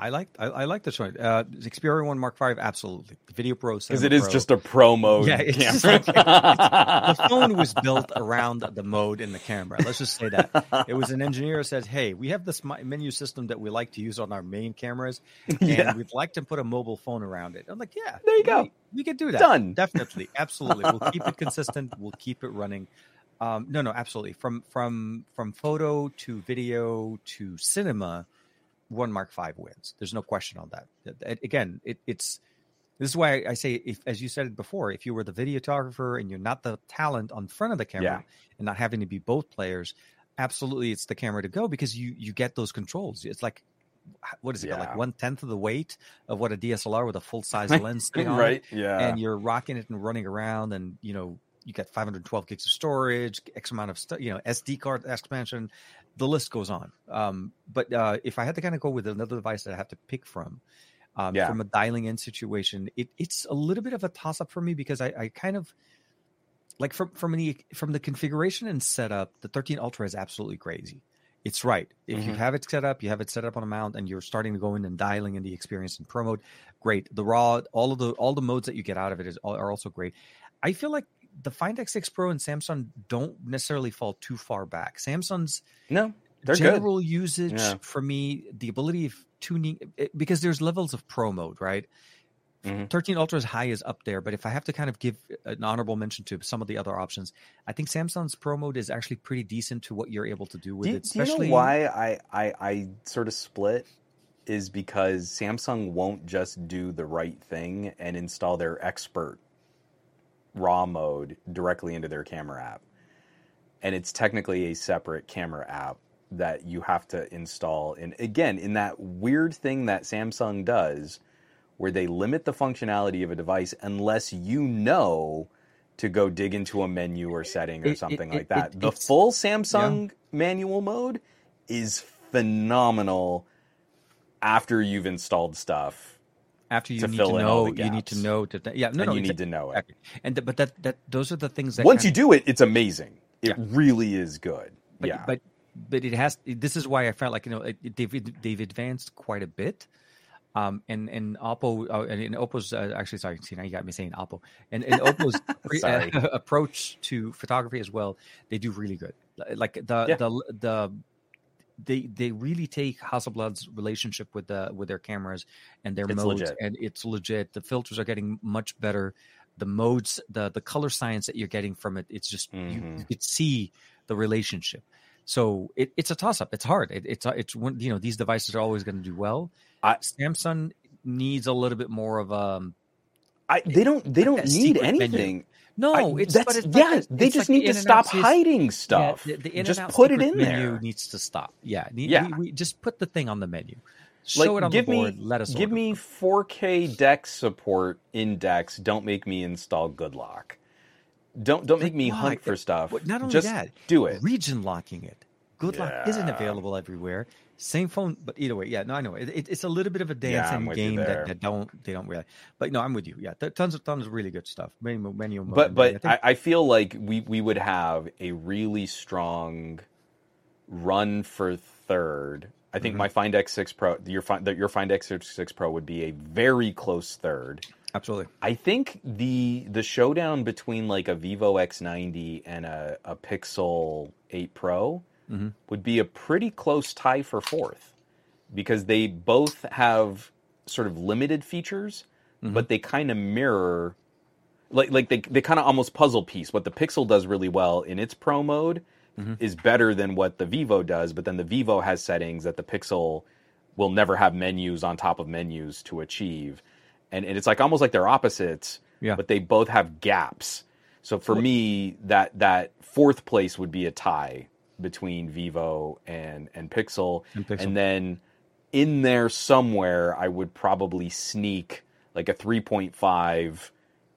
I like I, I like this one. Uh, Xperia One Mark V, absolutely. The Video Pro, Because it is just a pro mode yeah. It's just the phone was built around the mode in the camera. Let's just say that it was an engineer who said, "Hey, we have this menu system that we like to use on our main cameras, and Yeah. we'd like to put a mobile phone around it." I'm like, "Yeah, There you go. We, we could do that. Done. Definitely, absolutely. We'll keep it consistent. We'll keep it running." Um, no, no, absolutely. From from from photo to video to cinema, one Mark Five wins. There's no question on that. Again, it, it's this is why I say, if as you said it before, if you were the videographer and you're not the talent on front of the camera Yeah. and not having to be both players, absolutely, it's the camera to go because you you get those controls. It's like what is it Yeah. like one tenth of the weight of what a DSLR with a full size lens on right? Yeah. and you're rocking it and running around and you know you got 512 gigs of storage x amount of stuff you know sd card expansion the list goes on. Um, but uh, if i had to kind of go with another device that i have to pick from um, Yeah. from a dialing in situation it, it's a little bit of a toss up for me because I, I kind of like from from the from the configuration and setup the 13 ultra is absolutely crazy. It's right. If you Mhm. have it set up you have it set up on a mount and you're starting to go in and dialing in the experience in pro mode great. The raw all of the all the modes that you get out of it is are also great. I feel like the Find X6 Pro and Samsung don't necessarily fall too far back. Samsung's No, they're general good. usage Yeah. for me, the ability of tuning it- because there's levels of pro mode, right? Mhm. 13 Ultra's high is up there, but if I have to kind of give an honorable mention to some of the other options, I think Samsung's pro mode is actually pretty decent to what you're able to do with Do, it. do you Especially know why I, I I sort of split? Is because Samsung won't just do the right thing and install their expert raw mode directly into their camera app, and it's technically a separate camera app that you have to install. And again, in that weird thing that Samsung does, where they limit the functionality of a device unless you know to go dig into a menu or setting or It- something it- like that. it- the full Samsung manual mode is phenomenal after you've installed stuff. After you to need to know, you need to know that yeah, no, no, you need to know it. Exactly. And th- but that that those are the things that Once you do it, it's amazing. It Yeah. really is good. but, yeah. but but it has this is why i felt like you know it, they've they've advanced quite a bit um and and oppo uh, and, and oppo's uh, actually sorry see now you got me saying oppo and, and oppo's pre- uh, approach to photography as well they do really good like the Yeah. the the they they really take Hasselblad's relationship with the with their cameras and their It's modes legit. and it's legit. The filters are getting much better. The modes, the the color science that you're getting from it, it's just you, Mhm. you could see the relationship. So it, it's a toss up. It's hard. It, it's it's one you know these devices are always going to do well. I- Samsung needs a little bit more of um I, they don't. They don't need anything. menu. No. I- it's that's but it's, yeah. it's- they just like need to stop hiding stuff. Yeah, the, the just put it in menu there. needs to stop. Yeah, Yeah. We, we just put the thing on the menu. Show Like, it on give the board. me- let us Give me 4K DeX support in DeX. Don't make me install Good Lock. Don't don't make me hunt for stuff. Not only just that, do it. region locking it. Good Lock isn't available everywhere. Same phone, but either way, yeah, no, I know it, it, it's a little bit of a Yeah, dancing you game that, that don't they don't really. But no, I'm with you. Yeah, tons of tons of really good stuff. Menu, mode but and but everything. I, I feel like we we would have a really strong run for third. I think Mhm. my Find X6 Pro, your Find your Find X6 Pro would be a very close third. absolutely. I think the the showdown between like a Vivo X90 and a, a Pixel 8 Pro Mhm. would be a pretty close tie for fourth because they both have sort of limited features, Mhm. but they kind of mirror like like they they kind of almost puzzle piece. What the Pixel does really well in its Pro mode Mhm. is better than what the Vivo does, but then the Vivo has settings that the Pixel will never have menus on top of menus to achieve. And, and it's like almost like they're opposites, Yeah. but they both have gaps. So for me, that that fourth place would be a tie between Vivo and and Pixel. And Pixel. And then in there somewhere, I would probably sneak like a 3.5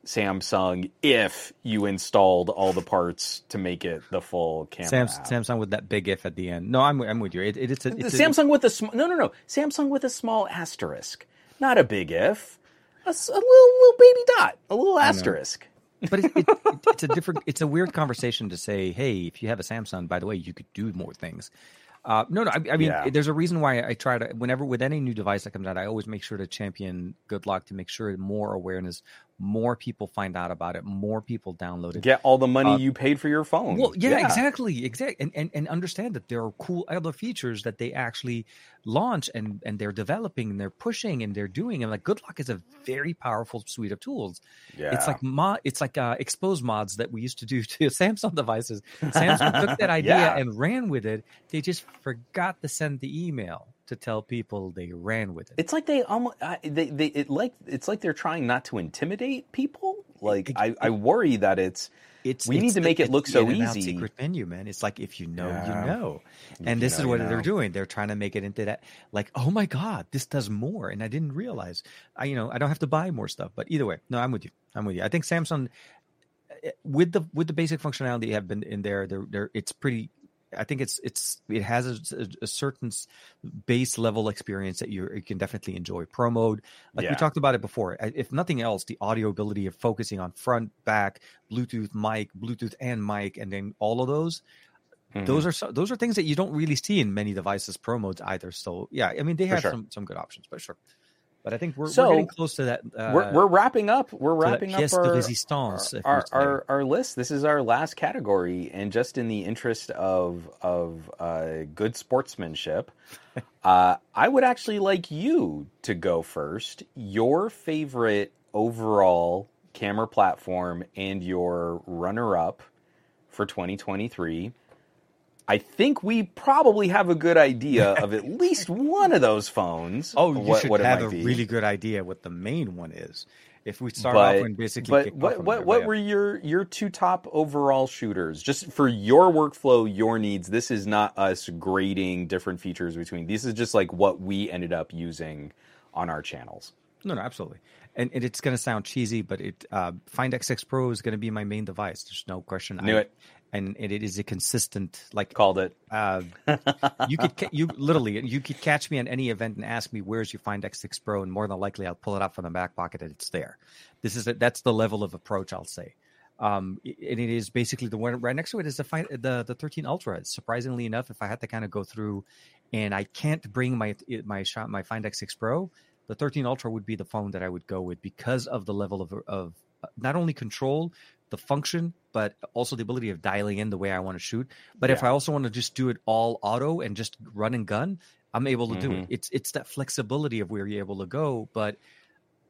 Samsung if you installed all the parts to make it the full camera. Samsung with that big if at the end. No, I'm I'm with you. It, it, it's a, it's a, Samsung with a sm- no no no Samsung with a small asterisk, not a big if, a, a little little baby dot, a little asterisk. But it, it, it, it's a different it's a weird conversation to say hey if you have a samsung by the way you could do more things uh, no no I, I mean Yeah. there's a reason why i try to whenever with any new device that comes out i always make sure to champion Good Lock to make sure more awareness more people find out about it more people download it Get all the money Uh, you paid for your phone. well, yeah, exactly, exactly, and, and and understand that there are cool other features that they actually launch and and they're developing and they're pushing and they're doing. And like, Good Lock is a very powerful suite of tools. Yeah. It's like mod, it's like uh, Xposed mods that we used to do to Samsung devices. Samsung took that idea Yeah. and ran with it. They just forgot to send the email to tell people they ran with it. It's like they almost I- they they it like it's like they're trying not to intimidate people. Like It- I I worry that it's It's We need to the- make it look so easy. Secret menu, man. It's like if you know, Yeah. you know. And you this know, is what you they're doing. They're trying to make it into that, like, oh my god, this does more, and I didn't realize. I, you know, I don't have to buy more stuff. But either way, no, I'm with you. I'm with you. I think Samsung, eh, with the with the basic functionality have been in there, they're, they're it's pretty. I think it's it's it has a, a- a certain base level experience that you you can definitely enjoy. Pro mode, like we talked about it before. If nothing else, the audio ability of focusing on front, back, Bluetooth mic, Bluetooth and mic, and then all of those Mhm. those are so, those are things that you don't really see in many devices pro modes either so yeah i mean they have sure. some some good options but sure But I think we're, So, we're getting close to that. Uh, we're, we're wrapping up. We're wrapping up our, our, our, our list. This is our last category, and just in the interest of of uh, good sportsmanship, uh, I would actually like you to go first. Your favorite overall camera platform and your runner up for 2023. I think we probably have a good idea of at least one of those phones. Oh, you what, should what have a be. really good idea what the main one is. If we start but, off and basically but what what what were your your two top overall shooters just for your workflow your needs this is not us grading different features between these is just like what we ended up using on our channels No, no, absolutely. And, and it's going to sound cheesy, but it uh, Find X6 Pro is going to be my main device. There's no question. I knew I- it. And, and it is a consistent like called it uh, you could ca- you literally you could catch me at any event and ask me where's your Find X6 Pro, and more than likely I'll pull it out from the back pocket and it's there. This is a, that's the level of approach I'll say. Um, and it is basically the one right next to it is the Find, the the 13 Ultra. Surprisingly enough, if I had to kind of go through, and I can't bring my my shot my Find X6 Pro, the 13 Ultra would be the phone that I would go with because of the level of of uh, not only control, the function, but also the ability of dialing in the way I want to shoot. But if I also want to just do it all auto and just run and gun, I'm able to do Mhm. it. It's it's that flexibility of where you're able to go, but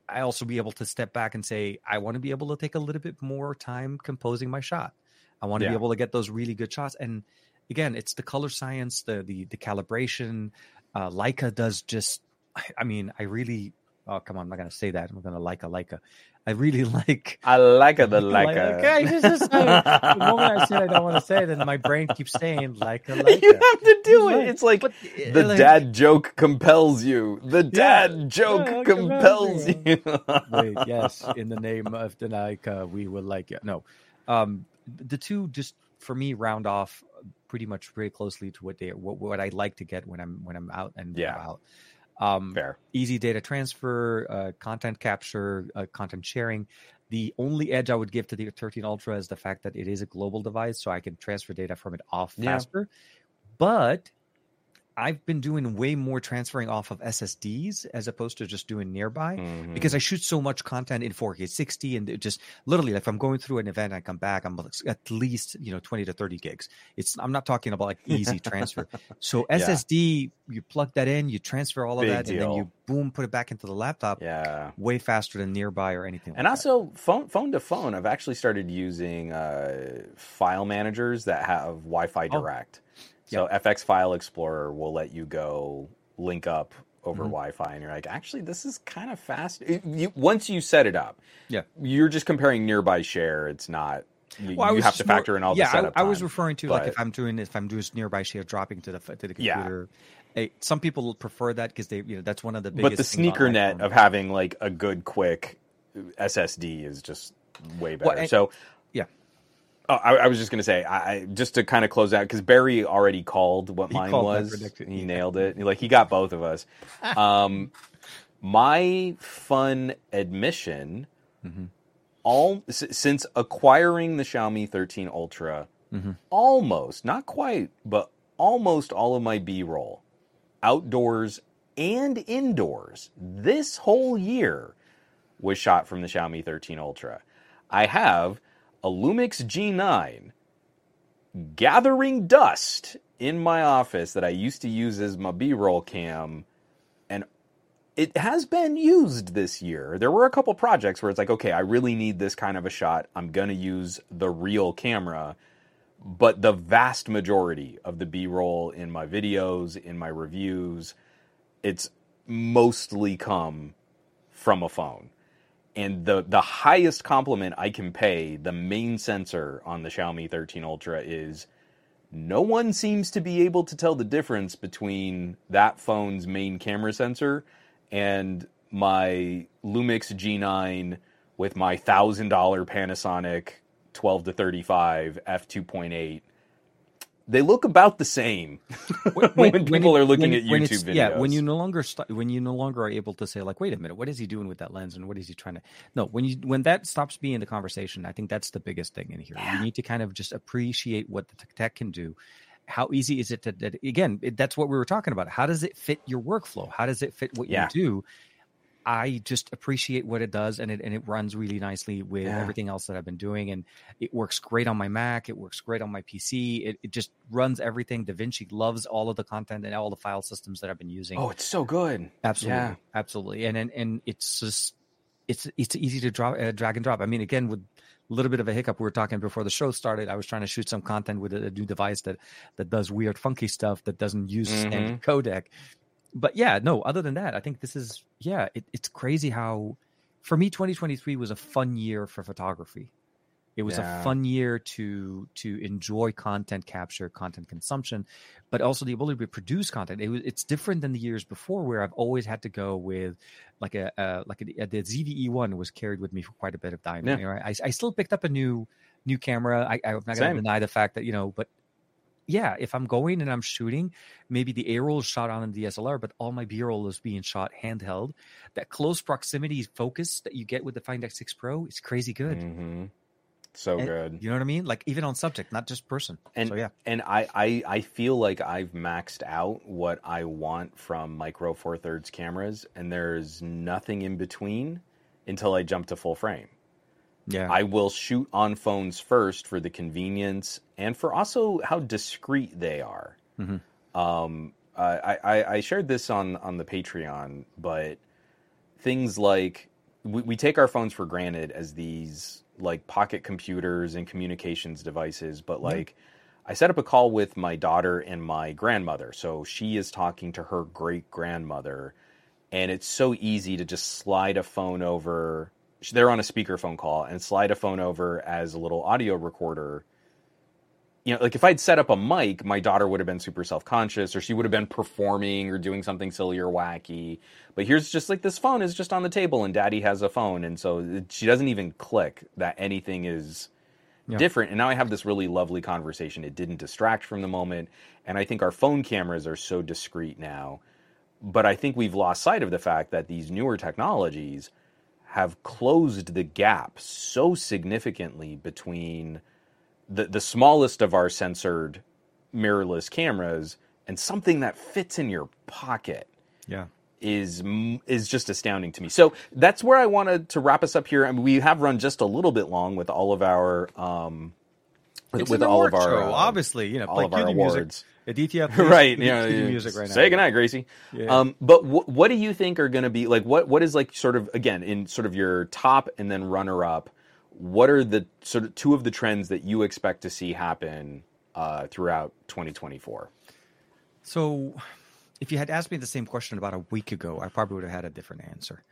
I also be able to step back and say I want to be able to take a little bit more time composing my shot. I want to be able to get those really good shots. And again, it's the color science, the the the calibration. Uh, Leica does just. I- I mean, I really. Oh come on, I'm not gonna say that. I'm gonna Leica Leica. I really like i like it the like like, a okay, just, just say the moment I said I don't want to say it, and my brain keeps saying like a like you have to do it. It's like But, the uh, like- dad joke compels you. The dad joke yeah, compels compels you. Wait, yes, in the name of the Leica, we would like it. No, um, the two just for me round off pretty much very closely to what they what, what I like to get when I'm when I'm out and Yeah. about. Um, fair easy data transfer, uh, content capture, uh, content sharing. The only edge I would give to the 13 Ultra is the fact that it is a global device, so I can transfer data from it off Yeah. faster. But I've been doing way more transferring off of SSDs as opposed to just doing nearby Mhm. because I shoot so much content in 4K 60 and it just literally like if I'm going through an event and I come back I'm at least you know 20 to 30 gigs. It's I'm not talking about like easy transfer. So Yeah. SSD you plug that in, you transfer all of Big that and then you boom put it back into the laptop yeah way faster than nearby or anything And like also, phone phone to phone, I've actually started using uh, file managers that have Wi-Fi Oh. So FX File Explorer will let you go link up over Mhm. Wi-Fi, and you're like, actually, this is kind of fast. It- you, once you set it up, Yeah. you're just comparing nearby share. It's not. You, Well, you have to just more- factor in all yeah, the setup I, I was time. referring to like if I'm doing if I'm doing nearby share dropping to the to the Yeah. computer. Eh, some people prefer that because they you know that's one of the biggest. but the sneaker net of having like a good quick SSD is just way better. Well, and- so yeah. Oh, I, I was just gonna say, I, I just to kind of close out because Barry already called what He mine called was. He Yeah. nailed it. Like he got both of us. Um, my fun admission, Mhm. all s- since acquiring the Xiaomi 13 Ultra, Mhm. almost not quite, but almost all of my B-roll, outdoors and indoors, this whole year was shot from the Xiaomi 13 Ultra. I have a Lumix G9 gathering dust in my office that I used to use as my B-roll cam and it has been used this year. There were a couple projects where it's like, okay, I really need this kind of a shot. I'm going to use the real camera. But the vast majority of the B-roll in my videos, in my reviews, it's mostly come from a phone. And the the highest compliment I can pay the main sensor on the Xiaomi 13 Ultra is no one seems to be able to tell the difference between that phone's main camera sensor and my Lumix G9 with my $1000 Panasonic 12 to 35 f2.8 they look about the same when, people it- are looking when- at YouTube videos. Yeah, when you no longer st- when you no longer are able to say like, wait a minute, what is he doing with that lens, and what is he trying to? No, when you when that stops being the conversation, I think that's the biggest thing in here. Yeah. You need to kind of just appreciate what the tech can do. How easy is it to that again? It, that's what we were talking about. How does it fit your workflow? How does it fit what Yeah. you do? I just appreciate what it does, and it and it runs really nicely with Yeah. everything else that I've been doing, and it works great on my Mac. It works great on my PC. It, it just runs everything. DaVinci loves all of the content and all the file systems that I've been using. Oh, it's so good. absolutely, yeah. absolutely, and and and it's just it's it's easy to drop uh, drag and drop. I mean, again, with a little bit of a hiccup, we were talking before the show started. I was trying to shoot some content with a, a new device that that does weird, funky stuff that doesn't use standard codec. But yeah, no. Other than that, I think this is yeah. It, it's crazy how, for me, 2023 was a fun year for photography. It was Yeah. a fun year to to enjoy content capture, content consumption, but also the ability to produce content. It was, it's different than the years before, where I've always had to go with like a uh, like a, the ZV-E1 was carried with me for quite a bit of time. Yeah. You know, I, I still picked up a new new camera. I, I'm not going to deny the fact that you know, but yeah, if I'm going and I'm shooting, maybe the A roll is shot on a DSLR, but all my B roll is being shot handheld. That close proximity focus that you get with the Find X6 Pro is crazy good. hmm So And- good. You know what I mean? Like even on subject, not just person. And so yeah, and I, I I feel like I've maxed out what I want from micro four thirds cameras, and there's nothing in between until I jump to full frame. Yeah, I will shoot on phones first for the convenience and for also how discreet they are. Mhm. Um, I, I, I shared this on, on the Patreon, but things like we, we take our phones for granted as these like pocket computers and communications devices, but like I set up a call with my daughter and my grandmother. So she is talking to her great grandmother, and it's so easy to just slide a phone over. They're on a speakerphone call and slide a phone over as a little audio recorder. You know, like if I'd set up a mic, my daughter would have been super self conscious, or she would have been performing or doing something silly or wacky. But here's just like this phone is just on the table, and Daddy has a phone, and so she doesn't even click that anything is Yeah. different. And now I have this really lovely conversation. It didn't distract from the moment, and I think our phone cameras are so discreet now. But I think we've lost sight of the fact that these newer technologies have closed the gap so significantly between the the smallest of our censored mirrorless cameras and something that fits in your pocket yeah. is is just astounding to me. So that's where I wanted to wrap us up here. I mean, we have run just a little bit long with all of our um, with, with all of our show, uh, obviously, you know, all of our cutie music. Aditya, please, right? play Yeah, yeah. music right now. Say goodnight, Gracie. Yeah. Um, but wh- what do you think are going to be like? What what is like sort of again in sort of your top and then runner up? What are the sort of two of the trends that you expect to see happen uh, throughout 2024? So, if you had asked me the same question about a week ago, I probably would have had a different answer.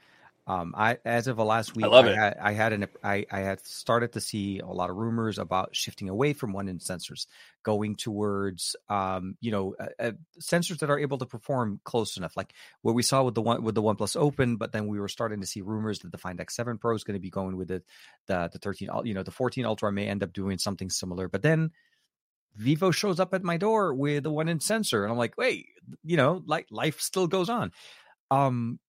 Um, I, as of the last week, love it. Had, I had an, I, I had started to see a lot of rumors about shifting away from one-inch sensors, going towards, um, you know, uh, uh, sensors that are able to perform close enough, like what we saw with the one with the OnePlus Open. But then we were starting to see rumors that the Find X7 Pro is going to be going with it, the the 13, you know, the 14 Ultra may end up doing something similar. But then Vivo shows up at my door with a one inch sensor. And I'm like, wait, you know, like life still goes on. Um,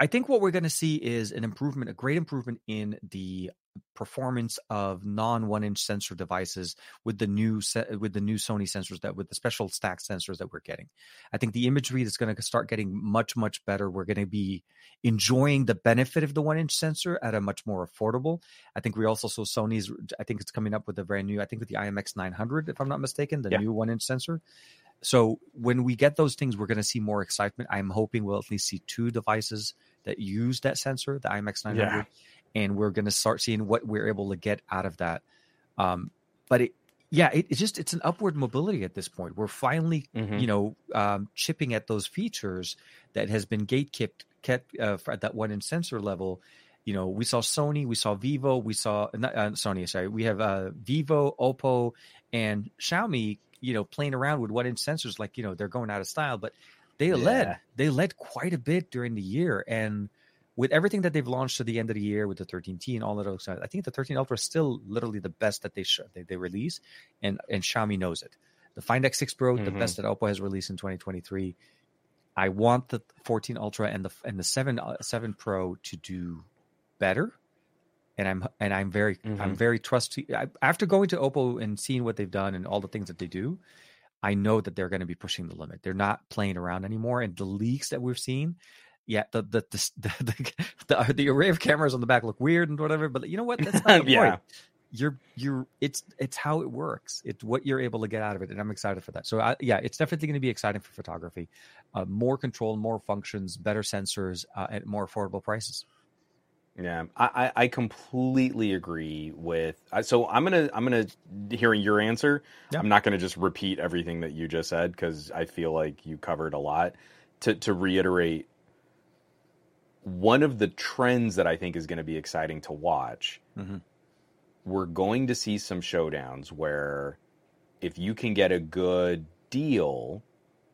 I think what we're going to see is an improvement, a great improvement in the performance of non one inch sensor devices with the new se- with the new Sony sensors that with the special stack sensors that we're getting. I think the imagery is going to start getting much much better. We're going to be enjoying the benefit of the one inch sensor at a much more affordable. I think we also saw Sony's. I think it's coming up with a brand new. I think with the IMX 900, if I'm not mistaken, the Yeah. new one inch sensor. So when we get those things, we're going to see more excitement. I'm hoping we'll at least see two devices that use that sensor, the IMX 900, Yeah. and we're going to start seeing what we're able to get out of that. Um, but it, yeah, it, it's just it's an upward mobility at this point. We're finally, Mhm. you know, um, chipping at those features that has been gate kept kept uh, for- at that one inch sensor level. You know, we saw Sony, we saw Vivo, we saw not uh, Sony. Sorry, we have uh, Vivo, Oppo, and Xiaomi. You know, playing around with one inch sensors, like you know, they're going out of style, but they Yeah. led they led quite a bit during the year and with everything that they've launched to the end of the year with the 13T and all of those, I think the 13 Ultra is still literally the best that they sh- they, they release, and and Xiaomi knows it. The Find X6 Pro, the Mhm. best that Oppo has released in 2023. I want the 14 Ultra and the and the 7 uh, 7 Pro to do better, and I'm and I'm very I'm Mhm. very trusty. I, after going to Oppo and seeing what they've done and all the things that they do, I know that they're going to be pushing the limit. They're not playing around anymore, and the leaks that we've seen, yeah, the the the the, the, the array of cameras on the back look weird and whatever. But you know what? That's not the Yeah. point. You're you're it's it's how it works. It's what you're able to get out of it, and I'm excited for that. So I, yeah, it's definitely going to be exciting for photography. Uh, more control, more functions, better sensors, uh, at more affordable prices. Yeah, I, I completely agree with. So I'm gonna I'm gonna hearing your answer. Yeah. I'm not gonna just repeat everything that you just said because I feel like you covered a lot. To to reiterate, one of the trends that I think is going to be exciting to watch, Mhm. we're going to see some showdowns where if you can get a good deal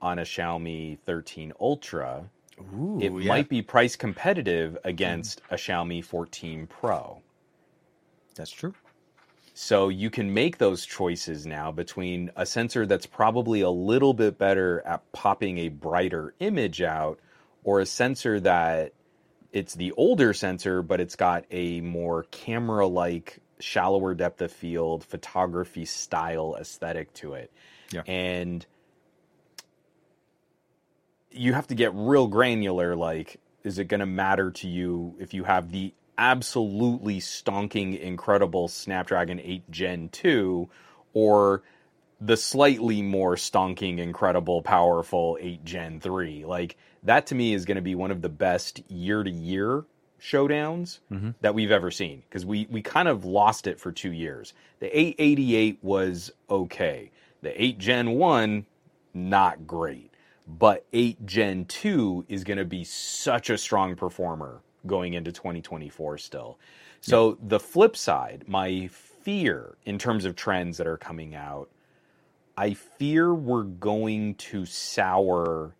on a Xiaomi 13 Ultra, Ooh, it might be price competitive mm-hmm. against a Xiaomi 14 Pro. That's true. So you can make those choices now between a sensor that's probably a little bit better at popping a brighter image out or a sensor that it's the older sensor but it's got a more camera like shallower depth of field photography style aesthetic to it. Yeah. And you have to get real granular like is it going to matter to you if you have the absolutely stonking incredible Snapdragon 8 Gen 2 or the slightly more stonking incredible powerful 8 Gen 3 like that to me is going to be one of the best year to year showdowns Mhm. that we've ever seen because we we kind of lost it for 2 years. The 888 was okay. The 8 Gen 1 not great but 8 Gen 2 is going to be such a strong performer going into 2024 still. So the flip side, my fear in terms of trends that are coming out, I fear we're going to sour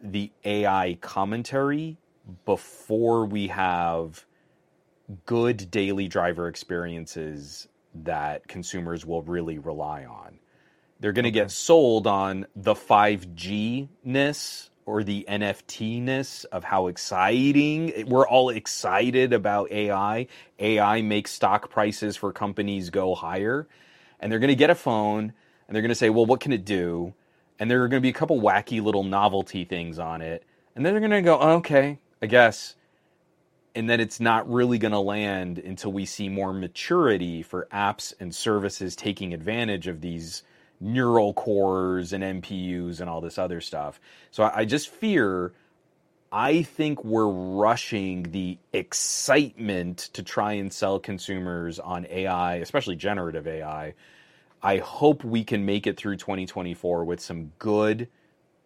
the AI commentary before we have good daily driver experiences that consumers will really rely on. They're going to get sold on the 5G ness or the NFT ness of how exciting we're all excited about AI. AI makes stock prices for companies go higher. And they're going to get a phone and they're going to say, well, what can it do? And there are going to be a couple wacky little novelty things on it. And then they're going to go, oh, okay, I guess and then it's not really going to land until we see more maturity for apps and services taking advantage of these neural cores and NPUs and all this other stuff. So I just fear. I think we're rushing the excitement to try and sell consumers on AI, especially generative AI. I hope we can make it through 2024 with some good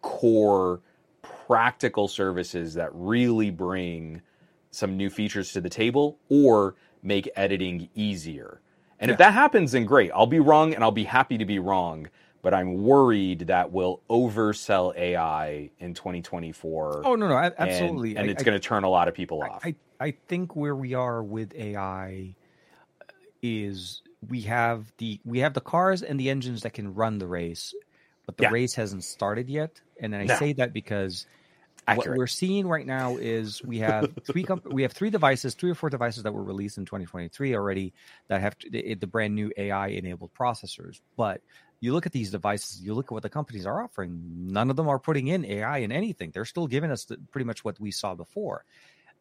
core practical services that really bring some new features to the table or make editing easier. And if that happens, then great. I'll be wrong and I'll be happy to be wrong. But I'm worried that we'll oversell AI in 2024. Oh no, no, and- absolutely. And, I- it's going to turn a lot of people off. I, I think where we are with AI is we have the we have the cars and the engines that can run the race, but the Yeah. race hasn't started yet. And I No. say that because what we're seeing right now is we have three comp- we have three devices, three or four devices that were released in 2023 already that have the, the brand new AI enabled processors. But you look at these devices, you look at what the companies are offering. None of them are putting in AI in anything. They're still giving us the, pretty much what we saw before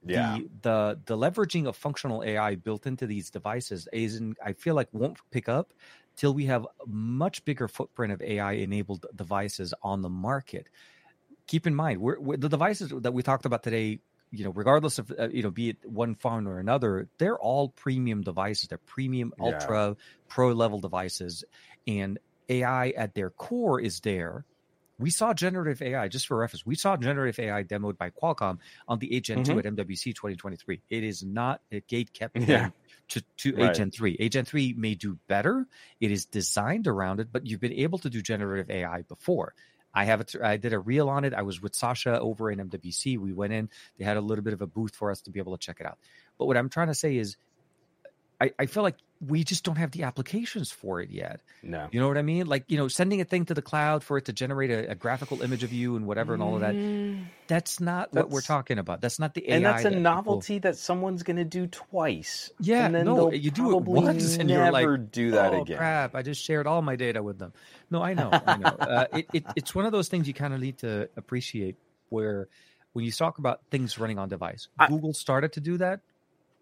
yeah. the the the leveraging of functional AI built into these devices is in, I feel like won't pick up till we have a much bigger footprint of AI enabled devices on the market. Keep in mind, we're, we're- the devices that we talked about today, you know, regardless of uh, you know, be it one phone or another, they're all premium devices. They're premium, Yeah. ultra, pro level devices, and AI at their core is there. We saw generative AI, just for reference, we saw generative AI demoed by Qualcomm on the 8 Gen 2 at MWC 2023. It is not a gate kept Yeah. to, to Right. 8 Gen 3. 8 Gen 3 may do better. It is designed around it, but you've been able to do generative AI before. I have it. I did a reel on it. I was with Sasha over in MWC. We went in. They had a little bit of a booth for us to be able to check it out. But what I'm trying to say is, I, I feel like we just don't have the applications for it yet. No. You know what I mean? Like, you know, sending a thing to the cloud for it to generate a, a graphical image of you and whatever and all of that. That's not what we're talking about. That's not the AI. And that's a that people- novelty that someone's going to do twice. Yeah, and then no, they'll you do it once and never you're like, do that oh, again. crap! I just shared all my data with them. No, I know, I know. Uh, it, it, it's one of those things you kind of need to appreciate. Where when you talk about things running on device, I- Google started to do that,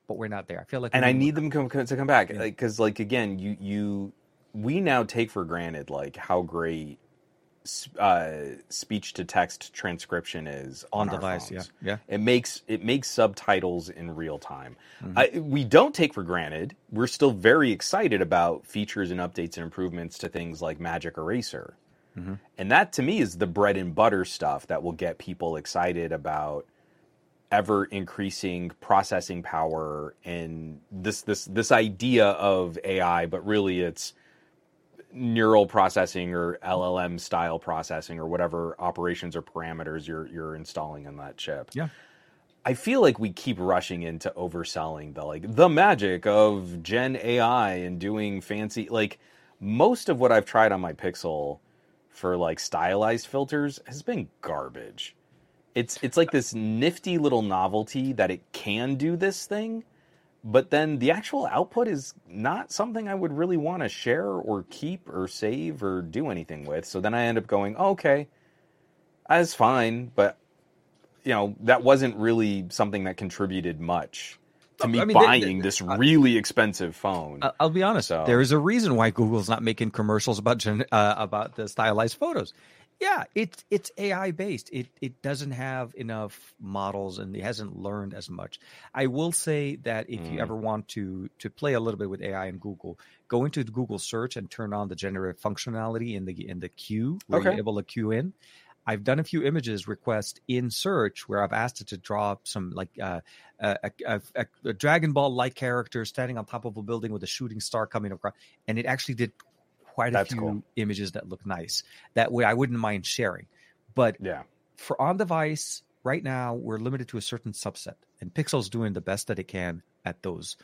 but we're not there. I feel like, and I need them come, to come back Yeah. because, like, again, you you we now take for granted like how great uh, speech to text transcription is on, on our device. Yeah, phones. yeah. It makes it makes subtitles in real time. Mhm. I, we don't take for granted. We're still very excited about features and updates and improvements to things like Magic Eraser. Mhm. And that to me is the bread and butter stuff that will get people excited about ever increasing processing power and this this this idea of AI, but really it's neural processing or LLM style processing or whatever operations or parameters you're you're installing on that chip. Yeah. I feel like we keep rushing into overselling the like the magic of Gen AI and doing fancy like most of what I've tried on my Pixel for like stylized filters has been garbage. It's it's like this nifty little novelty that it can do this thing, but then the actual output is not something I would really want to share or keep or save or do anything with. So then I end up going, oh, okay, that's fine, but you know that wasn't really something that contributed much to I me mean, buying they- this really expensive phone. I- I'll be honest. So- There is a reason why Google's not making commercials about gen, uh, about the stylized photos. Yeah, it's it's AI based. It it doesn't have enough models and it hasn't learned as much. I will say that if you Mm. ever want to to play a little bit with AI and Google, go into the Google search and turn on the generative functionality in the in the queue where Okay. you're able to queue in. I've done a few images request in search where I've asked it to draw some like uh, a, a, a, a Dragon Ball like character standing on top of a building with a shooting star coming across, and it actually did quite a few cool. images that look nice. That way, I wouldn't mind sharing. But yeah. for on device, right now we're limited to a certain subset, and Pixel's doing the best that it can at those.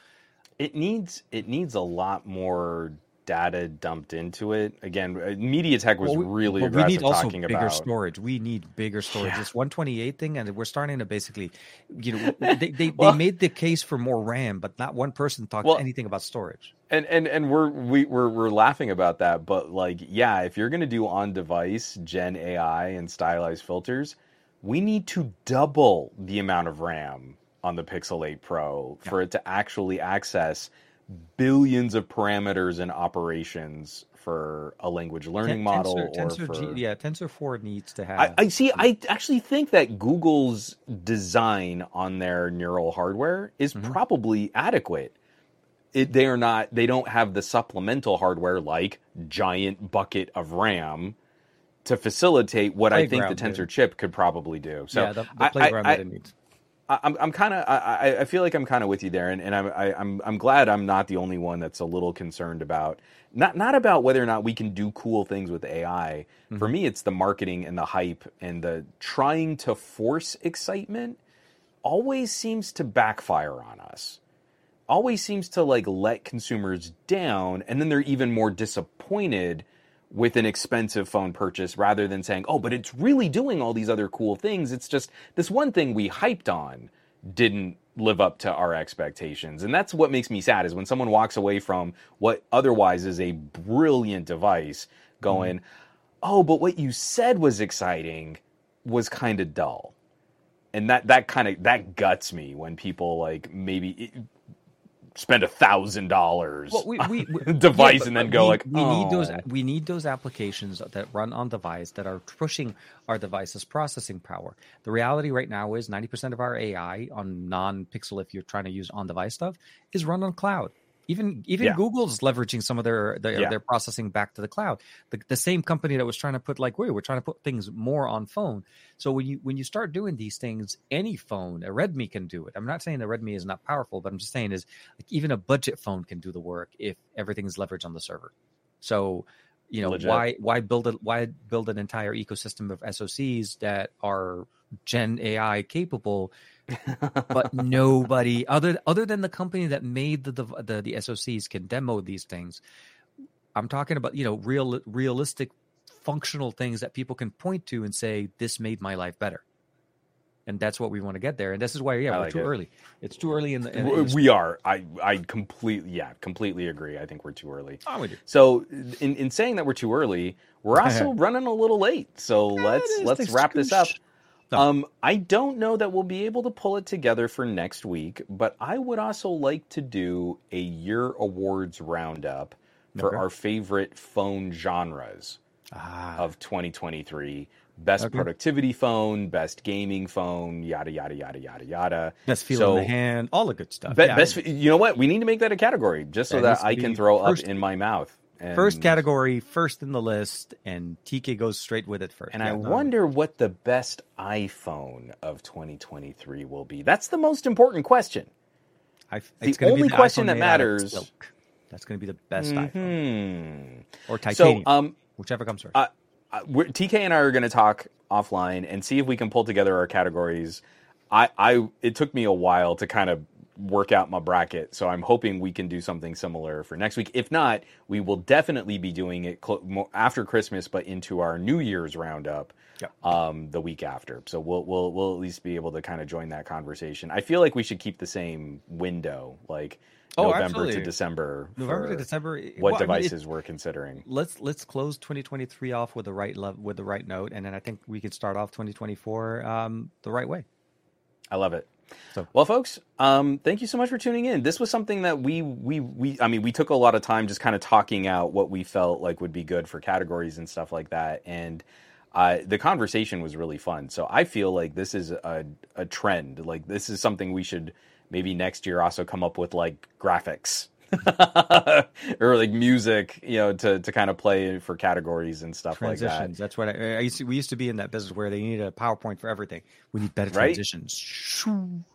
it needs it needs a lot more data dumped into it. Again, uh, MediaTek was Well, we- really but we need also talking bigger about. storage. We need bigger storage. Yeah. This 128 thing, and we're starting to basically, you know, they they, Well- they made the case for more RAM, but not one person talked Well- anything about storage. and and and we're we, we're we're laughing about that, but like, yeah, if you're gonna do on device Gen AI and stylized filters, we need to double the amount of RAM on the Pixel 8 Pro for it to actually access billions of parameters and operations for a language learning Ten- model Tensor, or Tensor for G, yeah, Tensor 4 needs to have. I, I see. I actually think that Google's design on their neural hardware is Mhm. probably adequate. It, they are not. They don't have the supplemental hardware like giant bucket of RAM to facilitate what I think the Playground, Tensor chip could probably do. So yeah, the, I- the playground I, that it needs. I, I'm, I'm kind of, I, I- I feel like I'm kind of with you there, and, and I'm, I, I'm, I'm glad I'm not the only one that's a little concerned about not, not about whether or not we can do cool things with AI. For mm-hmm. me, it's the marketing and the hype and the trying to force excitement. Always seems to backfire on us. Always seems to like let consumers down, and then they're even more disappointed with an expensive phone purchase rather than saying, oh, but it's really doing all these other cool things. It's just this one thing we hyped on didn't live up to our expectations. And that's what makes me sad is when someone walks away from what otherwise is a brilliant device going, mm-hmm. oh, but what you said was exciting was kind of dull. And that, that kind of that guts me when people like maybe spend a thousand dollars device but- and then go we, like, we need those "Oh." we need those applications that run on device that are pushing our device's processing power. The reality right now is 90% of our AI on non-pixel if you're trying to use on device stuff is run on cloud. Even even Yeah. Google's leveraging some of their their, Yeah. their processing back to the cloud. The, the same company that was trying to put like we we're trying to put things more on phone. So when you when you start doing these things, any phone, a Redmi can do it. I'm not saying the Redmi is not powerful, but I'm just saying is like even a budget phone can do the work if everything's leveraged on the server. So you know Legit. why why build a why build an entire ecosystem of SoCs that are Gen AI capable, but nobody other other than the company that made the dev- the, the SoCs can demo these things. I'm talking about you know real realistic functional things that people can point to and say this made my life better. And that's what we want to get there. And this is why yeah, I we're like too it. early. It's too early in the, in, in the we are. I I completely yeah, completely agree. I think we're too early. Oh, we do. So in, in saying that we're too early, we're also running a little late. So let's let's the wrap this up. Um, I don't know that we'll be able to pull it together for next week, but I would also like to do a year awards roundup for Okay. our favorite phone genres Ah, of 2023. Best Okay. productivity phone, best gaming phone, yada yada yada yada yada. best feel so- in the hand, all the good stuff. Be- Yeah, best, you know what? We need to make that a category just so That that I can throw up in my mouth. And, First category, first in the list, and TK goes straight with it first. And Yeah, I no, wonder what the best iPhone of 2023 will be. That's the most important question. I, the only be the question that made out of matters- That's going to be the best iPhone Hmm. or So, um, whichever comes first. uh, uh, TK and I are going to talk offline and see if we can pull together our categories. I, I, it took me a while to kind of work out my bracket, so I'm hoping we can do something similar for next week. If not, we will definitely be doing it cl- after Christmas, but into our New Year's roundup. Yep. Um, the week after, so we'll we'll we'll at least be able to kind of join that conversation. I feel like we should keep the same window, like Oh, November absolutely. to December. November to December. What well, I mean, devices we're considering? let's let's close 2023 off with the right love with the right note, and then I think we can start off 2024 um, the right way. I love it. So- well, folks, um, thank you so much for tuning in. This was something that we we we I mean, we took a lot of time just kind of talking out what we felt like would be good for categories and stuff like that, and uh, the conversation was really fun. So I feel like this is a a trend. Like this is something we should maybe next year also come up with like graphics. or like music, you know, to, to kind of play for categories and stuff like that. Transitions. That's what I, I used to. We used to be in that business where they needed a PowerPoint for everything. We need better Right? transitions.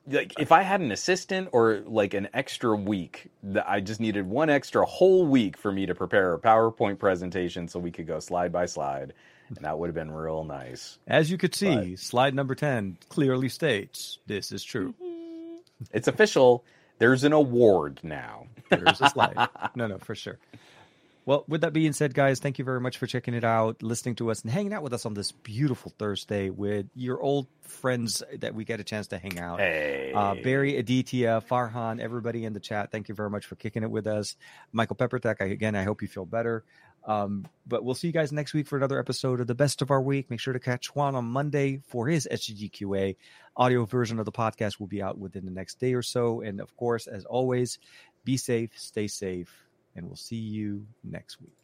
like if I had an assistant or like an extra week, that I just needed one extra whole week for me to prepare a PowerPoint presentation so we could go slide by slide, and that would have been real nice. As you could see, slide number 10 clearly states this is true. Mm-hmm. It's official. There's an award now. There's a slide. no, no, for sure. Well, with that being said, guys, thank you very much for checking it out, listening to us, and hanging out with us on this beautiful Thursday with your old friends that we get a chance to hang out. Hey, Uh, Barry, Aditya, Farhan, everybody in the chat, thank you very much for kicking it with us. Michael Peppertech, again, I hope you feel better. Um, but we'll see you guys next week for another episode of the best of our week. Make sure to catch Juan on Monday for his SGGQA. Audio version of the podcast will be out within the next day or so. And of course, as always, be safe, stay safe, and we'll see you next week.